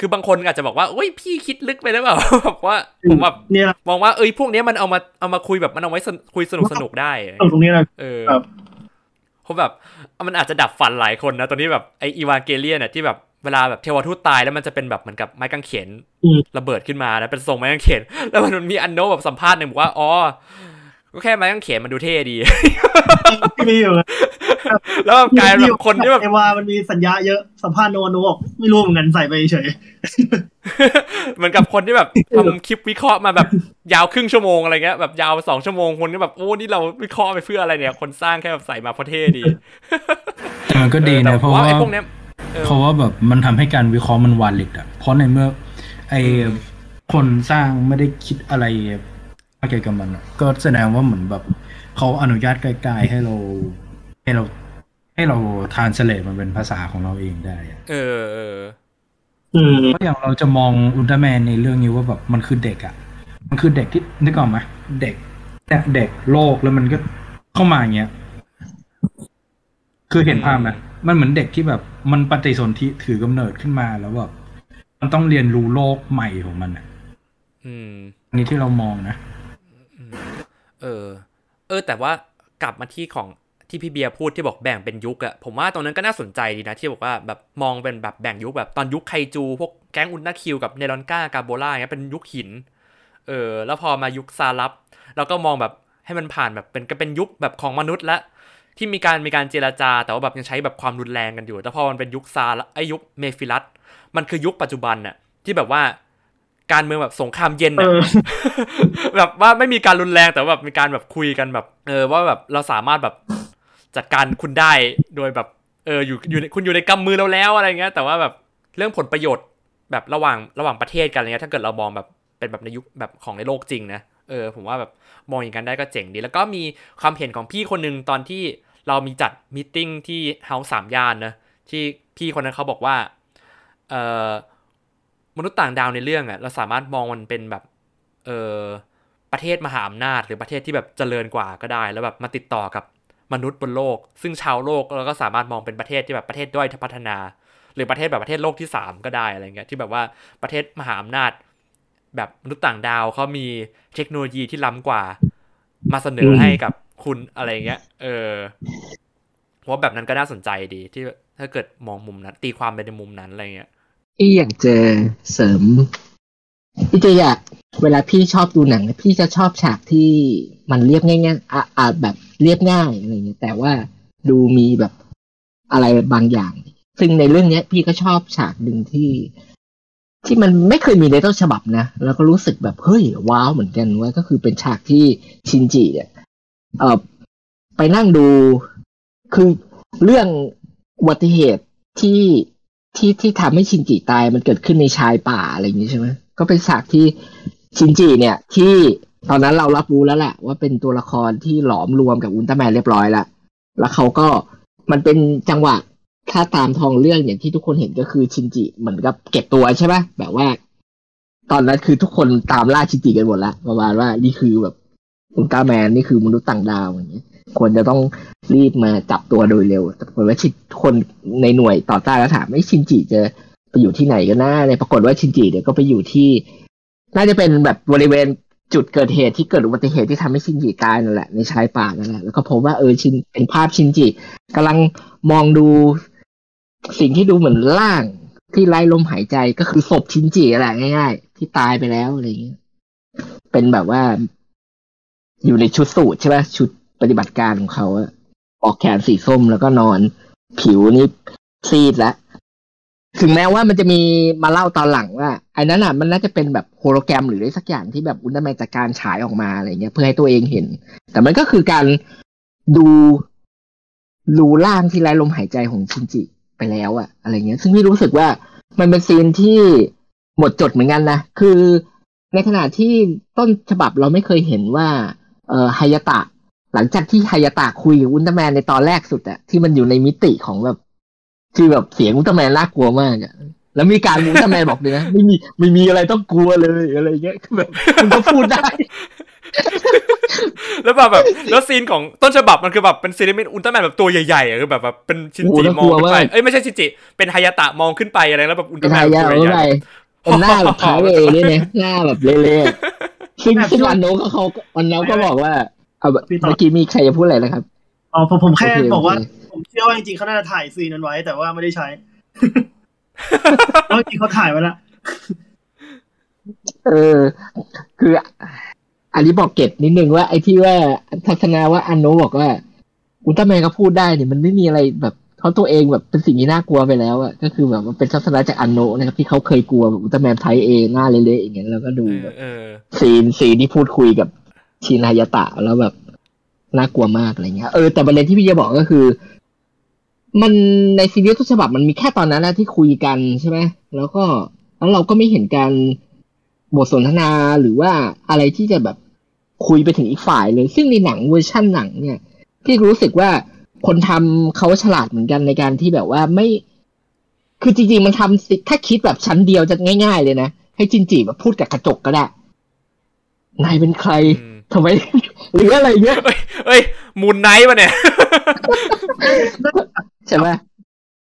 คือบางคนอาจจะบอกว่าโอ้ยพี่คิดลึกไปแล้วเปล่าแบบว่าผมแบบเนี่ยมองว่าเอ้ยพวกเนี้ยมันเอามาเอามาคุยแบบมันเอาไว้สนคุยสนุกสนุกได้ตรงตรงนี้นะเออครับเพราะแบบมันอาจจะดับฝันหลายคนนะตอนนี้แบบไออีวานเกเลียนเนี่ยที่แบบเวลาแบบเทวทูตตายแล้วมันจะเป็นแบบเหมือนกับไม้กางเขนอืมระเบิดขึ้นมานะเป็นทรงไม้กางเขนแล้วมันมีอันโนแบบสัมภาษณ์หนึ่งบอกว่าอ๋อ ก็แค่ไม้กางเขนมันดูเท่ดีที่มีอยู่นะแล้วแบบกลายเป็นแบบคนที่แบบเอวามันมีสัญญาเยอะสัมภาษณ์โนโนบอกไม่รู้เหมือนกันใส่ไปเฉยเหมือนกับคนที่แบบทำคลิปวิเคราะห์มาแบบยาวครึ่งชั่วโมงอะไรเงี้ยแบบยาวสองชั่วโมงคนก็แบบโอ้นี่เราวิเคราะห์ไปเพื่ออะไรเนี่ย คนสร้างแค่แบบใส่มาเพราะเท่ดีแต่มันก็ดีออแต่นะเพราะว่าไอ้พวกเนี้ยเออเพราะว่าแบบมันทำให้การวิเคราะห์มันวาลิดอะเพราะในเมื่อ ไอคนสร้างไม่ได้คิดอะไร อะไรเกี่ยวกับมันอะก็แสดงว่าเหมือนแบบเขาอนุญาตไกลๆให้เราให้เราให้เราทานเสลมันเป็นภาษาของเราเองได้อะเออเออๆอืมเพราะอย่างเราจะมองอุลตร้าแมนในเรื่องนี้ว่าแบบมันคือเด็กอะ มันคือเด็กที่นึกออกไหมเด็กเนี่ยเด็กโลกแล้วมันก็เข้ามาอย่างเงี้ยคือเห็นภาพไหมมันเหมือนเด็กที่แบบมันปฏิสนธิถือกำเนิดขึ้นมาแล้วแบบมันต้องเรียนรู้โลกใหม่ของมันอะ อืมอันนี้ที่เรามองนะ เออ เออ แต่ว่ากลับมาที่ของที่พี่เบียร์พูดที่บอกแบ่งเป็นยุคอะผมว่าตรงนั้นก็น่าสนใจดีนะที่บอกว่าแบบมองเป็นแบบแบ่งยุคแบบตอนยุคไคจู พวกแก๊งอุลตร้าคิวกับเนรอนก้ากาโบล่าเงี้ยเป็นยุคหิน เออ แล้วพอมายุคซาลับเราก็มองแบบให้มันผ่านแบบเป็นก็เป็นยุคแบบของมนุษย์ละที่มีการมีการเจรจา แต่ว่าแบบยังใช้แบบความรุนแรงกันอยู่ แต่พอมันเป็นยุคซาลับไอยุคเมฟิลัสมันคือยุคปัจจุบันน่ะที่แบบว่า การเมืองแบบสงครามเย็นเอน่ะอแบบว่าไม่มีการรุนแรงแต่ว่าแบบมีการแบบคุยกันแบบ เออว่าแบบเราสามารถแบบจัดการคุณได้โดยแบบเอออยู่อยู่ในคุณอยู่ในกำมือเราแล้วอะไรเงี้ย แต่ว่าแบบเรื่องผลประโยชน์แบบระหว่างระหว่างประเทศกันอะไรเงี้ยถ้าเกิดเรามองแบบเป็นแบบในยุคแบบของในโลกจริงนะเออผมว่าแบบมองอย่างนั้นได้ก็เจ๋งดี แล้วก็มีความเห็นของพี่คนหนึ่งตอนที่เรามีจัดมิ팅ที่เฮาส์สามย่านนะที่พี่คนนั้นเขาบอกว่าเออ มนุษย์ต่างดาวในเรื่องอะเราสามารถมองมันเป็นแบบเออประเทศมหาอำนาจ หรือประเทศที่แบบเจริญกว่าก็ได้ แล้วแบบมาติดต่อกับมนุษย์บนโลก ซึ่งชาวโลกเราก็สามารถมองเป็นประเทศที่แบบประเทศด้อยพัฒนา หรือประเทศแบบประเทศโลกที่สามก็ได้อะไรเงี้ยที่แบบว่าประเทศมหาอำนาจ แบบมนุษย์ต่างดาวเขามีเทคโนโลยีที่ล้ำกว่า มาเสนอให้กับคุณอะไรเงี้ย เออเพราะว่าแบบนั้นก็น่าสนใจดีที่ถ้าเกิดมองมุมนั้น ตีความไปในมุมนั้นอะไรเงี้ย พี่อยากจะเสริม พี่จะอยากเวลาพี่ชอบดูหนังพี่จะชอบฉากที่มันเรียบง่ายๆอะอะแบบเรียบง่ายอะไรเงี้ยแต่ว่าดูมีแบบอะไรบางอย่าง ซึ่งในเรื่องเนี้ย พี่ก็ชอบฉากหนึ่งที่ ที่มันไม่เคยมีในต้นฉบับนะ แล้วก็รู้สึกแบบเฮ้ยว้าวเหมือนกันว่าก็คือเป็นฉากที่ชินจิเนี่ยเออไปนั่งดูคือเรื่องอุบัติเหตุที่ ที่ที่ทำให้ชินจิตายมันเกิดขึ้นในชายป่าอะไรอย่างนี้ใช่ไหมก็เป็นฉากที่ชินจิเนี่ยที่ตอนนั้นเรารับรู้แล้วแหละ ว่าเป็นตัวละครที่หลอมรวมกับอุลตร้าแมนเรียบร้อยแล้วแล้วเขาก็มันเป็นจังหวะถ้าตามทองเรื่องอย่างที่ทุกคนเห็นก็คือชินจิเหมือนกับเก็บตัวใช่ไหมแบบว่า ตอนนั้นคือทุกคนตามล่าชินจิกันหมดแล้วประมาณว่านี่คือแบบอุลตร้าแมนนี่คือมนุษย์ต่างดาวอย่างเงี้ย ควรจะต้องรีบมาจับตัวโดยเร็วแต่ปรากฏว่าชินคนในหน่วยต่อต้านแล้วถามไม่ชินจิจะไปอยู่ที่ไหนกันหนะในปรากฏว่าชินจิเนี่ยก็ไปอยู่ที่ น่าจะเป็นแบบบริเวณจุดเกิดเหตุที่เกิดอุบัติเหตุที่ทำให้ชินจิตายนั่นแหละในชายป่านั่นแหละแล้วก็พบว่าเออชินเป็นภาพชินจิกำลังมองดูสิ่งที่ดูเหมือนร่างที่ไร้ลมหายใจก็คือศพชินจิแหละง่าย ๆ ที่ตายไปแล้วอะไรอย่างเงี้ยเป็นแบบว่า อยู่ในชุดสูทใช่ไหมชุด ปฏิบัติการของเขาอะออกแขนสีส้มแล้วก็นอน ผิวนี่ซีดแล้วถึงแม้ว่ามันจะมีมาเล่าตอนหลังว่าไอ้นั้นอะมันน่าจะเป็นแบบโฮโลแกรมหรืออะไรสักอย่างที่แบบอุลตร้าแมนจากการฉายออกมาอะไรเงี้ยเพื่อให้ตัวเองเห็น แต่มันก็คือการดูรูร่างที่ไร้ลมหายใจของชินจิไปแล้วอะอะไรเงี้ย ซึ่งพี่รู้สึกว่ามันเป็นซีนที่หมดจดเหมือนกันนะ คือในขณะที่ต้นฉบับเราไม่เคยเห็นว่า เอ่อไฮยตะ หลังจากที่ไฮยาตะคุยกับอุลตร้าแมนในตอนแรกสุดอะที่มันอยู่ในมิติของแบบที่แบบเสียงอุลตร้าแมนน่ากลัวมากอะแล้วมีการอุลตร้าแมนบอกเลยนะไม่มีไม่มีอะไรต้องกลัวเลยอะไรเงี้ยคือแบบมันก็พูดได้ แล้วแบบแบบแล้วซีนของต้นฉบับมันคือแบบเป็นซีนที่เป็นอุลตร้าแมนแบบตัวใหญ่ๆอะคือแบบแบบเป็นชินโอ้จิโหมองขึ้นไปน่ากลัวมากเอ้ยไม่ใช่ชินจิเป็นฮายาตะมองขึ้นไปอะไรแล้วแบบอุลตเป็ร้านแมนทายาทตัวเข้าใหไปญ่เป็นหน้าแบบท้ายเอด้วยนะหน้าแบบเละๆซึ่งซึ่งอันโนก็เขาอันโนก็บอกว่า เอาแบบเมื่อกี้มีใครจะพูดอะไรนะครับอ๋อผมผมแค่โอเคบอกว่าโอเคผมเชื่อว่าจริงๆเขาน่าจะถ่ายซีนนั้นไว้ แต่ว่าไม่ได้ใช้เพราะจริงๆเขาถ่ายไว้แล้วเออ คืออันนี้บอกเกร็ดนิดนึงว่าไอ้ที่ว่าทัศนาว่าอันโนบอกว่า อุลตร้าแมนก็พูดได้เนี่ยมันไม่มีอะไรแบบเขาตัวเองแบบเป็นสิ่งที่น่ากลัวไปแล้วอะก็คือแบบว่าเป็นทัศนะจากอันโนนะครับที่เขาเคยกลัวแบบอุลตร้าแมน type A หน้าเละๆอย่างเงี้ยแล้วก็ดูๆแบบเออ scene scene ที่พูดคุยกับ ชินฮายาตะแล้วแบบน่ากลัวมากอะไรเงี้ยเออแต่ประเด็นที่พี่จะบอกก็คือ มันในซีรีส์ต้นฉบับมันมีแค่ตอนนั้นนะที่คุยกันใช่ไหมแล้วก็แล้วเราก็ไม่เห็นการบทสนทนาหรือว่าอะไรที่จะแบบคุยไปถึงอีกฝ่ายเลย ซึ่งในหนังเวอร์ชั่นหนังเนี่ยพี่รู้สึกว่าคนทำเขาฉลาดเหมือนกันในการที่แบบว่าไม่ คือจริงๆมันทำสิถ้าคิดแบบชั้นเดียวจะง่าย ๆ เลยนะ ให้จินจิแบบพูดกับกระจกก็ได้ นายเป็นใคร ทำไมหรืออะไรเงี้ยเอ้ยเอ้ยมูนไนท์ปะเนี่ย ใช่ไหม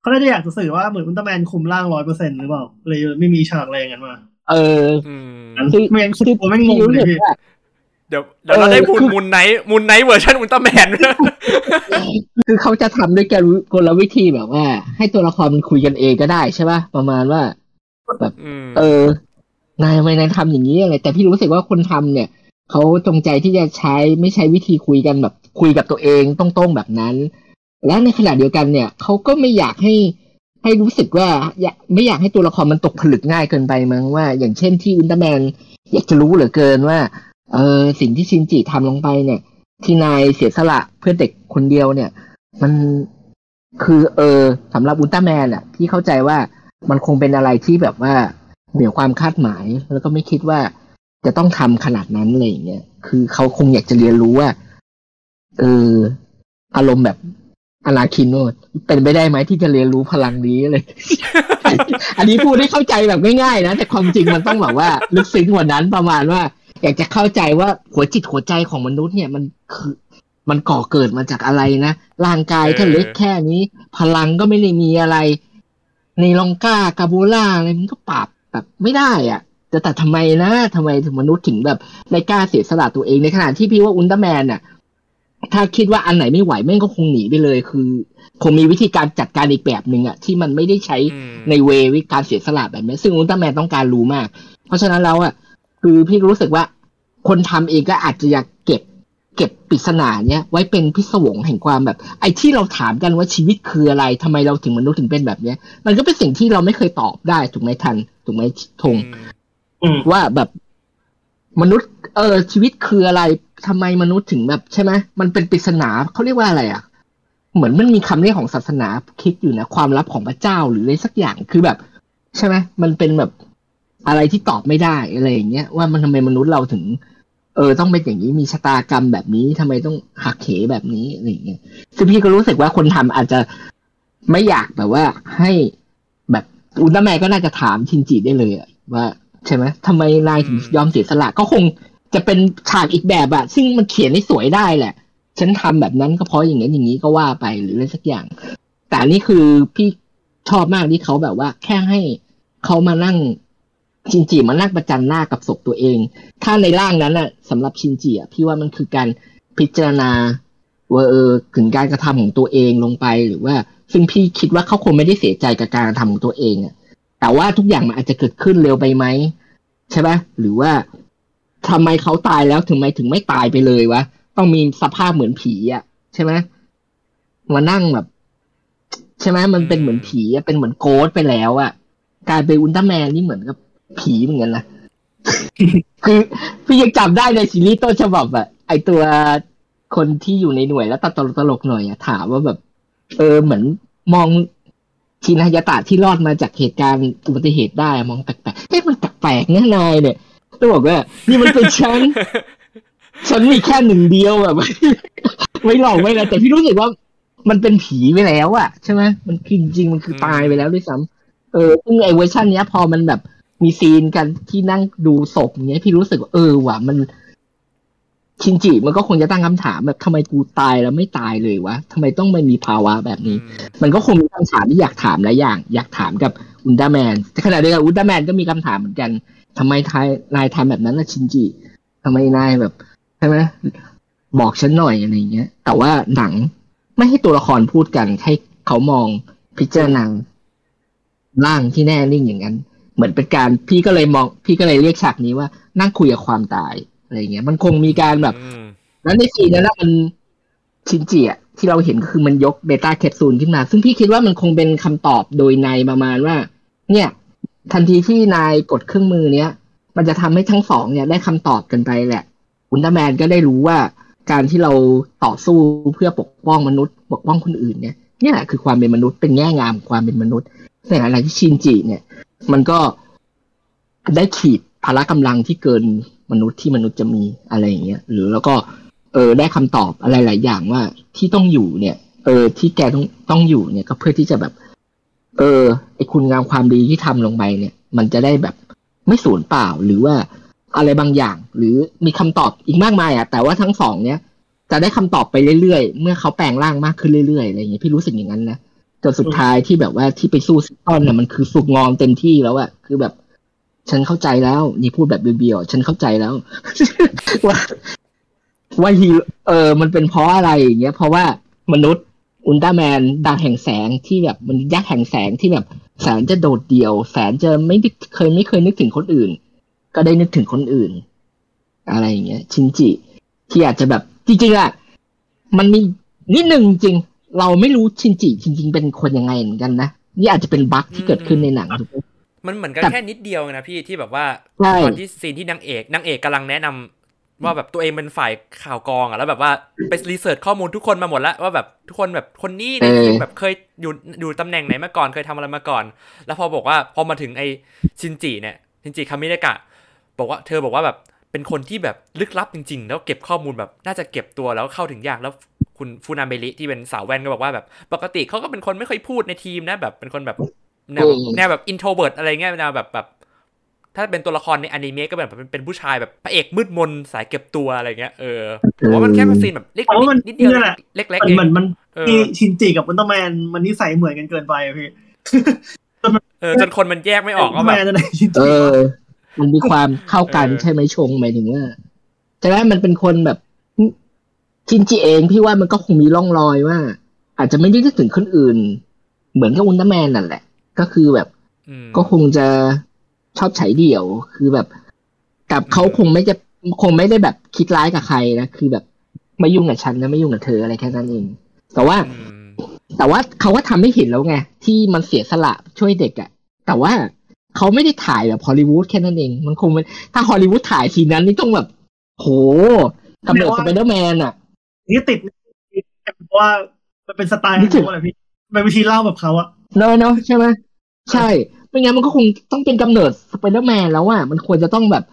เขาน่าจะอยากจะสื่อว่าเหมือนอุลตร้าแมนคุมร่างร้อยเปอร์เซ็นต์หรือเปล่าเลยไม่มีฉากอะไรอย่างนั้นมาเอออืมคือไม่งั้นคุณผมไม่งงพี่รู้เลสึยกพี่ว่าเดี๋ยวเดี๋ยวเราเออได้พูดคือมูนไนท์มูนไนท์เวอร์ชันอุลตร้าแมนคือเขาจะทำด้วยการกลวิธีแบบว่า ให้ตัวละครมันคุยกันเองก็ได้ใช่ป่ะประมาณว่าอืมเออ นายทำไมนายทำอย่างนี้อะไร แต่พี่รู้สึกว่าคนทำเนี่ย เขาจงใจที่จะใช้ไม่ใช้วิธีคุยกันแบบคุยกับตัวเองตรงๆแบบนั้น และในขณะเดียวกันเนี่ยเขาก็ไม่อยากให้ให้รู้สึกว่าไม่อยากให้ตัวละครมันตกผลึกง่ายเกินไปมั้งว่า อย่างเช่นที่อุลตร้าแมนอยากจะรู้เหลือเกินว่า เออสิ่งที่ชินจิทำลงไปเนี่ย ที่นายเสียสละเพื่อเด็กคนเดียวเนี่ย มันคือเออสำหรับอุลตร้าแมนอะพี่เข้าใจว่ามันคงเป็นอะไรที่แบบว่าเหนือความคาดหมาย แล้วก็ไม่คิดว่า จะต้องทำขนาดนั้นอะไรอย่างเงี้ยคือเขาคงอยากจะเรียนรู้ว่า เออ อารมณ์แบบอนาคินโนดเป็นไปได้ไหมที่จะเรียนรู้พลังนี้เลย อันนี้พูดให้เข้าใจแบบง่ายๆนะ แต่ความจริงมันต้องแบบว่า ลึกซึ้งกว่านั้นประมาณว่า อยากจะเข้าใจว่าหัวจิตหัวใจของมนุษย์เนี่ยมันคือ มันก่อเกิดมาจากอะไรนะ ร่างกายถ้าเล็กแค่นี้ พลังก็ไม่ได้มีอะไร ในลองก้ากาโบล่าอะไรมันก็ปราบแบบไม่ได้อะ แต่แต่ทำไมนะทำไมถึงมนุษย์ถึงแบบไม่กล้าเสียสละตัวเองในขณะที่พี่ว่าอุลตร้าแมนน่ะถ้าคิดว่าอันไหนไม่ไหวแม่งก็คงหนีไปเลย คือ คงมีวิธีการจัดการอีกแบบหนึ่งอะที่มันไม่ได้ใช้อืมในเววิการเสียสละแบบนี้ซึ่งอุลตร้าแมนต้องการรู้มาก เพราะฉะนั้นแล้วอะคือพี่รู้สึกว่า คนทำเองก็อาจจะอยากเก็บ เก็บปริศนาเนี้ยไว้เป็นพิศวงแห่งความแบบ ไอ้ที่เราถามกันว่าชีวิตคืออะไรทำไมเราถึงมนุษย์ถึงเป็นแบบเนี้ย มันก็เป็นสิ่งที่เราไม่เคยตอบได้ถูกไหมทันถูกไหมธงอืมอืม ว่าแบบมนุษย์ เออ ชีวิตคืออะไรทำไมมนุษย์ถึงแบบใช่ไหมมันเป็นปริศนาเขาเรียกว่าอะไรอะ เหมือนมันมีคำเรียกของศาสนาคิดอยู่นะความลับของพระเจ้าหรืออะไรสักอย่างคือแบบ ใช่ไหมมันเป็นแบบอะไรที่ตอบไม่ได้อะไรอย่างเงี้ยว่ามันทำไมมนุษย์เราถึง เออ ต้องเป็นอย่างนี้มีชะตากรรมแบบนี้ทำไมต้องหักเหแบบนี้อะไรอย่างเงี้ยซึ่งพี่ก็รู้สึกว่าคนทำอาจจะไม่อยากแบบว่าให้แบบอุลตร้าแมนก็น่าจะถามชินจิได้เลยว่า ใช่ไหมทำไมนายถึงยอมเสียสละก็คงจะเป็นฉากอีกแบบอะซึ่งมันเขียนให้สวยได้แหละ ฉันทำแบบนั้นก็เพราะอย่างนี้นอย่างนี้ก็ว่าไปหรืออะไรสักอย่าง แต่อันนี่คือพี่ชอบมากที่เขาแบบว่า แค่ให้เขามานั่งชินจิมานั่งประจันหน้ากับศพตัวเอง ถ้าในร่างนั้นน่ะสำหรับชินจิอะพี่ว่ามันคือการพิจารณาว่าเออถึงการกระทำของตัวเองลงไปหรือว่า ซึ่งพี่คิดว่าเขาคงไม่ได้เสียใจกับการกระทำของตัวเองอะ แต่ว่าทุกอย่างมันอาจจะเกิดขึ้นเร็วไปไหมใช่ไหมหรือว่าทำไมเขาตายแล้วถึงไมถึงไม่ตายไปเลยวะต้องมีสภาพเหมือนผีอะ ใช่ไหมมานั่งแบบ ใช่ไหมมันเป็นเหมือนผีเป็นเหมือนโกดไปแล้วอะกลายเป็นอุลตร้าแมนนี่เหมือนกับผีเหมือนกันนะคือพี่ยังจำได้ในซีรีส์ต้นฉบับอะไอตัวคนที่อยู่ในหน่วยแล้วตลกตลกหน่อยอะถามว่าแบบ เออเหมือนมอง ชินฮายาตะที่รอดมาจากเหตุการณ์อุบัติเหตุได้อะมองแปลกๆเอ๊ะมันแปลกๆเนี่ยนายเนี่ยต้องบอกว่านี่มันเป็นฉันฉันมีแค่หนึ่งเดียวแบบไม่หลอกไม่อะไรแต่พี่รู้สึกว่ามันเป็นผีไปแล้วอะใช่ไหมมันคือจริงๆมันคือตายไปแล้วด้วยซ้ำเออซึ่งไอเวอร์ชันเนี้ยพอมันแบบมี scene กันที่นั่งดูศพเนี้ยพี่รู้สึกว่าเออว่ะมัน ชินจิมันก็คงจะตั้งคำถามแบบทำไมกูตายแล้วไม่ตายเลยวะทำไมต้องไม่มีภาวะแบบนี้ มันก็คงมีคำถามที่อยากถามหลายอย่าง อยากถามกับอุลตร้าแมนแต่ขณะเดียวกันอุลตร้าแมนก็มีคำถามเหมือนกันทำไมทายนายทำแบบนั้นนะชินจิทำไมนายแบบใช่ไหมบอกฉันหน่อยอะไรเงี้ย แต่ว่าหนังไม่ให้ตัวละครพูดกัน ให้เขามองพิจารณาร่างที่แน่นิ่งอย่างนั้น เหมือนเป็นการพี่ก็เลยมอง พี่ก็เลยเรียกฉากนี้ว่านั่งคุยกับความตาย อะไรเงี้ย มันคงมีการแบบอืมแล้วในซีนนั้นนะมันชินจิอะที่เราเห็นคือมันยกเบต้าแคปซูลขึ้นมา ซึ่งพี่คิดว่ามันคงเป็นคำตอบโดยในประมาณว่า เนี่ย ทันทีที่นายกดเครื่องมือเนี้ย มันจะทำให้ทั้งสองเนี่ยได้คำตอบกันไปแหละ อุลตร้าแมนก็ได้รู้ว่าการที่เราต่อสู้เพื่อปกป้องมนุษย์ ปกป้องคนอื่นเนี่ยเนี่ยแหละคือความเป็นมนุษย์เป็นแง่งามของความเป็นมนุษย์แต่อะไรที่ชินจิเนี่ย มันก็ได้ขีดพละกำลังที่เกิน มนุษย์ที่มนุษย์จะมีอะไรอย่างเงี้ย หรือแล้วก็ เออได้คำตอบอะไรหลายอย่างว่าที่ต้องอยู่เนี่ย เออ ที่แกต้องต้องอยู่เนี่ยก็เพื่อที่จะแบบ เออไอคุณงามความดีที่ทำลงไปเนี่ย มันจะได้แบบไม่สูญเปล่าหรือว่าอะไรบางอย่าง หรือมีคำตอบอีกมากมายอะแต่ว่าทั้งสองเนี้ยจะได้คำตอบไปเรื่อยๆ เมื่อเขาแปลงร่างมากขึ้นเรื่อยๆอะไรอย่างเงี้ยพี่รู้สึกอย่างนั้นนะจนสุดท้ายที่แบบว่าที่ไปสู้ซิตอนน่ะมันคือสุกงอมเต็มที่แล้วอะคือแบบ ฉันเข้าใจแล้ว นี่พูดแบบเบียวๆฉันเข้าใจแล้ว ว่าว่าฮีเออ มันเป็นเพราะอะไรอย่างเงี้ย เพราะว่ามนุษย์อุลตร้าแมนดาวแห่งแสงที่แบบมันยักษ์แห่งแสงที่แบบแสนจะโดดเดี่ยว แสนจะไม่ไเคยไม่เคยนึกถึงคนอื่น ก็ได้นึกถึงคนอื่น อะไรอย่างเงี้ย ชินจิ ที่อาจจะแบบ จริงๆอะมันมีนิดหนึ่งจริง เราไม่รู้ชินจิจริง ๆ เป็นคนยังไงเหมือนกันนะนี่อาจจะเป็นบั๊กที่เกิดขึ้นในหนังถูกไหม มันเหมือนกันแต่แค่นิดเดียวนะพี่ที่แบบว่าใช่ตอนที่ซีนที่นางเอกนางเอกกำลังแนะนำว่าแบบตัวเองเป็นฝ่ายข่าวกรองอะแล้วแบบว่าไปรีเสิร์ชข้อมูลทุกคนมาหมดแล้วว่าแบบทุกคนแบบคนนี้ในทีมแบบเคยอยู่อยู่ตำแหน่งไหนมาก่อนเคยทำอะไรมาก่อน แล้วพอบอกว่าพอมาถึงไอชินจิเนี่ยชินจิคามิเนกะ บอกว่าเธอบอกว่าแบบเป็นคนที่แบบลึกลับจริง ๆ แล้วเก็บข้อมูลแบบน่าจะเก็บตัวแล้วเข้าถึงยากแล้วคุณฟูนาเมริที่เป็นสาวแว่นก็บอกว่าแบบ ปกติเขาก็เป็นคนไม่ค่อยพูดในทีมนะแบบเป็นคนแบบ แนวแบบอืมแนวแบบ introvert อะไรเงี้ยแนวแบบแบบถ้าเป็นตัวละครในอนิเมะก็แบบเป็นเป็นผู้ชายแบบพระเอกมืดมนสายเก็บตัวอะไรเงี้ยเออผมว่ามันแค่เป็น sceneแบบเล็กเพราะว่ามันนิดเดียวนี่แหละเล็กๆมันเองเหมือนมันเออที่ชินจิกับอุลตร้าแมนมันนิสัยเหมือนกันเกินไปอะพี่เออจนคนมันแยกไม่ออกอุลว่าตร้าแบแมบนอะไรชินเอจิอมันมีความเข้ากันเออใช่ไหมชงหมายถึงว่าจะได้มันเป็นคนแบบชินจิเองพี่ว่ามันก็คงมีร่องรอยว่า อาจจะไม่ได้นึกถึงคนอื่น เหมือนกับอุลตร้าแมนนั่นแหละ ก็คือแบบอืมก็คงจะชอบใช้เดี่ยว คือแบบกับเขาคงไม่จะคงไม่ได้แบบคิดร้ายกับใครนะคือแบบไม่ยุ่งกับฉันนะไม่ยุ่งกับเธออะไรแค่นั้นเอง แต่ว่าอืมแต่ว่าเขาก็ทำให้เห็นแล้วไงที่มันเสียสละช่วยเด็กอะแต่ว่าเขาไม่ได้ถ่ายแบบฮอลลีวูดแค่นั้นเอง มันคงเป็นถ้าฮอลลีวูดถ่ายทีนั้นนี่ต้องแบบ โหกำเนิดสไปเดอร์แมนอะนี่ติดเพราะว่ามันเป็นสไตล์ของเขาแหละพี่เป็นวิธีเล่าแบบเขาอะเนอะเนอะใช่ไหม ใช่ไม่งั้นมันก็คงต้องเป็นกำเนิดสไปเดอร์แมนแล้วอะมันควรจะต้องแบบ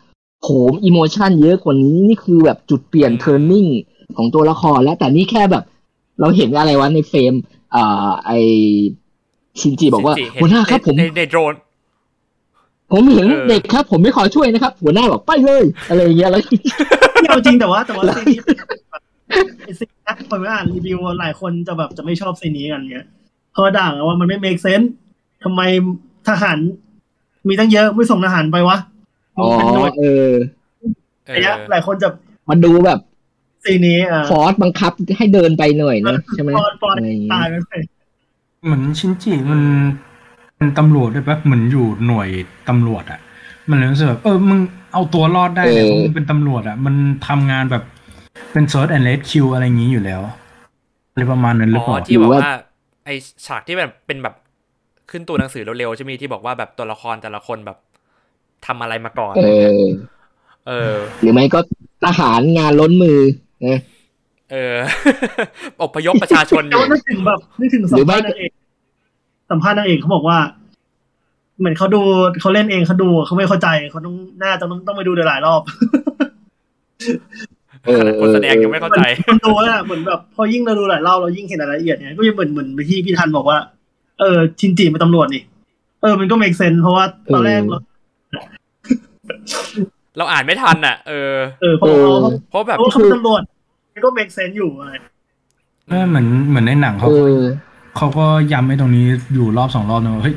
โหม emotion เยอะกว่านี้นี่คือแบบจุดเปลี่ยน turning ของตัวละครแล้วแต่นี่แค่แบบ เราเห็นอะไรวะใน frame อ่าไอชินจิบอกว่าชินจิเห็นหัวหน้าครับผมในในโดรนผมเห็นเออเด็กครับ ผมไม่ขอช่วยนะครับ หัวหน้าบอกไปเลย อะไรอย่างเงี้ยแล้วที่เอาจริงแต่ว่าแต่ว่าซีนนี้ไอ้ซีนนะคนไม่อ่านรีวิวหลายคนจะแบบจะไม่ชอบซีนนี้กันเนี้ยเพราะว่าด่าว่ามันไม่ make sense ทำไมทหารมีตั้งเยอะไม่ส่งทหารไปวะอ๋อเป็นหน่วยเออเออะไรเงี้ยอหลายคนจะมาดูแบบซีนนี้อ่าฟอร์สบังคับให้เดินไปหน่อยนะใช่ไหมปอนปอนอะไรอย่างเงี้ตายยไปเลยเหมือนชินจิมันเป็นตำรวจด้วยปะเหมือนอยู่หน่วยตำรวจอะมันเลยรู้สึกแบบเออมึงเอาตัวรอดได้เนี่ยเออเพราะมึงเป็นตำรวจอะ มันทำงานแบบเป็น search and rescue อะไรอย่างนี้อยู่แล้วอะไรประมาณนั้นหรืออ๋เปล่าอที่บอกหรือว่าว่าไอฉากที่แบบเป็นแบบ ขึ้นตัวหนังสือเร็วๆใช่ไหมที่บอกว่าแบบตัวละครแต่ละคนแบบทำอะไรมาก่อน เออะไรเงี้ยอเออ หรือไม่ก็ทหารงานล้นมือนะเอออพยพประชาชนอแต่ยู่ว่านึกถึงแบบนึกถึงสัมภาษณ์นางเอกสัมภาษณ์นางเอกเขาบอกว่า เหมือนเขาดูเขาเล่นเองเขาดูเขาไม่เข้าใจเขาต้องน่าจะต้องต้องไปดูหลายๆรอบเออขนาดคนแสดงยังไม่เข้าใจคนดูอะเหมือนแบบพอยิ่งเราดูหลายรอบเรายิ่งเห็นรายละเอียดเนี่ยก็จะเหมือนเหมือนที่พี่ทันบอกว่า เออชินจิเป็นตำรวจนี่เออมันก็ make sense เพราะว่าตอนแรกเราเราอ่านไม่ทันอะ เออเออพอเออเขาเพราะแบบเขาเป็นตำรวจมันก็ make sense อยู่อะไรเออเหมือนเหมือนในหนังเขาเอก็อเขาก็ย้ำไอ้ตรงนี้อยู่รอบสองรอบนะว่าเฮ้ย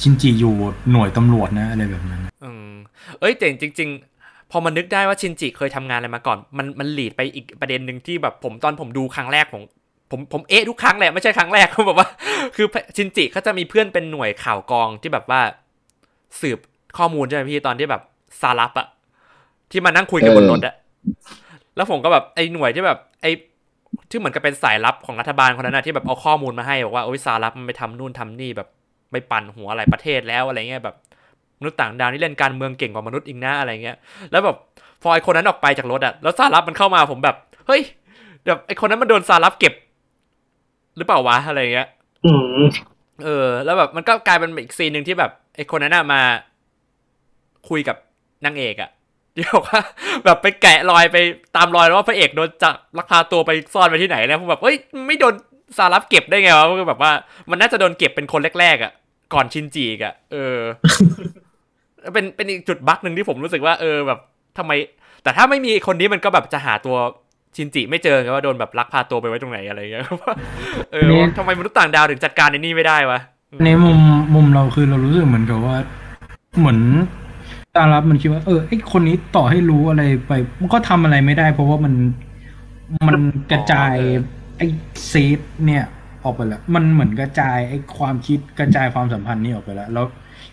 ชินจิอยู่หน่วยตำรวจนะอะไรแบบนั้นอืมเอ้ยแต่จริง ๆ พอมันนึกได้ว่าชินจิเคยทำงานอะไรมาก่อน มันมันหลีดไปอีกประเด็นหนึ่งที่แบบผมตอนผมดูครั้งแรกผม ผมผมเอ๊ะทุกครั้งแหละไม่ใช่ครั้งแรกเขาแบบว่า คือชินจิเขาจะมีเพื่อนเป็นหน่วยข่าวกองที่แบบว่า สืบข้อมูลใช่ไหมพี่ตอนที่แบบซาลับอะที่มานั่งคุยกันบนรถอะแล้วผมก็แบบไอ้หน่วยที่แบบ ไอ้ที่เหมือนกับเป็นสายลับของรัฐบาลคนนั้นนะที่แบบเอาข้อมูลมาให้บอกว่าโอ้ยซาลับมันไปทำนู่นทำนี่แบบไปปั่นหัวอะไรประเทศแล้วอะไรเงี้ยแบบมนุษย์ต่างดาวนี่เล่นการเมืองเก่งกว่ามนุษย์อีกนะอะไรเงี้ย แล้วแบบพอไอคนนั้นออกไปจากรถอะแล้วซารับมันเข้ามาผมแบบ เฮ้ยแบบไอคนนั้นมันโดนซารับเก็บ หรือเปล่าวะอะไรเงี้ยอืมเออ แล้วแบบมันก็กลายเป็นอีกซีนหนึ่งที่แบบไอคนนั้นอะมา คุยกับนางเอกอะที่บอกว่าแบบไปแกะรอยไปตามรอยแล้วว่าพระเอกโดนจับลักพาตัวไปซ่อนไว้ที่ไหนแล้วผมแบบเฮ้ยไม่โดนซารับเก็บได้ไงวะคือแบบว่า มันน่าจะโดนเก็บเป็นคนแรกๆอะก่อนชินจิอีกอะเออ เป็นเป็นอีกจุดบั๊กหนึ่งที่ผมรู้สึกว่า เออแบบทำไม แต่ถ้าไม่มีคนนี้มันก็แบบจะหาตัว ชินจิไม่เจอไงว่าโดนแบบลักพาตัวไปไว้ตรงไหนอะไรอย่างเงี้ยว่าเออนี่ว่าทำไมมนุษย์ต่างดาวถึงจัดการในนี่ไม่ได้วะในมุมมุมเราคือเรารู้สึกเหมือนกับว่า เหมือนซารับมันคิดว่าเออไอคนนี้ต่อให้รู้อะไรไปมันก็ทำอะไรไม่ได้ เพราะว่ามันมันกระจายไอ save เนี่ยออกไปแล้ว มันเหมือนกระจายไอความคิดกระจายความสัมพันธ์นี่ออกไปแล้ว แล้ว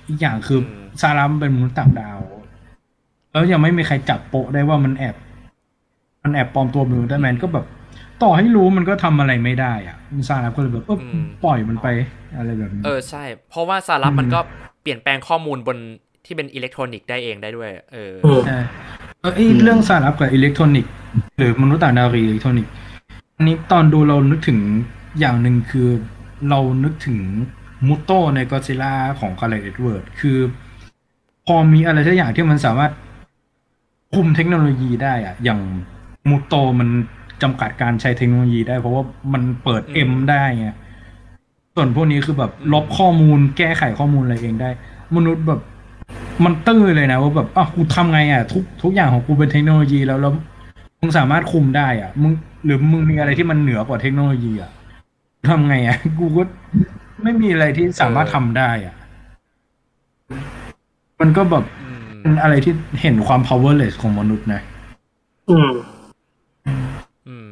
อีกอย่างคือซารับเป็นมนุษย์ต่างดาว แล้วยังไม่มีใครจับโปะได้ว่ามันแอบ มันแอบปลอมตัวเป็นมนุษย์แมนก็แบบ ต่อให้รู้มันก็ทำอะไรไม่ได้อะซารับก็เลยแบบเออปล่อยมันไปอะไรแบบนี้เออใช่ เพราะว่าซารับอืมมันก็เปลี่ยนแปลงข้อมูลบนที่เป็นอิเล็กทรอนิกส์ได้เองได้ด้วย เอออืมใช่เออไอเรื่องซารับกับอิเล็กทรอนิกส์หรือมนุษย์ต่างดาวกับอิเล็กทรอนิกส์อันนี้ตอนดูเรานึกถึงอย่างหนึ่งคือเรานึกถึงมูโตในก็อดซิลล่าของแกเร็ธเอ็ดเวิร์ดคือ พอมีอะไรสักอย่างที่มันสามารถคุมเทคโนโลยีได้อะอย่าง มูโตมันจำกัดการใช้เทคโนโลยีได้ เพราะว่ามันเปิดอืเอ็มมได้ไงส่วนพวกนี้คือแบบลบข้อมูลแก้ไขข้อมูลอะไรเองได้ มนุษย์แบบมันตื้อเลยนะว่าแบบอะกูทำไงอะทุกทุกอย่างของกูเป็นเทคโนโลยีแล้วแล้วมึงสามารถคุมได้อะมึงหรือมึงมีอะไรที่มันเหนือกว่าเทคโนโลยีอะทำไงอะกูก็ไม่มีอะไรที่สามารถทำได้อะ มันก็แบบอืมเป็นอะไรที่เห็นความ powerless ของมนุษย์นะ อืม อืม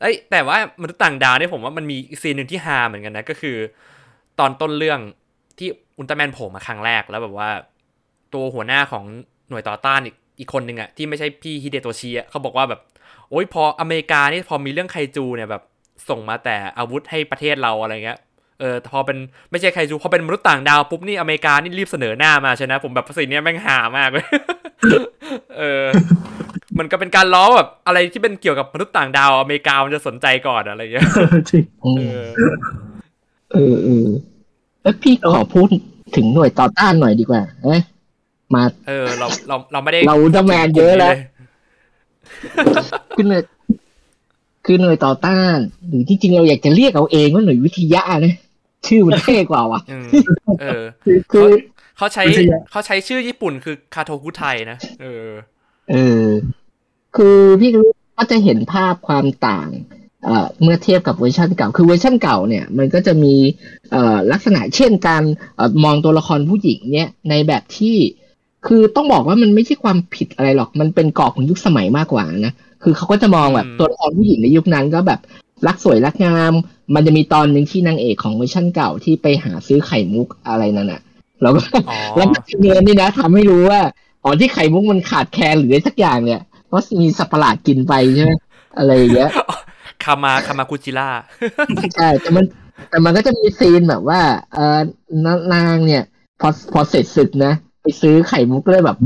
เอ้ยแต่ว่ามนุษย์ต่างดาวเนี่ยผมว่ามันมีซีนหนึ่งที่ฮาเหมือนกันนะ ก็คือ ตอนต้นเรื่องที่อุลตร้าแมนโผล่มาครั้งแรกแล้วแบบว่า ตัวหัวหน้าของหน่วยต่อต้านอีกอีกคนหนึ่งอะที่ไม่ใช่พี่ฮิเดโตชิอะเขาบอกว่าแบบ โอ้ยพออเมริกานี่พอมีเรื่องไคจูเนี่ยแบบ ส่งมาแต่อาวุธให้ประเทศเราอะไรเงี้ยเออพอเป็นไม่ใช่ไคจูพอเป็นมนุษย์ต่างดาวปุ๊บนี่อเมริกานี่รีบเสนอหน้ามาใช่นะผมแบบสิ่งนี้แม่งหามากเลยเออ มันก็เป็นการล้อแบบอะไรที่เป็นเกี่ยวกับมนุษย์ต่างดาวอเมริกามันจะสนใจก่อนอะไรเงี้ยจริงอืเอมอเออเออแล้วพี่ขอพูดถึงหน่วยต่อต้านหน่อยดีกว่าเอ้ยมา เออ เราเราเราไม่ได้เราอุลตร้าแมนเยอะแล้วคือหน่วยคือหน่วยต่อต้าน หรือที่จริงเราอยากจะเรียกเอาเองว่าหน่วยวิทยานะชื่อมันเท่กว่าว่ะอืมเออคือคือเขาใช้วิทยาเขาใช้ชื่อญี่ปุ่นคือคาโตคุไตนะเออ เออ คือพี่รู้ก็จะเห็นภาพความต่างเอ่อเมื่อเทียบกับเวอร์ชันเก่า คือเวอร์ชันเก่าเนี่ยมันก็จะมีเอ่อลักษณะเช่นการเอ่อมองตัวละครผู้หญิงเนี่ยในแบบที่คือต้องบอกว่ามันไม่ใช่ความผิดอะไรหรอก มันเป็นกรอบของยุคสมัยมากกว่านะ คือเขาก็จะมองแบบอืมตัวละครผู้หญิงในยุคนั้นก็แบบรักสวยรักงาม มันจะมีตอนหนึ่งที่นางเอกของเวอร์ชันเก่าที่ไปหาซื้อไข่มุกอะไรนั่นน่ะแล้วก็อ๋อแล้วเงินนี่นะทำให้รู้ว่าอ๋อที่ไข่มุกมันขาดแคลนหรืออะไรสักอย่างเนี่ย เพราะมีสัตว์ประหลาดกินไปใช่ไหมอะไรอย่างเงี้ยคามาคามาคุจิล่าใช่แต่มันแต่มันก็จะมีซีนแบบว่า เออนนางเนี่ย พอพอเสร็จศึกนะไปซื้อไข่มุกก็เลยแบบ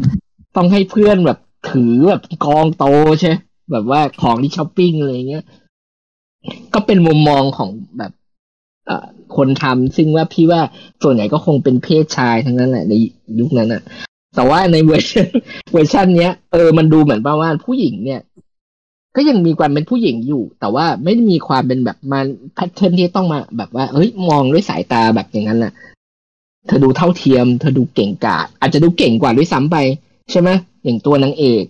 ต้องให้เพื่อนแบบถือแบบกองโตใช่แบบว่าของที่ช้อปปิ้งอะไรเงี้ย ก็เป็นมุมมองของแบบเอ่อคนทำซึ่งว่าพี่ว่าส่วนใหญ่ก็คงเป็นเพศชายทั้งนั้นแหละในยุคนั้นอะ แต่ว่าในเวอร์ชันเวอร์ชันเนี้ยเออมันดูเหมือนว่าว่าผู้หญิงเนี่ย ก็ยังมีความเป็นผู้หญิงอยู่ แต่ว่าไม่มีความเป็นแบบมัน pattern ที่ต้องมาแบบว่าเฮ้ยมองด้วยสายตาแบบอย่างนั้นน่ะ เธอดูเท่าเทียม เธอดูเก่งกาจอาจจะดูเก่งกว่าด้วยซ้ำไป ใช่ไหมอย่างตัวนางเอก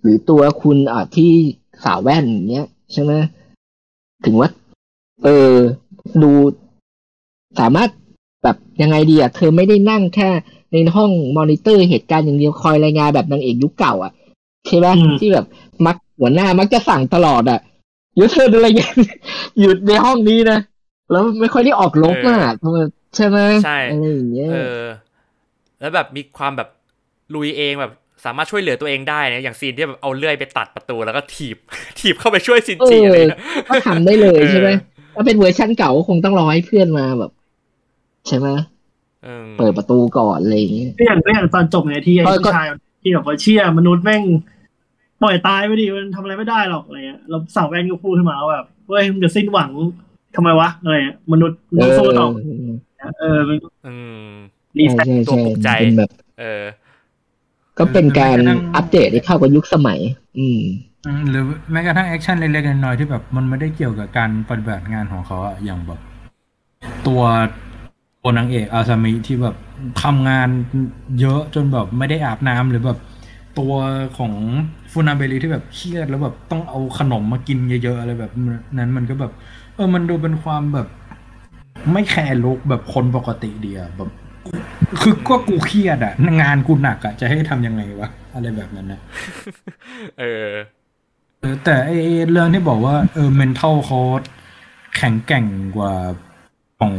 หรือตัวคุณอ่าที่สาวแว่นอย่างเงี้ยใช่ไหมถึงว่า เออ ดูสามารถแบบยังไงดีอะเธอไม่ได้นั่งแค่ ในห้องมอนิเตอร์เหตุการณ์อย่างเดียวคอยรายงานแบบนางเอกยุคเก่าอะใช่ไหมอืมที่แบบมักหัวหน้ามักจะสั่งตลอดอะเดี๋ยวเธออะไรเงี้ยอยู่ในห้องนี้นะ แล้วไม่ค่อยได้ออกรบอะใช่ไหมใช่อะไรอย่างเงี้ยเออแล้วแบบมีความแบบลุยเองแบบสามารถช่วยเหลือตัวเองได้นะอย่าง scene ที่แบบเอาเลื่อยไปตัดประตูแล้วก็ถีบ ถีบเข้าไปช่วยซินเอจีอะไรอเงี้ยก็ทำได้เลยเออใช่ไหมถ้าเป็นเวอร์ชั่นเก่าก็คงต้องรอให้เพื่อนมาแบบ ใช่ไหม เออเปิดประตูก่อนอะไรอย่างเงี้ยก็อย่างก็อย่างตอนจบไงที่ไอ้ก็ก็ผู้ชายที่แบบว่าเชื่อมนุษย์แม่งปล่อยตายไปดิมันทำอะไรไม่ได้หรอกอะไรเงี้ยแล้วสาวแว่นก็พูดขึ้นมาว่าแบบเฮ้ยมึงจะสิ้นหวังทำไมวะอะไรเงี้ยมนุษย์มึงต้องสู้ต่อเออมันอืม reset ใช่ตัวใช่ปลุกใจเป็นแบบ เออ ก็เป็นการอัปเดตให้เข้ากับยุคสมัยอืมอืมหรือแม้กระทั่ง action เล็กๆน้อยๆที่แบบมันไม่ได้เกี่ยวกับการปฏิบัติงานของเขาอะอย่างแบบ ตัว ตัวนางเอกอาซามิที่แบบทำงานเยอะจนแบบไม่ได้อาบน้ำหรือแบบตัวของฟูนาเบรีที่แบบเครียดแล้วแบบต้องเอาขนมมากินเยอะๆอะไรแบบนั้นมันก็แบบ เออมันดูเป็นความแบบ ไม่แคร์ลุกแบบคนปกติเดียแบบ คือก็กูเครียดอะงานกูหนักอะจะให้ทำยังไงวะ อะไรแบบนั้นนะเออเออแต่ไอเรื่องที่บอกว่า เออ mental เขาแข็งแกร่งกว่าของ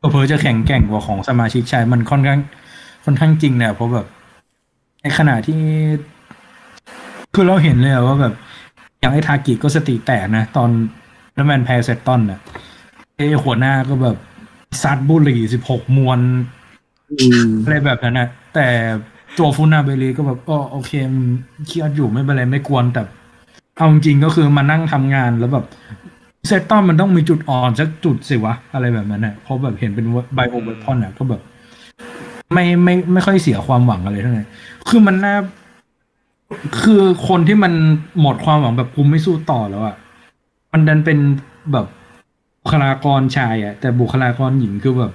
เออจะแข็งแกร่งกว่าของสมาชิกชายมันค่อนข้างค่อนข้างจริงเนี่ยเพราะแบบในขณะที่คือเราเห็นเลยอะว่าแบบ อย่างไอ้ทากิก็สติแตกนะ ตอนอุลตร้าแมนแพ้เซตตอนน่ะไอ้หัวหน้าก็แบบซัดบุหรี่สิบหกมวนอืมอะไรแบบนั้นนะแต่ตัวฟูนาเบริก็แบบก็โอเคมันเครียดอยู่ไม่เป็นไรไม่กวนแต่เอาจริงๆก็คือมานั่งทำงานแล้วแบบ เซตตอนมันต้องมีจุดอ่อนสักจุดสิวะ อะไรแบบนั้นนะเพราะแบบเห็นเป็นไบโอเวพอนอะก็แบบ ไม่ไม่ไม่ค่อยเสียความหวังอะไรเท่าไหร่คือมันน่าคือคนที่มันหมดความหวังแบบกูไม่สู้ต่อแล้วอะมันดันเป็นแบบบุคลากรชายอะ แต่บุคลากรหญิงคือแบบ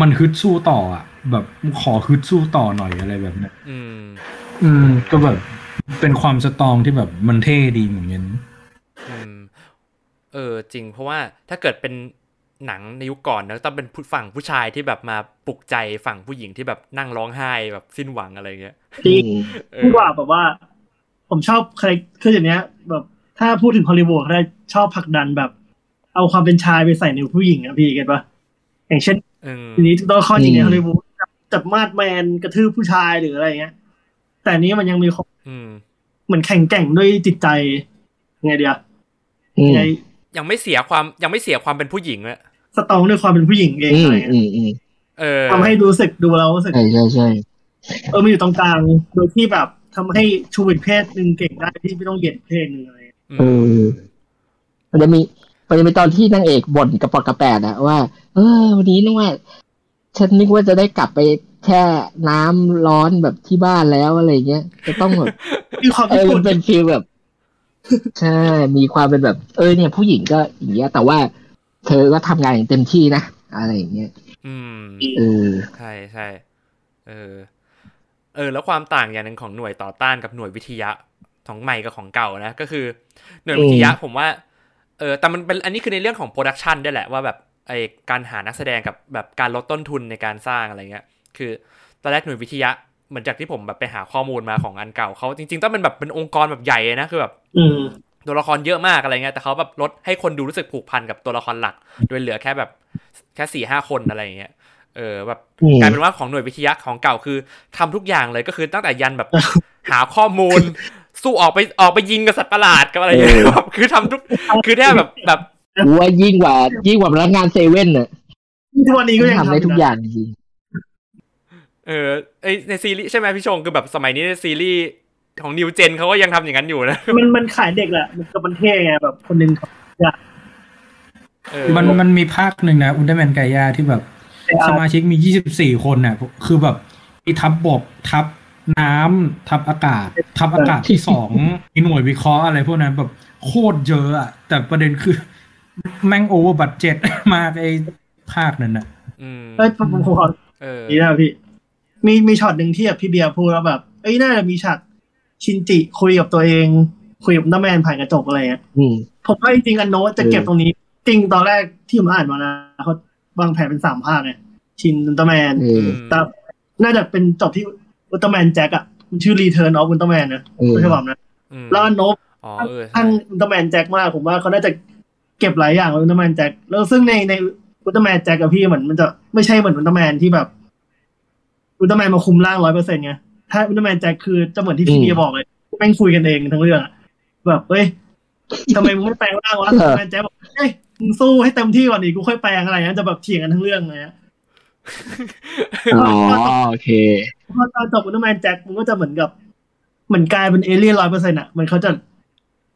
มันฮึดสู้ต่ออะ แบบขอฮึดสู้ต่อหน่อยอะไรแบบนั้นอืม อืม ก็แบบเป็นความสตรองที่แบบมันเท่ดีเหมือนกันอืม เออจริง เพราะว่าถ้าเกิดเป็นหนังในยุคก่อนนะต้องเป็นผู้ฝั่งผู้ชายที่แบบมาปลุกใจฝั่งผู้หญิงที่แบบนั่งร้องไห้แบบสิ้นหวังอะไรเงี้ยจริงเออพูดว่าแบบว่า ผมชอบใครคืออย่างเนี้ย แบบถ้าพูดถึงฮอลลีวูดเขาได้ชอบผลักดันแบบ เอาความเป็นชายไปใส่ในผู้หญิงอะพี่เก็ตปะอย่างเช่นเออทีนี้ต้องข้อจริงในอืมฮอลลีวูดจับจับมาดแมนกระทืบผู้ชายหรืออะไรเงี้ย แต่อันนี้มันยังมีความอืมเหมือนแข็งแกร่งด้วยจิตใจไงเดียวอืมไง ยังไม่เสียความยังไม่เสียความเป็นผู้หญิงอะสตรองด้วยความเป็นผู้หญิงเองอือะมไรเงี้ยอืมอืมเออทำให้รู้สึกดูแล้วรู้สึกใช่ใช่ใช่เออมันอยู่ตรงกลางโดยที่แบบทำให้ชูอีกเพศหนึ่งเก่งได้ที่ไม่ต้องเหยียดเพศหนึ่งอะไรเงี้ยอืเอมอมันจะมีมันจะมีตอนที่นางเอกบ่นกระปอกกระแปดอะว่า เออ วันนี้นึกว่า ฉันนึกว่าจะได้กลับไปแค่น้ำร้อนแบบที่บ้านแล้วอะไรเงี้ยจะต้องแบบมีความเอญี่อปุ่มันนเป็นฟีลแบบ ใช่ มีความเป็นแบบ เออเนี่ยผู้หญิงก็อย่างเงี้ย แต่ว่าเธอก็ทำงานอย่างเต็มที่นะ อะไรอย่างเงี้ย อืม เออ ใช่ใช่ เออ เออ แล้วความต่างอย่างหนึ่งของหน่วยต่อต้านกับหน่วยวิทยะของใหม่กับของเก่านะ ก็คือ หน่วยวิทยะผมว่า เออ แต่มันเป็น อันนี้คือในเรื่องของโปรดักชันด้วยแหละว่าแบบ ไอการหานักแสดงกับแบบการลดต้นทุนในการสร้างอะไรเงี้ย คือตอนแรกหน่วยวิทยะ เหมือนจากที่ผมแบบไปหาข้อมูลมาของอันเก่าเขาจริง ๆ ต้องเป็นแบบเป็นองค์กรแบบใหญ่เลยนะคือแบบอืมตัวละครเยอะมากอะไรเงี้ยแต่เขาแบบลดให้คนดูรู้สึกผูกพันกับตัวละครหลัก โดยเหลือแค่แบบแค่สี่ห้าคนอะไรอย่างเงี้ยเออแบบอืมกลายเป็นว่าของหน่วยวิทยาของเก่าคือทำทุกอย่างเลยก็คือตั้งแต่ยันแบบหาข้อมูล สู้ออกไปออกไปยิงกับสัตว์ประหลาดกับอะไรอย่างเงี้ยเออแบบคือทำทุกคือแทบแบบแบบกูว่ายิ่งกว่ายิ่งกว่าพนักงานเซเว่นน่ะทุกวันนี้ก็ยังทำได้ทุกอย่างจริง เออไอในซีรีส์ใช่ไหมพี่ชงคือแบบสมัยนี้ในซีรีส์ของนิวเจนเขาก็ยังทำอย่างนั้นอยู่นะ มันมันขายเด็กแหละ มันก็มันเท่ไงแบบคนหนึงทำอยากเออมันมันมีภาคหนึ่งนะอุลตร้าแมนไกายาที่แบบไปเอาสมาชิกมี24คนน่ะ คือแบบมีทัพบกทัพน้ำทัพอากาศ ทัพอากาศที่สองมีหน่วยวิเคราะห์อะไรพวกนั้นแบบโคตรเยอะอะแต่ประเด็นคือ แม่ง over budget มากไอ้ภาคนั้นน่ะอืมเอ้ยผมผมขอเออนี่นะพี่ มีมีช็อตหนึ่งที่แบบพี่เบียร์พูดว่าแบบเอ้ยน่าจะมีฉากชินจิคุยกับตัวเอง คุยกับอุลตร้าแมนผ่านกระจกอะไรเงี้ยๆอืมผมว่าจริงๆอันโนจะเก็บตรงนี้ จริงตอนแรกที่ผมอ่านมานะเขาวางแผนเป็นสามภาคไงชินอุลตร้าแมนเออแต่น่าจะเป็นจบที่อุลตร้าแมนแจ็คอะมันชื่อ Return of Ultraman นะเออไม่ใช่ผมนะอืมแล้วอันโนอ๋อเออคลั่งอุลตร้าแมนแจ็คมากผมว่าเขาน่าจะเก็บหลายอย่างไว้อุลตร้าแมนแจ็คแล้วซึ่งในในอุลตร้าแมนแจ็คกับพี่เหมือนมันจะไม่ใช่เหมือนอุลตร้าแมนที่แบบ อุลตร้าแมนมาคุมร่างร้อยเปอร์เซ็นต์ไงถ้าอุลตร้าแมนแจ็คคือจะเหมือนที่พี่อืมเบียร์บอกเลยแม่งคุยกันเองทั้งเรื่องอะแบบเฮ้ยทำไมมึงไม่แปลงร่างวะอุลตร้าแมนแจ็คบอกเฮ้ยมึงสู้ให้เต็มที่ก่อนดิกูค่อยแปลงอะไรเงี้ยจะแบบเถียงกันทั้งเรื่องเลยอะอ๋อโอเคพอตอนจบอุลตร้าแมนแจ็คมันก็จะเหมือนกับเหมือนกลายเป็นเอเลี่ยนร้อยเปอร์เซ็นต์อะมันเขาจะ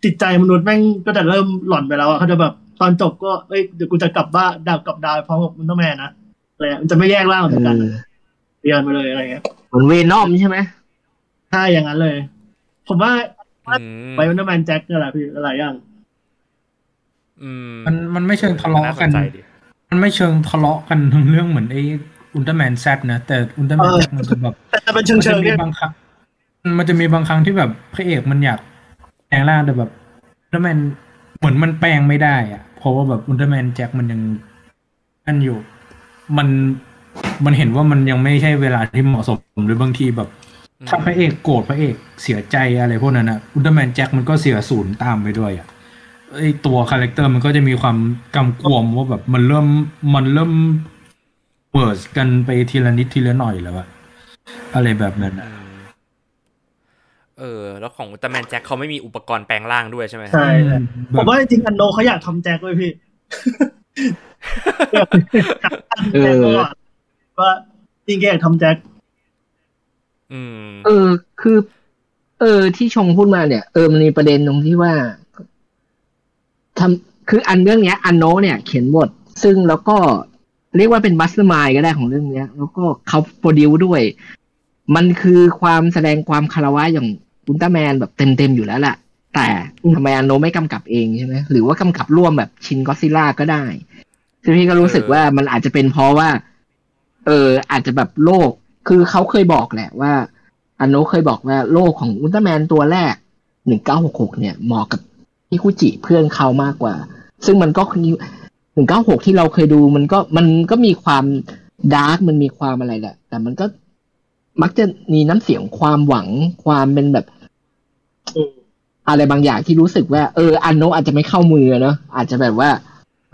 จิตใจมนุษย์แม่งก็จะเริ่มหล่อนไปแล้วอะเขาจะแบบตอนจบก็เอ้ยเดี๋ยวกูจะกลับบ้านดาวกลับดาวพร้อมกับอุลตร้าแมนนะอะไรอะมันจะไม่แยกร่างออกเอจากกันอ เรียนไปเลยอะไรเงี้ยเหมือนเวนอมใช่ไหมใช่อย่างนั้นเลย ผมว่าอืมไปอุลตร้าแมนแจ็คนี่แหละพี่หลายอย่างอืมมันมันไม่เชิงทะเลาะกันน่สใจดีมันไม่เชิงทะเลาะกันทั้งเรื่องเหมือนไอ้อุลตร้าแมนแซดนะแต่อุลตร้าแมนเออแซดมันจะแบบแต่จะเป็นเชิงมันเชิจะงมีเนี่ยบางครั้งมันจะมีบางครั้งที่แบบพระเอกมันอยากแปลงร่างแต่แบบอุลตร้าแมนเหมือนมันแปลงไม่ได้อะเพราะว่าแบบอุลตร้าแมนแจ็คมันยังอันอยู่ มัน มันเห็นว่ามันยังไม่ใช่เวลาที่เหมาะสมหรือบางทีแบบถ้าพระเอกโกรธพระเอกเสียใจอะไรพวกนั้นนะอุลตร้าแมนแจ็คมันก็เสียศูนย์ตามไปด้วยอะไอตัว character มันก็จะมีความกำกวมว่าแบบมันเริ่มมันเริ่ม worse กันไปทีละนิดทีละหน่อยแล้วอะอะไรแบบนั้นอือะมเออ แล้วของอุลตร้าแมนแจ็คเขาไม่มีอุปกรณ์แปลงร่างด้วยใช่ไหมใช่แบบผมว่าจริงๆอันโนเขาอยากทำแจ็คเลยพี่เออ ว่าจริงๆแกอยากทำแจ็คอืมเออ คือ เออ ที่ชงพูดมาเนี่ย เออมันมีประเด็นตรงที่ว่าทำคืออันเรื่องเนี้ย อันโนเนี่ย เขียนบท ซึ่งแล้วก็เรียกว่าเป็นบัสเตอร์มายก็ได้ของเรื่องเนี้ย แล้วก็เขาโปรดิวด้วย มันคือความแสดงความคารวะอย่างอุลตร้าแมนแบบเต็มๆอยู่แล้วแหละแต่ทำไมอันโนไม่กำกับเองใช่ไหมหรือว่ากำกับร่วมแบบชินก็ซิล่าก็ได้ซึ่งพี่ก็รู้สึกว่ามันอาจจะเป็นเพราะว่า เออ อาจจะแบบโลก คือเขาเคยบอกแหละว่าอันโนเคยบอกว่าโลกของอุลตร้าแมนตัวแรกหนึ่งเก้าหกหกเนี่ยเหมาะกับฮิคุจิเพื่อนเขามากกว่า ซึ่งมันก็หนึ่งเก้าหกที่เราเคยดูมันก็มันก็มีความดาร์กมันมีความอะไรแหละ แต่มันก็มักจะมีน้ำเสียงความหวังความเป็นแบบอืมอะไรบางอย่างที่รู้สึกว่า เอออันโนอาจจะไม่เข้ามือเนอะอาจจะแบบว่า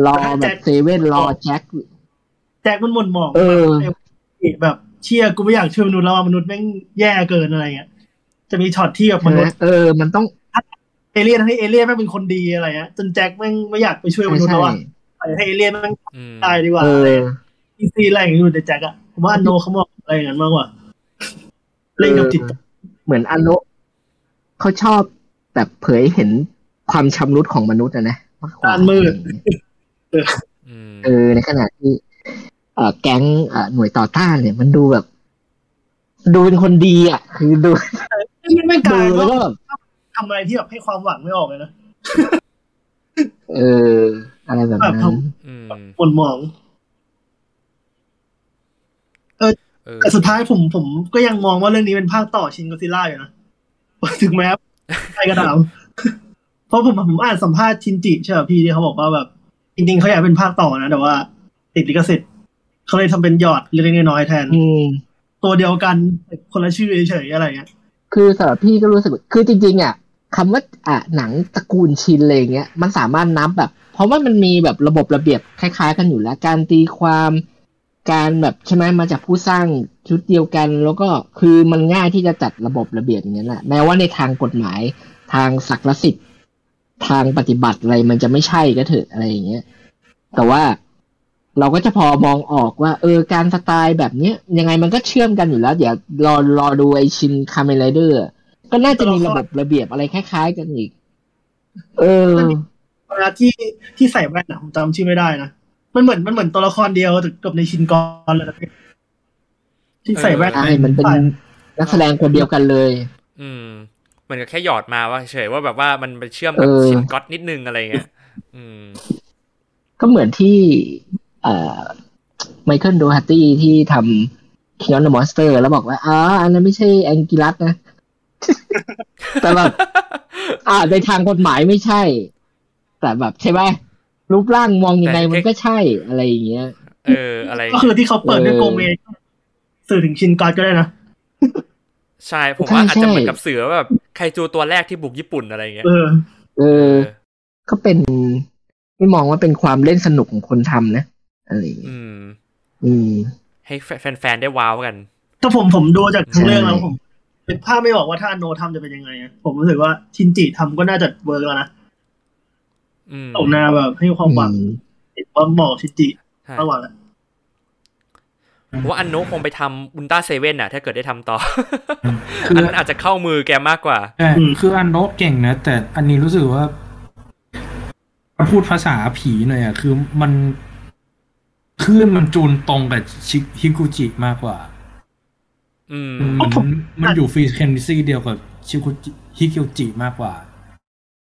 รอแบบเซเว่นรอแจ็ค แจ็คมันหม่นหมองเออแบบเชี่ยกูไม่อยากช่วยมนุษย์แล้วอะมนุษย์แม่งแย่เกินอะไรเงี้ยจะมีช็อตที่แบบมนุษย์เออ มันต้องเอเลี่ยนทั้งที่เอเลี่ยนแม่งเป็นคนดีอะไรเงี้ยจนแจ็คแม่งไม่อยากไปช่วยมนุษย์แล้วอะปล่อยให้เอเลี่ยนแม่งอืมตายดีกว่าเอออีซีอะไรอย่างเงี้ยอยู่ในแจ็คอะผมว่าอันโนเขามองอะไรอย่างนั้นมากกว่าเล่นกับจิตใจเหมือนอันโนเขาชอบแบบเผยเห็นความชำรุดของมนุษย์อะนะมากกว่าด้านมืดอืมเออในขณะที่เอ่อ แก๊งเอ่อหน่วยต่อต้านเนี่ย มันดูแบบ ดูเป็นคนดีอะ คือดูไม่ไม่กดูลายแล้วก็ว่าแบบทำอะไรที่แบบให้ความหวังไม่ออกเลยนะเออ อะไรแบบแบบนั้นทอืมหม่นหมองเออแต่สุดท้ายผมผมก็ยังมองว่าเรื่องนี้เป็นภาคต่อชินก o ซิล่าอยู่นะถึงแม้ใครก็ตามเพราะผมผมอ่านสัมภาษณ์ชินจิใช่ป่ะพี่ที่เขาบอกว่าแบบ จริงๆเขาอยากเป็นภาคต่อนะ แต่ว่า ติดลิขสิทธิ์ เขาเลยทำเป็นหยอดเล็กๆน้อยๆแทนอืมตัวเดียวกันคนละชื่อเฉยๆอะไรเงี้ย คือสำหรับพี่ก็รู้สึกว่าคือจริงๆอะคำว่าอะหนังตระกูลชินอะไรอย่างเงี้ยมันสามารถนับแบบ เพราะว่ามันมีแบบระบบระเบียบคล้ายๆ กันอยู่แล้ว การตีความการแบบใช่ไหมมาจากผู้สร้างชุดเดียวกัน แล้วก็คือมันง่ายที่จะจัดระบบระเบียบอย่างนั้นแหละแม้ว่าในทางกฎหมายทางศักดิ์สิทธิ์ทางปฏิบัติอะไรมันจะไม่ใช่ก็เถอะอะไรอย่างเงี้ย แต่ว่า เราก็จะพอมองออกว่า เออการสไตล์แบบเนี้ย ยังไงมันก็เชื่อมกันอยู่แล้ว เดี๋ยวรอรอดูไอชินคาเมนไรเดอร์ก็น่าจะมีระบบระเบียบอะไรคล้าย ๆ กันอีก เออเวลาที่ที่ใส่แว่นอะผมจำชื่อไม่ได้นะมันเหมือนมันเหมือนตัวละครเดียวกับในชินกรเลยนะพี่ที่ใส่แว่นใช่มันเป็นนักแสดงคนเดียวกันเลย อืมเหมือนกับแค่หยอดมาว่าเฉยว่าแบบว่ามันไปเชื่อมกับเออชินก็อตนิดนึงอะไรเงี้ยอืม ก็เหมือนที่เอ่อ ไมเคิลโดฮัตตี้ที่ทำ King of the Monster แล้วบอกว่าอ๋ออันนั้นไม่ใช่แองกิลัสนะ แต่แบบอ่าในทางกฎหมายไม่ใช่ แต่แบบใช่ไหมรูปร่างมองยังไงแต่มันก็ใช่อะไรอย่างเงี้ยเอออะไรก็คือที่เขาเปิดด้วยเออโกเมสื่อถึงชินกรก็ได้นะใช่ผมว่าใช่อาจจะเหมือนใช่กับเสือแบบไคจูตัวแรกที่บุกญี่ปุ่นอะไรเงี้ยเออ เออ ก็เป็น ไม่มองว่าเป็นความเล่นสนุกของคนทำนะ อะไรอย่างเงี้ยอืมอืมให้แฟนๆได้ว้าวกันถ้าผมผมดูจากทั้งเรื่องแล้วใช่ผมเป็นภาพไม่บอกว่าถ้าโนทำจะเป็นยังไงอะผมรู้สึกว่าชินจิทำก็น่าจะเวิร์กแล้วนะอืมผมนาแบบให้ความหวังอืมเห็นว่าเหมาะกับชินจิใช่มากกว่าแหละผมว่าอันโนะคงไปทำอุลตร้าเซเว่นอะถ้าเกิดได้ทำต่อคืออันนั้นอาจจะเข้ามือแกมากกว่าแต่คืออันโนะเก่งนะ แต่อันนี้รู้สึกว่า พูดภาษาผีหน่อยอะคือมัน คลื่นมันจูนตรงกับชิฮิกุจิมากกว่า อืมมันมันอยู่ฟรีเคนซี่เดียวกับชิคุจิฮิกิวจิมากกว่า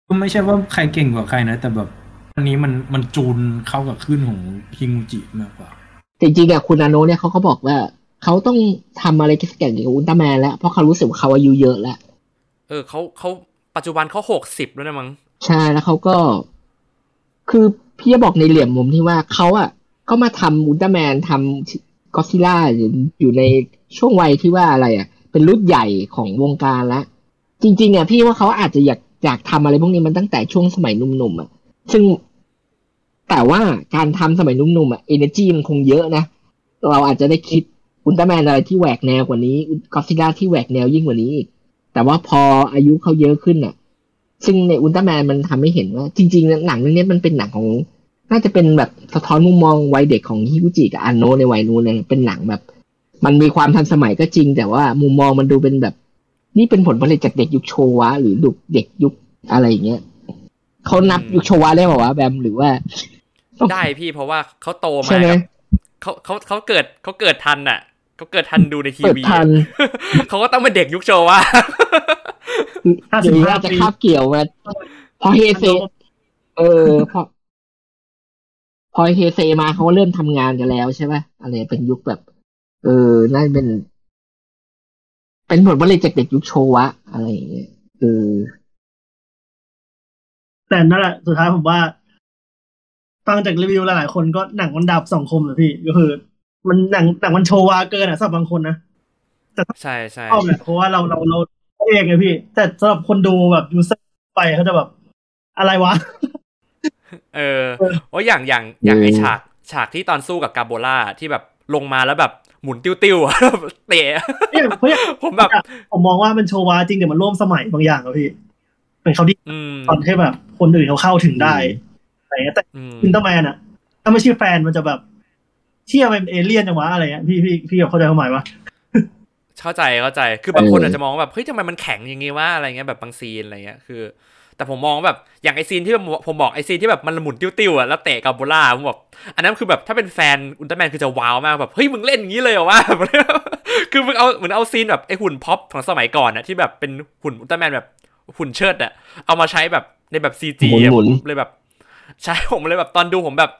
ก็ไม่ใช่ว่าใครเก่งกว่าใครนะ แต่แบบอันนี้มันมันจูนเข้ากับคลื่นของฮิกุจิมากกว่า แต่จริงๆอะคุณอาโนะเนี่ยเขาก็บอกว่าเขาต้องทำอะไรสักอย่างเกี่ยวกับอุลตร้าแมนแล้ว เพราะเขารู้สึกว่าเขาอายุเยอะแล้ว เออเขาเขาปัจจุบันเขาหกสิบแล้วนะมั้งใช่แล้วเขาก็ คือพี่จะบอกในเหลี่ยมมุมที่ว่าเขาอะ ก็มาทำอุลตร้าแมนทำก็ซิล่าอยู่ในช่วงวัยที่ว่าอะไรอะ เป็นรุ่นใหญ่ของวงการแล้วจริง ๆอะพี่ว่าเขาอาจจะอยากอยากทำอะไรพวกนี้มันตั้งแต่ช่วงสมัยหนุ่มๆอะ ซึ่งแต่ว่าการทำสมัยหนุ่มๆอะเอเนจีมันคงเยอะนะ เราอาจจะได้คิดอุลตร้าแมนอะไรที่แหวกแนวกว่านี้ก็ซิล่าที่แหวกแนวยิ่งกว่านี้อีกแต่ว่าพออายุเขาเยอะขึ้นอะ ซึ่งในอุลตร้าแมนมันทำให้เห็นว่า จริง ๆ หนังเรื่องนี้มันเป็นหนังของ น่าจะเป็นแบบสะท้อนมุมมองวัยเด็กของฮิกุจิกับอันโนะในวัยนู้นเลยเป็นหนังแบบ มันมีความทันสมัยก็จริง แต่ว่ามุมมองมันดูเป็นแบบ นี่เป็นผลผลิตจากเด็กยุคโชวะ หรือดุเด็กยุคอะไรอย่างเงี้ยเขานับยุคโชวะได้ป่าวะแบมหรือว่า ได้พี่เพราะว่าเขาโตมาใช่ไหมกับเขาเขาเขาเกิดเขาเกิดทันอะเขาเกิดทันดูในทีเปิดวีทันเขาก็ต้องเป็นเด็กยุคโชว์ว่าห้าหสิบรือห้าว่าจะปีคาบเกี่ยวมาพอเฮเซเออพอ พอเฮเซมาเขาก็เริ่มทำงานกันแล้วใช่ไหมอะไรเป็นยุคแบบ เออน่าจะเป็น เป็นผลผลิตจากเด็กยุคโชวะ อะไรอย่างเงี้ยเออแต่นั่นแหละสุดท้ายผมว่าฟังจากรีวิวหลายๆคนก็หนังมันดับสองคมเลยพี่ ก็คือ มันหนังหนังมันโชว์วาเกินอะสำหรับบางคนนะใช่ใช่ชอบแหละเพราะว่าเราเราเราเองไงพี่ แต่สำหรับคนดูแบบยูเซอร์ไปเขาจะแบบ อะไรวะ เออโอ้ยอย่างอย่างอย่างอืมไอฉากฉากที่ตอนสู้กับกาโบล่าที่แบบลงมาแล้วแบบหมุนติ้วๆอะเตะเนี่ยเพราะอย่างผมแบบ ผมมองว่ามันโชว์วาจริงแต่มันร่วมสมัยบางอย่างอะพี่เป็นเขาที่อืมตอนที่แบบคนอื่นเขาเข้าถึงได้อะไรเงี้ยแต่อืมอุลตร้าแมนอะถ้าไม่ใช่แฟนมันจะแบบเชี่ยมันเป็นเอเลี่ยนจังวะอะไรเงี้ยพี่พี่พี่เข้าใจความหมายปะเข้าใจเข้าใจ คือบางคนเออออาจจะมองว่าแบบเฮ้ยทำไมมันแข็งอย่างงี้วะอะไรเงี้ยแบบบาง scene อะไรเงี้ยคือ แต่ผมมองแบบอย่างไอ scene ที่ผมผมบอกไอ scene ที่แบบมันหมุนติ้วๆอะแล้วเตะกาโบล่าผมบอกอันนั้นคือแบบถ้าเป็นแฟนอุลตร้าแมนคือจะ wow มากแบบเฮ้ยมึงเล่นอย่างนี้เลยเหรอวะคือมึงเอาเหมือนเอา scene แบบไอหุ่นพ็อปของสมัยก่อนอะที่แบบเป็นหุ่นอุลตร้าแมนแบบหุ่นเชิดอะเอามาใช้แบบในแบบ CG หมุนๆเลยแบบใช่ผมเลยแบบตอนดูผมแบบ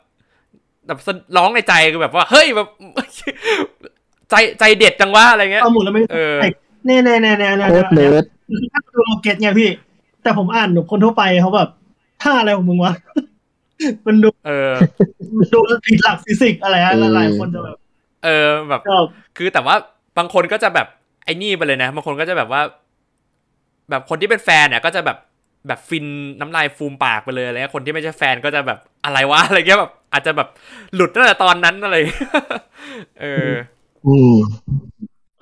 แบบร้องในใจคือแบบว่า เฮ้ยแบบใจใจเด็ดจังวะอะไรเงี้ยเอาหมุนแล้วไม่เออแน่แน่แน่แน่แน่โคตรเนิร์ดถ้าดูเรา get ไงพี่ แต่ผมอ่านหนูคนทั่วไปเขาแบบท่าอะไรของมึงวะ มันดูเออมันดูผิดหลักฟิสิกส์อะไรอะหลายๆคนจะแบบ เออแบบชอบคือแต่ว่าบางคนก็จะแบบไอ้นี่ไปเลยนะ บางคนก็จะแบบว่า แบบคนที่เป็นแฟนเนี่ย ก็จะแบบแบบฟินน้ำลายฟูมปากไปเลยอะไรเงี้ยคนที่ไม่ใช่แฟนก็จะแบบอะไรวะอะไรเงี้ยแบบ อาจจะแบบหลุดตั้งแต่ตอนนั้นอะไร เอออืม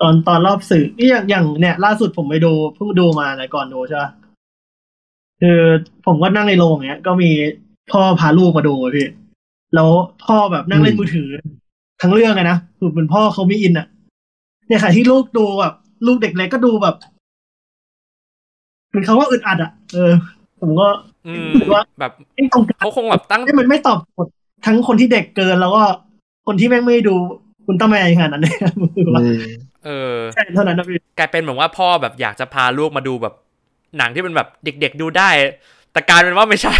ตอนตอนรอบสื่อนี่อย่างอย่างเนี่ย ล่าสุดผมไปดูเพิ่งดูมานะก่อนดูใช่ปะ คือผมก็นั่งในโรงเนี้ย ก็มีพ่อพาลูกมาดูอะพี่แล้วพ่อแบบนั่งเล่นมือถือ ทั้งเรื่องเลยนะคือเป็นพ่อเขาไม่อินอะเนี่ยค่ะที่ลูกดูแบบลูกเด็กเล็กก็ดูแบบเหมือนเขาว่าอึดอัดอะเออ ผมก็อืมว่าแบบไม่ตรงกันเขาคงแบบตั้งให้มันไม่ตอบโจทย์ทั้งคนที่เด็กเกินแล้วก็คนที่แม่งไม่ดูคุณต้าแมนขนาดนั้นเลยคือว่าอืมเออใช่เท่านั้นนะพี่กลายเป็นเหมือนว่าพ่อแบบอยากจะพาลูกมาดูแบบ หนังที่เป็นแบบเด็ก ๆ ดูได้ แต่กลารเป็นว่าไม่ใช่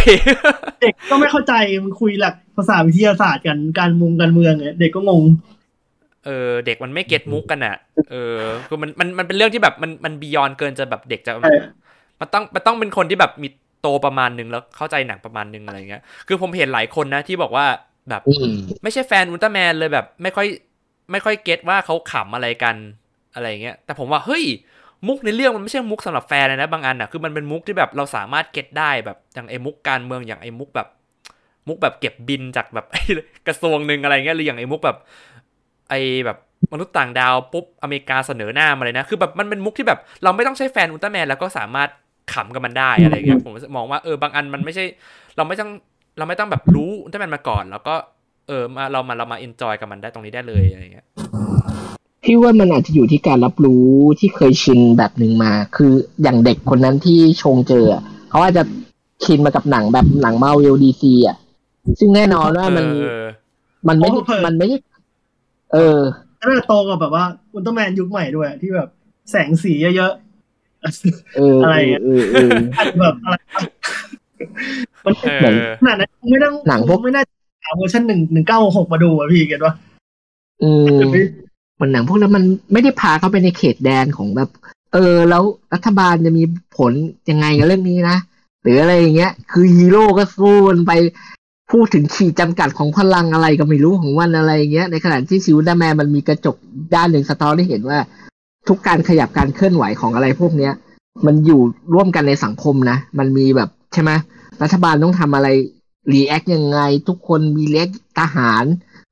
เด็กก็ไม่เข้าใจมันคุยหลักภาษาวิทยาศาสตร์กันการมุงการเมืองเนี่ยเด็กก็งงเออเด็กมันไม่เก็ตมุกกันอะ เออคือมันมันมันเป็นเรื่องที่แบบมันมันบียอนเกินจะแบบเด็กจะใช่มันต้องมันต้องเป็นคนที่แบบมีโตประมาณหนึ่งแล้วเข้าใจหนังประมาณหนึ่งอะไรเงี้ย คือผมเห็นหลายคนนะที่บอกว่าแบบอืมไม่ใช่แฟนอุลตร้าแมนเลยแบบ ไม่ค่อย ไม่ค่อยเก็ตว่าเขาขำอะไรกันอะไรเงี้ย แต่ผมว่าเฮ้ย มุกในเรื่องมันไม่ใช่มุกสำหรับแฟนเลยนะบางอันอะคือมันเป็นมุกที่แบบเราสามารถ get ได้แบบอย่างไอ้มุกการเมืองอย่างไอ้มุกแบบ มุกแบบเก็บบิลจากแบบกระทรวงหนึ่งอะไรเงี้ยหรืออย่างไอ้มุกแบบ ไอ้แบบมนุษย์ต่างดาวปุ๊บอเมริกาเสนอหน้ามาเลยนะคือแบบมันเป็นมุกที่แบบ เราไม่ต้องใช้แฟนอุลตร้าแมนแล้วก็สามารถขำกับมันได้อะไรเงี้ยผมมองว่าเออบางอันมันไม่ใช่ เราไม่ต้องเราไม่ต้องแบบรู้อุลตร้าแมนมาก่อน แล้วก็เออมาเรามาเรามา enjoy กับมันได้ตรงนี้ได้เลยอะไรเงี้ย พี่ว่ามันอาจจะอยู่ที่การรับรู้ที่เคยชินแบบหนึ่งมา คืออย่างเด็กคนนั้นที่ชงเจออะเขาอาจจะชินมากับหนังแบบหนังมาเวลดีซีอะ ซึ่งแน่นอนว่ามันเออมันไม่ได้โอ้เผลอมันไม่ได้เออแล้วน่าจะโตกับแบบว่าอุลตร้าแมนยุคใหม่ด้วยที่แบบแสงสีเยอะๆเอออะไรเอออะเออเอออาจจะแบบอะไรมันเอเหมือนอขนาดนั้นไม่ต้องหนังพวกไม่น่าจะหาเวอร์ชันหนึ่งหนึ่งเก้าหกมาดูอะพี่ get ว่าอืม หมันหนังพวกนั้นมันไม่ได้พาเขาไปในเขตแดนของแบบ เออ แล้วรัฐบาลจะมีผลยังไงกับเรื่องนี้นะหรืออะไรอย่างเงี้ย คือฮีโร่ก็สู้กันไปพูดถึงขีดจำกัดของพลังอะไรก็ไม่รู้ของมันอะไรอย่างเงี้ยในขณะที่ชินอุลตร้าแมนมันมีกระจกด้านหนึ่งสะท้อนให้เห็นว่า ทุกการขยับการเคลื่อนไหวของอะไรพวกเนี้ย มันอยู่ร่วมกันในสังคมนะมันมีแบบใช่ไหมรัฐบาลต้องทำอะไร react ยังไง ทุกคนมีเล็กทหาร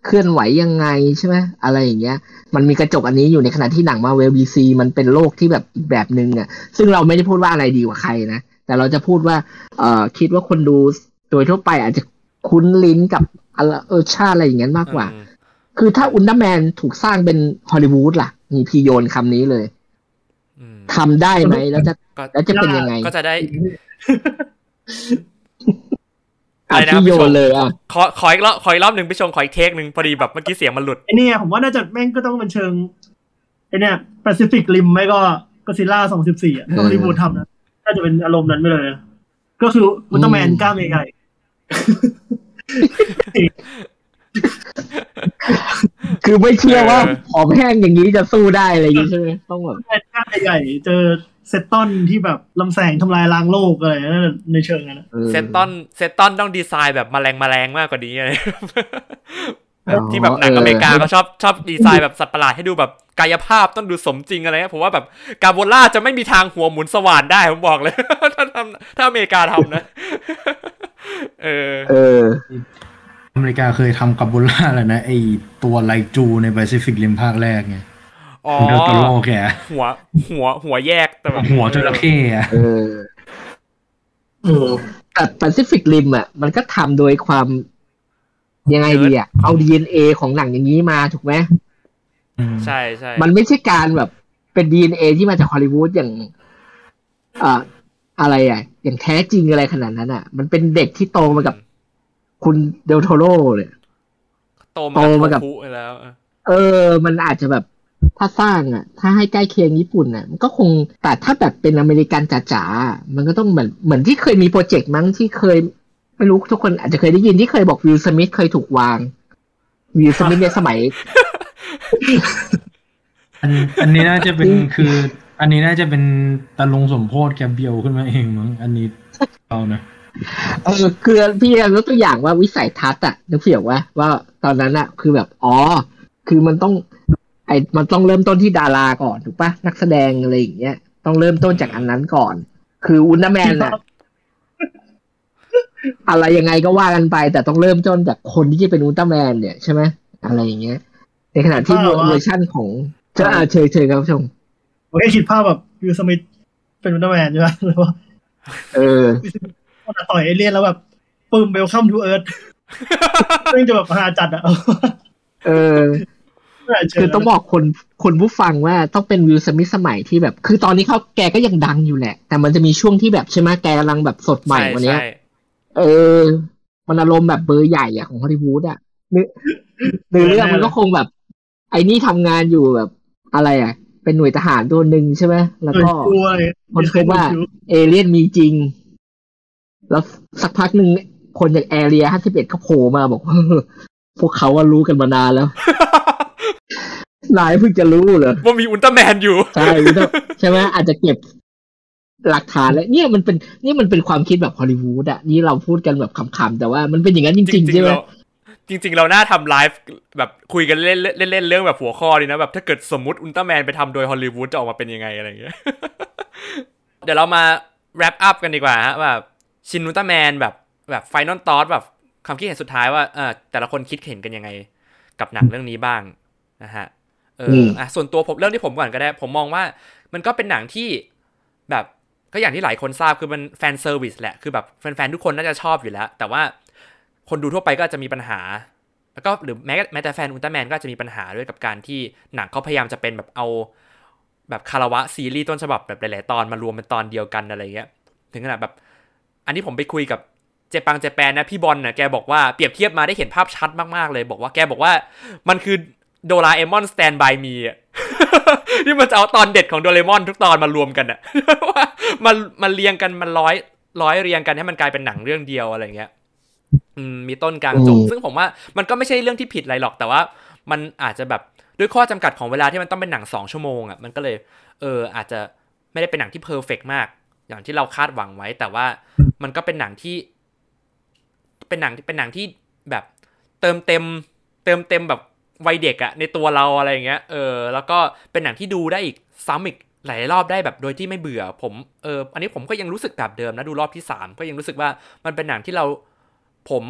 เคลื่อนไหวยังไงใช่ไหมอะไรอย่างเงี้ย มันมีกระจกอันนี้อยู่ในขณะที่หนัง Marvel DC มันเป็นโลกที่แบบอีกแบบหนึ่งอะ ซึ่งเราไม่ได้พูดว่าอะไรดีกว่าใครนะ แต่เราจะพูดว่า เอ่อคิดว่าคนดูโดยทั่วไปอาจจะคุ้นลิ้นกับอะไรเออรสชาติอะไรอย่างนั้นมากกว่าอืมคือถ้าอุลตร้าแมนถูกสร้างเป็นฮอลลีวูดล่ะ มีพีโยนคำนี้เลยอืมทำได้ไหมแล้วจะก็แล้วจะเป็นยังไง ก็จะได้ อะอะไรนะพี่โยพี่ชนมเลยอะขอขออีกรอบขออีกรอบหนึ่งพี่ชงขออีกเทคหนึ่งพอดีแบบเมื่อกี้เสียงมันหลุดไอเนี่ยผมว่าน่าจะแม่งก็ต้องเป็นเชิงไอเนี่ยแปซิฟิกริมไม่ก็ก็ซิล่าสองสิบสี่อะที่ฮอลลีวูดทำนะน่าจะเป็นอารมณ์นั้นไปเลย ก็คืออุลตร้าแมนกล้ามใหญ่คือไม่เชื่อว่าเออผอมแห้งอย่างนี้จะสู้ได้อะไรอย่างงี้ใช่ไหมต้องแบบๆแมนกล้ามใหญ่ๆเจอเซตตอนที่แบบลำแสงทำลายล้างโลกอะไรนั่นในเชิงนั้นนะออเซตตอนเซตตอนต้องดีไซน์แบบแมลงแมลงมากกว่านี้อะไรอ๋อที่แบบหนังเอออเมริกาเขาชอบชอบดีไซน์แบบสัตว์ประหลาดให้ดูแบบกายภาพต้องดูสมจริงอะไรเงี้ยผมว่าแบบกาโบล่าจะไม่มีทางหัวหมุนสว่านได้ผมบอกเลย ถ้าทำถ้าอเมริกาทำนะ เออ เออ อเมริกาเคยทำกับบุล่าแล้วนะไอตัวไคจูใน Pacific Rim ภาคแรกไง อ๋อเดลตาโลแกหัว หัว หัวแยกแต่แบบหัวจระเข้อะเอออืมแต่ Pacific Rim อะ มันก็ทำโดยความ ยังไงดีอะ เอา DNA ของหนังอย่างนี้มาถูกไหมอืมใช่ใช่มันไม่ใช่การแบบ เป็น DNA ที่มาจากฮอลลีวูดอย่างอ่าอะไรอะ อย่างแท้จริงอะไรขนาดนั้นอะ มันเป็นเด็กที่โตมากับ คุณเดลโทโรเลยโตโตมามากักับบโทคุแล้วเออเออ มันอาจจะแบบ ถ้าสร้างอะ ถ้าให้ใกล้เคียงญี่ปุ่นอะมันก็คงแต่ถ้าแบบเป็นอเมริกันจ๋าๆอะมันก็ต้องเหมือนเหมือนที่เคยมีโปรเจกต์มั้งที่เคย ไม่รู้ทุกคนอาจจะเคยได้ยินที่เคยบอกวิลสมิธเคยถูกวางวิลสมิธในสมัย อันอันนี้น่าจะเป็นคือ อันนี้น่าจะเป็นตะลงสมโพธแกเบียวขึ้นมาเองมั้งอันนี้เอานะเออคือพี่ยกตัวอย่างว่าวิสัยทัศน์อะนึกเผียวว่าว่าตอนนั้นอะคือแบบอ๋อคือมันต้องไอ้ มันต้องเริ่มต้นที่ดาราก่อนถูกปะนักแสดงอะไรอย่างเงี้ยต้องเริ่มต้นจากอันนั้นก่อน คืออุลตร้าแมนอะอะไรยังไงก็ว่ากันไป แต่ต้องเริ่มต้นจากคนที่จะเป็นอุลตร้าแมนเนี่ยใช่ไหมอะไรอย่างเงี้ย ในขณะที่เวอร์ชั่นของเจ้าเชยเชยครับผู้ชมผมแค่คิดภาพแบบ Will Smith เป็นอุลตร้าแมนใช่ไหมแล้วว่าเออต่อยเอเลี่ยนแล้วแบบปึ้ม welcome to Earth ซึ่งจะแบบฮาจัดอะเออ คือต้องบอกคนคนผู้ฟังว่าต้องเป็น Will Smith สมัยที่แบบ คือตอนนี้เขาแกก็ยังดังอยู่แหละ แต่มันจะมีช่วงที่แบบใช่ไหมแกกำลังแบบสดใหม่ใช่วันเนี้ยใช่เออ มันอารมณ์แบบเบอร์ใหญ่อะของฮอลลีวูดอะเนื้อเนื้อเรื่องมันก็คงแบบ ไอ้นี่ทำงานอยู่แบบอะไรอะเป็นหน่วยทหารตัวหนึ่งใช่ไหมแล้วก็คนพบว่า เอเลี่ยนมีจริง แล้วสักพักหนึ่งคนจากแอเรียห้าสิบเอ็ดเขาโผล่มาบอกว่าพวกเขาว่ารู้กันมานานแล้ว นายเพิ่งจะรู้เหรอว่ามีอุลตร้าแมนอยู่ ใช่รู้ต้องใช่ไหมอาจจะเก็บหลักฐานแล้วเนี่ยมันเป็นนี่มันเป็นความคิดแบบฮอลลีวูดอะนี่เราพูดกันแบบขำๆแต่ว่ามันเป็นอย่างนั้นจจริงๆริใช่งๆไหมเราจริง ๆ เราน่าทำไลฟ์แบบคุยกันเล่นเล่นเล่นเรื่องแบบหัวข้อดีนะแบบถ้าเกิดสมมติอุลตร้าแมนไปทำโดยฮอลลีวูดจะออกมาเป็นยังไงอะไรอย่างเงี้ยเดี๋ยวเรามา wrap up กันดีกว่าฮะแบบชินอุลตร้าแมนแบบแบบ final thoughts แบบความคิดเห็นสุดท้ายว่าเออแต่ละคนคิดเห็นกันยังไง กับหนังเรื่องนี้บ้าง นะฮะเออออะส่วนตัวผมเรื่องที่ผมก่อนก็ได้ ผมมองว่ามันก็เป็นหนังที่แบบก็อย่างที่หลายคนทราบคือมัน fan service แหละ คือแบบแฟนๆทุกคนน่าจะชอบอยู่แล้ว แต่ว่าคนดูทั่วไปก็อาจจะมีปัญหา แล้วก็หรือแม้แม้แต่แฟนอุลตร้าแมนก็อาจจะมีปัญหาด้วยกับการที่หนังเขาพยายามจะเป็นแบบเอาแบบคารวะซีรีส์ต้นฉบับแบบหลายๆตอนมารวมเป็นตอนเดียวกันอะไรเงี้ย ถึงขนาดแบบ อันนี้ผมไปคุยกับเจปังเจแปนนะพี่บอลนะแกบอกว่าเปรียบเทียบมาได้เห็นภาพชัดมากๆเลย บอกว่าแกบอกว่ามันคือ โดราเอมอน Stand by Me อะที่มันจะเอาตอนเด็ดของโดเรมอนทุกตอนมารวมกันอะว่ามันมันเรียงกันมันร้อยร้อยเรียงกันให้มันกลายเป็นหนังเรื่องเดียวอะไรเงี้ยอืมมีต้นกลางจบอืมซึ่งผมว่ามันก็ไม่ใช่เรื่องที่ผิดอะไรหรอกแต่ว่า มันอาจจะแบบด้วยข้อจำกัดของเวลาที่มันต้องเป็นหนังสองชั่วโมงอะมันก็เลยเอออาจจะไม่ได้เป็นหนังที่ perfect มาก อย่างที่เราคาดหวังไว้ แต่ว่ามันก็เป็นหนังที่ เป็นหนังเป็นหนังที่แบบเติมเต็ม เติมเต็มแบบ วัยเด็กอะในตัวเราอะไรอย่างเงี้ยเออแล้วก็เป็นหนังที่ดูได้อีกซ้ำอีกหลายรอบได้แบบโดยที่ไม่เบื่อผมเอออันนี้ผมก็ยังรู้สึกแบบเดิมนะดูรอบที่สามก็ยังรู้สึกว่ามันเป็นหนังที่เราผม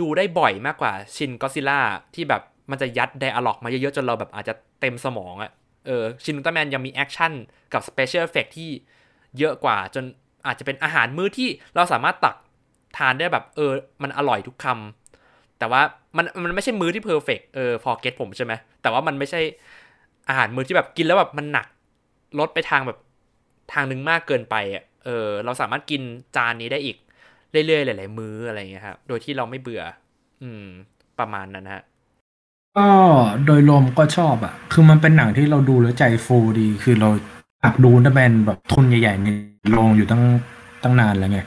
ดูได้บ่อยมากกว่าชินก็อดซิลล่าที่แบบมันจะยัด dialogue มาเยอะๆจนเราแบบอาจจะเต็มสมองอะเออชินอุลตร้าแมนยังมี actionกับ special effect ที่เยอะกว่าจนอาจจะเป็นอาหารมื้อที่เราสามารถตักทานได้แบบเออมันอร่อยทุกคำแต่ว่า มันมันไม่ใช่มื้อที่ perfect เออพอ get ผมใช่ไหมแต่ว่ามันไม่ใช่อาหารมื้อที่แบบกินแล้วแบบมันหนักรสไปทางแบบทางหนึ่งมากเกินไปอะเออ เราสามารถกินจานนี้ได้อีก เรื่อยๆหลายๆมื้ออะไรอย่างเงี้ยครับโดยที่เราไม่เบื่อ อืม ประมาณนั้นฮะก็โดยรวมก็ชอบอะ คือมันเป็นหนังที่เราดูแล้วใจฟูดี คือเราอยากดูอุลตร้าแมนแบบทุนใหญ่ๆในโรงอยู่ตั้งตั้งนานแล้วไง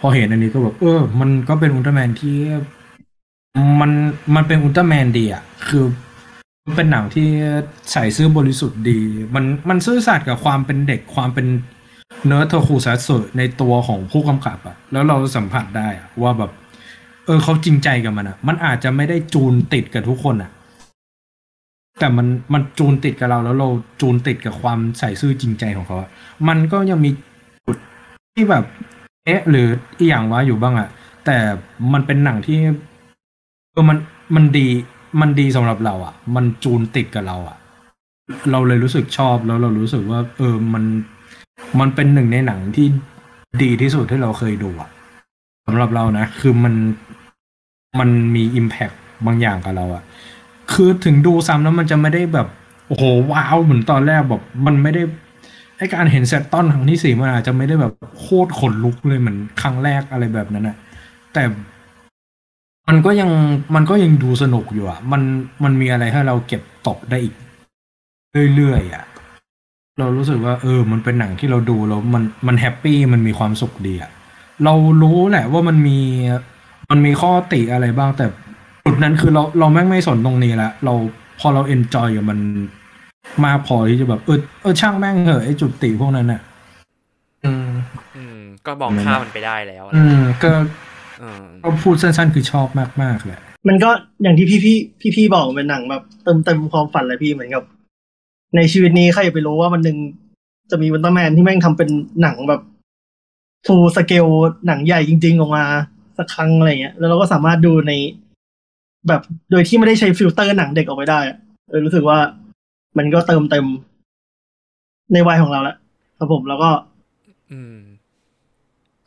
พอเห็นอันนี้ก็แบบเออ มันก็เป็นอุลตร้าแมนที่ มันมันเป็นอุลตร้าแมนดีอะ คือมันเป็นหนังที่ใสซื่อบริสุทธิ์ดี มันมันซื่อสัตย์กับความเป็นเด็กความเป็นเนิร์ดโทคุซัทสึในตัวของผู้กำกับอะแล้วเราสัมผัสได้อะว่าแบบ เออเขาจริงใจกับมันอะมันอาจจะไม่ได้จูนติดกับทุกคนอะแต่มันมันจูนติดกับเราแล้วเราจูนติดกับความใส่ซื่อจริงใจของเขาอะมันก็ยังมีจุดที่แบบเอ๊ะหรืออีอย่างว่าอยู่บ้างอะแต่มันเป็นหนังที่ ออมันมันดีมันดีสำหรับเราอะมันจูนติดกับเราอะเราเลยรู้สึกชอบแล้วเรารู้สึกว่า เออมันมันเป็นหนึ่งในหนังที่ดีที่สุดที่เราเคยดูอะสำหรับเรานะ คือมันมันมีอิมแพ t บางอย่างกับเราอะ คือถึงดูซ้ำแล้วมันจะไม่ได้แบบโอ้โหว้าวเหมือนตอนแรกแบบมันไม่ได้ไอการเห็นเซตตอนครั้งที่สี่มันอาจจะไม่ได้แบบโคตรขนลุกเลยเหมือนครั้งแรกอะไรแบบนั้นอะแต่ มันก็ยังมันก็ยังดูสนุกอยู่อะมันมันมีอะไรให้เราเก็บตกได้อีก เรื่อยๆอะเรารู้สึกว่า เออ มันเป็นหนังที่เราดูแล้วมันมัน happy มันมีความสุขดีอะเรารู้แหละว่ามันมีมันมีข้อติอะไรบ้างแต่จุดนั้นคือเราเราแม่งไม่สนตรงนี้ละเราพอเรา enjoy กับมันมากพอที่จะแบบเออเออช่างแม่งเหอะไอจุดติพวกนั้นอะอืม อืม ก็มองข้ามมันไปได้แล้ว อืม ก็ เออก็พูดสั้นๆ คือชอบมากๆแหละมันก็อย่างที่พี่พี่พี่พี่ๆบอกเป็นหนังแบบเติมเต็มความฝันเลยพี่เหมือนกับ ในชีวิตนี้ใครจะไปรู้ว่าวันหนึ่งจะมีวันต r แมนที่แม่งทำเป็นหนังแบบ full scale หนังใหญ่จริง ๆ ออกมาสักครั้งอะไรเงี้ย แล้วเราก็สามารถดูในแบบโดยที่ไม่ได้ใช้ฟิลเตอร์หนังเด็กออกไปได้อะเออรู้สึกว่ามันก็เติมเต็มในวัยของเราแล้วครับผมแล้วก็ อืม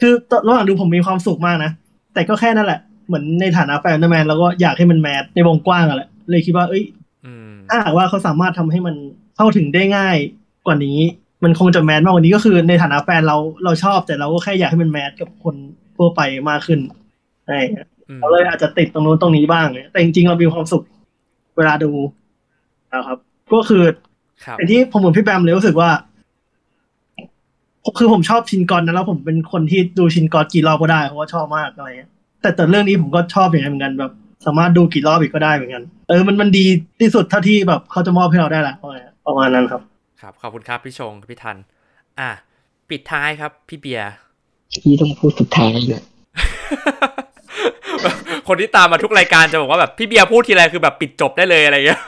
คือระหว่างดูผมมีความสุขมากนะ แต่ก็แค่นั่นแหละ เหมือนในฐานะแฟนแมนแล้วก็อยากให้มันแมสในวงกว้างอะแหละเลยคิดว่า เอ้ยอืมถ้าหากว่าเขาสามารถทำให้มันเข้าถึงได้ง่ายกว่านี้ มันคงจะแมสมากกว่านี้ก็คือ ในฐานะแฟนเราเราชอบแต่เราก็แค่อยากให้มันแมสกับคนทั่วไปมากขึ้นใช่อืมเราเลยอาจจะติดตรงนู้นตรงนี้บ้างแต่จริงๆเรามีความสุขเวลาดูนะครับ ก็คือครับอย่างที่ผมเหมือนพี่แบมเลยรู้สึกว่า คือผมชอบชินกอนนะแล้วผมเป็นคนที่ดูชินกอนกี่รอบก็ได้เพราะว่าชอบมากอะไรเงี้ยแต่แต่เรื่องนี้ผมก็ชอบอย่างนั้นเหมือนกันแบบ สามารถดูกี่รอบอีกก็ได้เหมือนกัน เออมันมันดีที่สุดเท่าที่แบบเขาจะมอบให้เราได้แหละประมาณนั้นครับ ครับขอบคุณครับพี่ชงพี่ทัน อะปิดท้ายครับ พี่เบียร์พี่ต้องพูดสุดท้ายเลยคนที่ตามมาทุกรายการจะบอกว่าแบบพี่เบียร์พูดทีไรคือแบบปิดจบได้เลยอะไรเงี้ย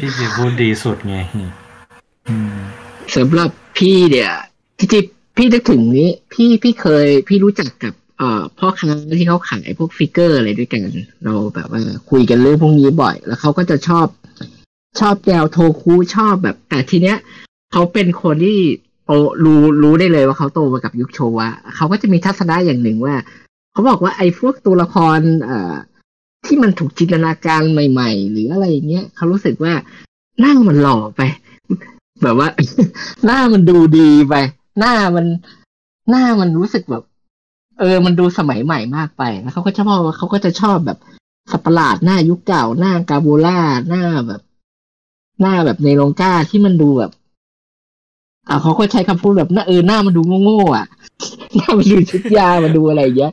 พี่จะพูดดีสุดไงอืม สำหรับพี่เนี่ยจริงๆพี่นึกถึงนี้ พี่พี่เคย พี่รู้จักกับเอ่อพ่อค้าที่เขาขายพวกฟิกเกอร์อะไรด้วยกัน เราแบบว่าคุยกันเรื่องพวกนี้บ่อย แล้วเขาก็จะชอบ ชอบแนวโทคูชอบแบบ แต่ทีเนี้ยเขาเป็นคนที่โตรู้รู้ได้เลยว่าเขาโตมากับยุคโชวะเขาก็จะมีทัศนะอย่างหนึ่งว่าเขาบอกว่าไอ้พวกตัวละคร เอ่อ ที่มันถูกจินตนาการใหม่ ๆ หรืออะไรอย่างเงี้ยเขารู้สึกว่าหน้ามันหล่อไป แบบว่า หน้ามันดูดีไป หน้ามัน หน้ามันรู้สึกแบบ เออ มันดูสมัยใหม่มากไปแล้วเขาก็ชอบเขาก็จะชอบแบบสัตว์ประหลาดหน้ายุคเก่าหน้ากาโบล่าหน้าแบบ หน้าแบบในโรงก้าที่มันดูแบบอ่าเขาก็ใช้คำพูดแบบหน้าเออหน้ามันดูโง่ๆอะหน้ามันดูชุดยามันดูอะไรอย่างเงี้ย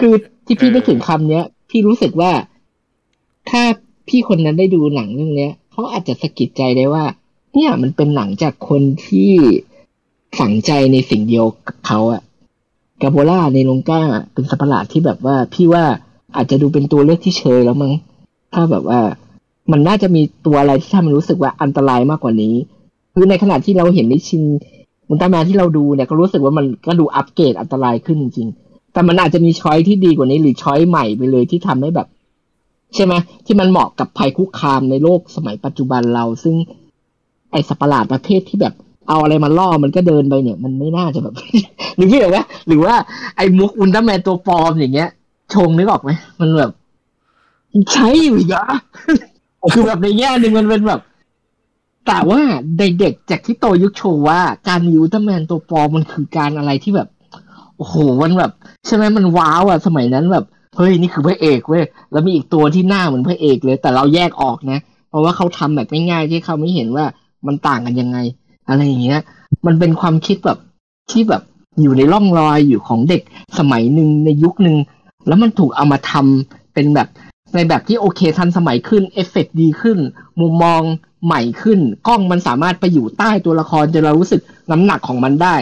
คือที่พี่ได้ถึงคำเนี้ย พี่รู้สึกว่าถ้าพี่คนนั้นได้ดูหนังเรื่องเนี้ยเขาอาจจะสะกิดใจได้ว่า เนี่ยมันเป็นหนังจากคนที่ฝังใจในสิ่งเดียวกับเขาอะกาโบล่าในลงก้าเป็นสัตว์ประหลาดที่แบบว่าพี่ว่าอาจจะดูเป็นตัวเลือกที่เชยแล้วมั้งถ้าแบบว่า มันน่าจะมีตัวอะไรที่ทำให้รู้สึกว่าอันตรายมากกว่านี้ คือในขณะที่เราเห็นในชินมุนตาแมนที่เราดูเนี่ยก็รู้สึกว่ามันก็ดูอัปเกรดอันตรายขึ้นจริงๆ แต่มันอาจจะมีช้อยที่ดีกว่านี้หรือช้อยใหม่ไปเลยที่ทำให้แบบ ใช่ไหมที่มันเหมาะกับภัยคุกคามในโลกสมัยปัจจุบันเรา ซึ่ง ไอสัตว์ประหลาดประเภทที่แบบเอาอะไรมาล่อมันก็เดินไปเนี่ย มันไม่น่าจะแบบหรือพี่เหรอวะหรือว่าไอ้มุกอุลตร้าแมนตัวปลอมอย่างเงี้ย ชงนึกออกไหมมันแบบใช้อยู่อีกเหรอคือแบบในแง่หนึ่งมันเป็นแบบ แต่ว่าเด็กๆจากที่โตยุคโชว่าการมีอุลตร้าแมนตัวปลอมมันคือการอะไรที่แบบโอ้โหมันแบบ ใช่ไหมมันว้าวอะสมัยนั้นแบบเฮ้ยนี่คือพระเอกเว้ยแล้วมีอีกตัวที่หน้าเหมือนพระเอกเลย แต่เราแยกออกนะ เพราะว่าเขาทำแบบง่ายๆที่เขาไม่เห็นว่า มันต่างกันยังไง อะไรอย่างเงี้ย มันเป็นความคิดแบบที่แบบอยู่ในร่องรอยอยู่ของเด็กสมัยหนึ่งในยุคหนึ่งแล้วมันถูกเอามาทำเป็นแบบในแบบที่โอเคทันสมัยขึ้นเอฟเฟกต์ดีขึ้น มุมมองใหม่ขึ้น กล้องมันสามารถไปอยู่ใต้ตัวละครจนเรารู้สึกน้ำหนักของมันได้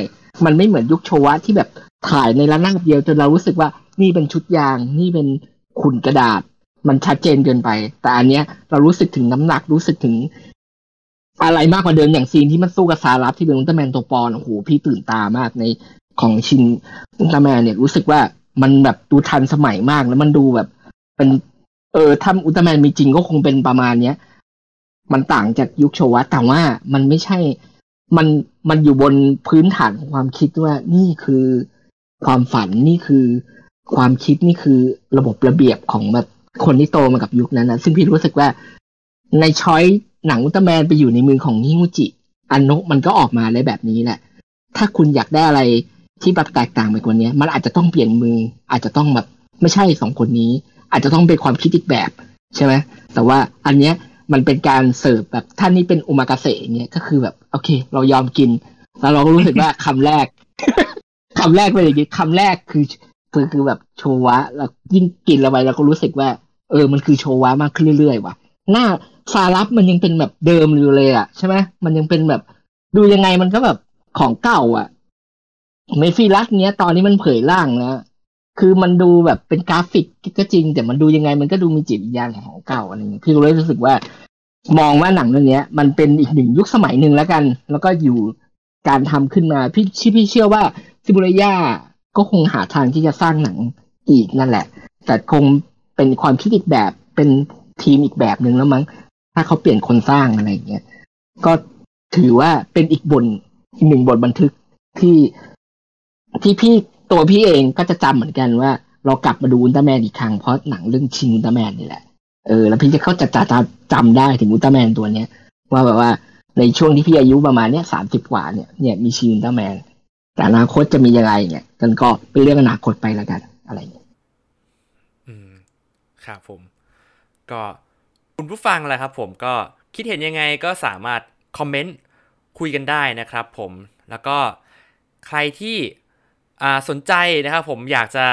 มันไม่เหมือนยุคโชวะที่แบบถ่ายในระนาบเดียวจนเรารู้สึกว่านี่เป็นชุดยาง นี่เป็นหุ่นกระดาษ มันชัดเจนเกินไป แต่อันเนี้ยเรารู้สึกถึงน้ำหนักรู้สึกถึง อะไรมากกว่าเดิมอย่าง scene ที่มันสู้กับซาแรบที่เป็นอุลตร้าแมนตัวปลอมโอ้โหพี่ตื่นตามากในของชินอุลตร้าแมนเนี่ยรู้สึกว่ามันแบบดูทันสมัยมากแล้วมันดูแบบเป็นเออถ้าอุลตร้าแมนมีจริงก็คงเป็นประมาณเนี้ยมันต่างจากยุคโชวะแต่ว่ามันไม่ใช่มันมันอยู่บนพื้นฐานของความคิดว่านี่คือความฝันนี่คือความคิดนี่คือระบบระเบียบของแบบคนที่โตมากับยุคนั้นนะซึ่งพี่รู้สึกว่าในช้อย หนังอุลตร้าแมนไปอยู่ในมือของนิฮุจิ อันนะมันก็ออกมาได้แบบนี้แหละ ถ้าคุณอยากได้อะไรที่แบบแตกต่างไปกว่านี้มันอาจจะต้องเปลี่ยนมือ อาจจะต้องแบบไม่ใช่สองคนนี้ อาจจะต้องเป็นความคิดอีกแบบใช่ไหมแต่ว่าอันเนี้ยมันเป็นการเสิร์ฟแบบท่านนี้เป็นอุมากาเสะอย่างเงี้ยก็คือแบบโอเค เรายอมกิน แล้วเราก็รู้สึกว่าคำแรกคำแรกเป็นอย่างงี้คำแรกคือคือคือแบบโชวะ แล้วยิ่งกินล้วไปเราก็รู้สึกว่า เออมันคือโชวะมากขึ้นเรื่อยๆว่ะหน้า ฟารับมันยังเป็นแบบเดิมอยู่เลยอะใช่ไหมมันยังเป็นแบบ ดูยังไงมันก็แบบของเก่า อะเมฟิลัสเนี้ย ตอนนี้มันเผยร่างนะคือมันดูแบบเป็นกราฟิกก็จริง แต่มันดูยังไงมันก็ดูมีจิตวิญญาณของเก่าอะไรเงี้ยพี่ก็เลยรู้สึกว่า มองว่าหนังเรื่องนี้ย มันเป็นอีกหนึ่งยุคสมัยหนึ่งแล้วกัน แล้วก็อยู่การทำขึ้นมาพี่พี่พี่เชื่อว่าซิบูเรยาก็คงหาทางที่จะสร้างหนังอีกนั่นแหละ แต่คงเป็นความคิดอีกแบบเป็นทีมอีกแบบหนึ่งแล้วมั้ง ถ้าเขาเปลี่ยนคนสร้างอะไรอย่างเงี้ยก็ถือว่าเป็นอีกบทหนึ่งบทบันทึกที่ที่พี่ตัวพี่เองก็จะจำเหมือนกันว่า เรากลับมาดูอุลตร้าแมนอีกครั้งเพราะหนังเรื่องชินอุลตร้าแมนนี่แหละเออแล้วพี่จะเขาจะจะจะจำได้ถึงอุลตร้าแมนตัวเนี้ย ว่าแบบว่าในช่วงที่พี่อายุประมาณเนี้ยสามสิบกว่าเนี่ยเนี่ยมีชินอุลตร้าแมนแต่อนาคตจะมียังไงเนี่ยกันก็เป็นเรื่องอนาคตไปแล้วกันอะไรอย่างเงี้ยอืมครับผม ก็ คุณผู้ฟังแหละครับผมก็คิดเห็นยังไงก็สามารถคอมเมนต์คุยกันได้นะครับผมแล้วก็ใครที่อ่าสนใจนะครับผมอยากจะ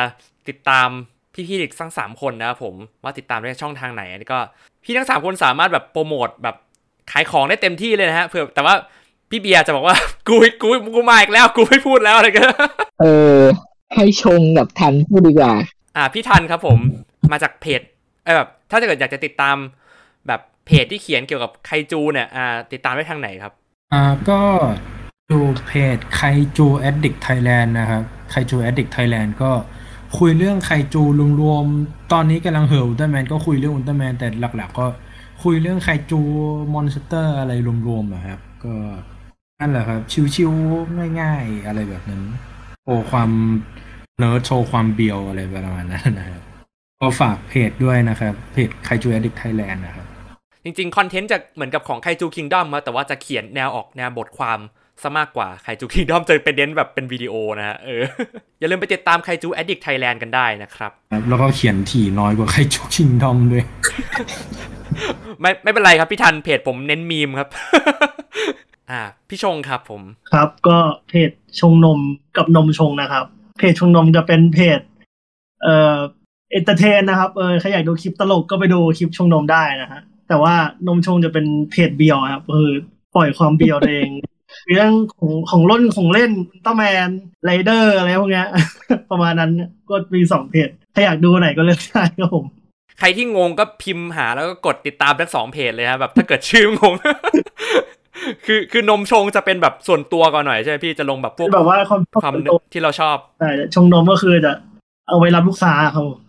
ติดตามพี่ๆอีกทั้งสามคนนะครับผมว่าติดตามได้ช่องทางไหนอันนี้ก็พี่ทั้งสามคนสามารถแบบโปรโมทแบบขายของได้เต็มที่เลยนะฮะเผื่อแต่ว่าพี่เบียร์จะบอกว่ากูกูกูมาอีกแล้วกูไม่พูดแล้วอะไรก็เออ ให้ชงกับทันพูดดีกว่า อ่า พี่ทันครับผมมาจากเพจเออแบบถ้าเกิดอยากจะติดตาม แบบเพจที่เขียนเกี่ยวกับไคจูเนี่ยอ่าติดตามได้ทางไหนครับ อ่าก็ดูเพจ Kaiju Addict Thailand นะครับ Kaiju Addict Thailand ก็คุยเรื่องไคจูรวมๆ ตอนนี้กำลังเห่ออุลตร้าแมนก็คุยเรื่องอุลตร้าแมนแต่หลัก ๆ ก็คุยเรื่องไคจู monster อะไรรวมๆอะครับ ก็นั่นแหละครับ ชิวๆง่าย ๆ อะไรแบบนั้นโชว์ความเนิร์ดโชว์ความเบียวอะไรประมาณนั้นนะครับก็ฝากเพจด้วยนะครับ เพจ Kaiju Addict Thailand นะครับ จริงๆ content จะเหมือนกับของ Kaiju Kingdom แต่ว่าจะเขียนแนวออกแนวบทความซะมากกว่า Kaiju Kingdom จะเป็นเน้นแบบเป็นวิดีโอนะฮะเอออย่าลืมไปติดตาม Kaiju Addict Thailand กันได้นะครับครับ แล้วก็เขียนถี่น้อยกว่า Kaiju Kingdom ด้วย ไม่ไม่เป็นไรครับพี่ทันเพจผมเน้นมีมครับ อ่า พี่ชงครับผม ครับก็เพจชงนมกับนมชงนะครับ เพจชงนมจะเป็นเพจ เอ่อ entertain นะครับเออใครอยากดูคลิปตลกก็ไปดูคลิปชงนมได้นะฮะ แต่ว่านมชงจะเป็นเพจเบียวครับเออปล่อยความเบียวตัวเองเรื่องของของเล่นของเล่นต้าแมนไรเดอร์อะไรพวกเนี้ย ประมาณนั้นก็มีสองเพจ ถ้าอยากดูไหนก็เลือกได้ครับผม ใครที่งงก็พิมพ์หาแล้วก็กดติดตามทั้งสองเพจเลยฮะแบบถ้าเกิดชื่องงคือคือนมชงจะเป็นแบบส่วนตัวก่อนหน่อยใช่ไหมพี่จะลงแบบพวกแบบว่าความชอบความส่วนตัวที่เราชอบใช่ชงนมก็คือจะเอาไว้รับลูกค้าครับผม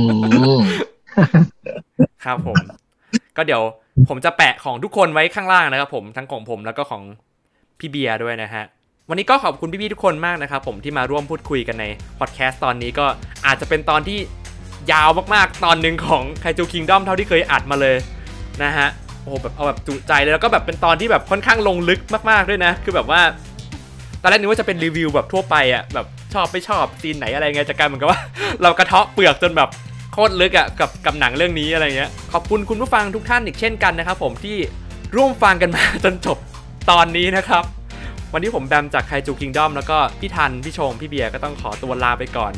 อืม ครับผม ก็เดี๋ยวผมจะแปะของทุกคนไว้ข้างล่างนะครับผมทั้งของผมแล้วก็ของพี่เบียร์ด้วยนะฮะ วันนี้ก็ขอบคุณพี่ๆทุกคนมากนะครับผมที่มาร่วมพูดคุยกันในพอดแคสต์ตอนนี้ก็อาจจะเป็นตอนที่ยาวมากๆ ตอนหนึ่งของไคจูคิงด้อมเท่าที่เคยอัดมาเลยนะฮะโอ้โหแบบเอาแบบจุใจเลยแล้วก็แบบเป็นตอนที่แบบค่อนข้างลงลึกมากๆด้วยนะ คือแบบว่า ตอนแรกนึกว่าจะเป็นรีวิวแบบทั่วไปอะแบบชอบไม่ชอบซีนไหนอะไรเงี้ยจะกลายเหมือนกับว่า เรากระเทาะเปลือกจนแบบ โคตรลึกอะกับกับหนังเรื่องนี้อะไรเงี้ยขอบคุณคุณผู้ฟังทุกท่านอีกเช่นกันนะครับผมที่ร่วมฟังกันมาจนจบตอนนี้นะครับ วันนี้ผมแบมจากไคจูคิงดอมแล้วก็พี่ทัน พี่ชง พี่เบียร์ก็ต้องขอตัวลาไปก่อน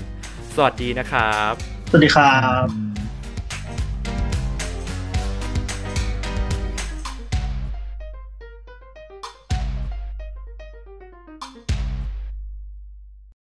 สวัสดีนะครับ สวัสดีครับ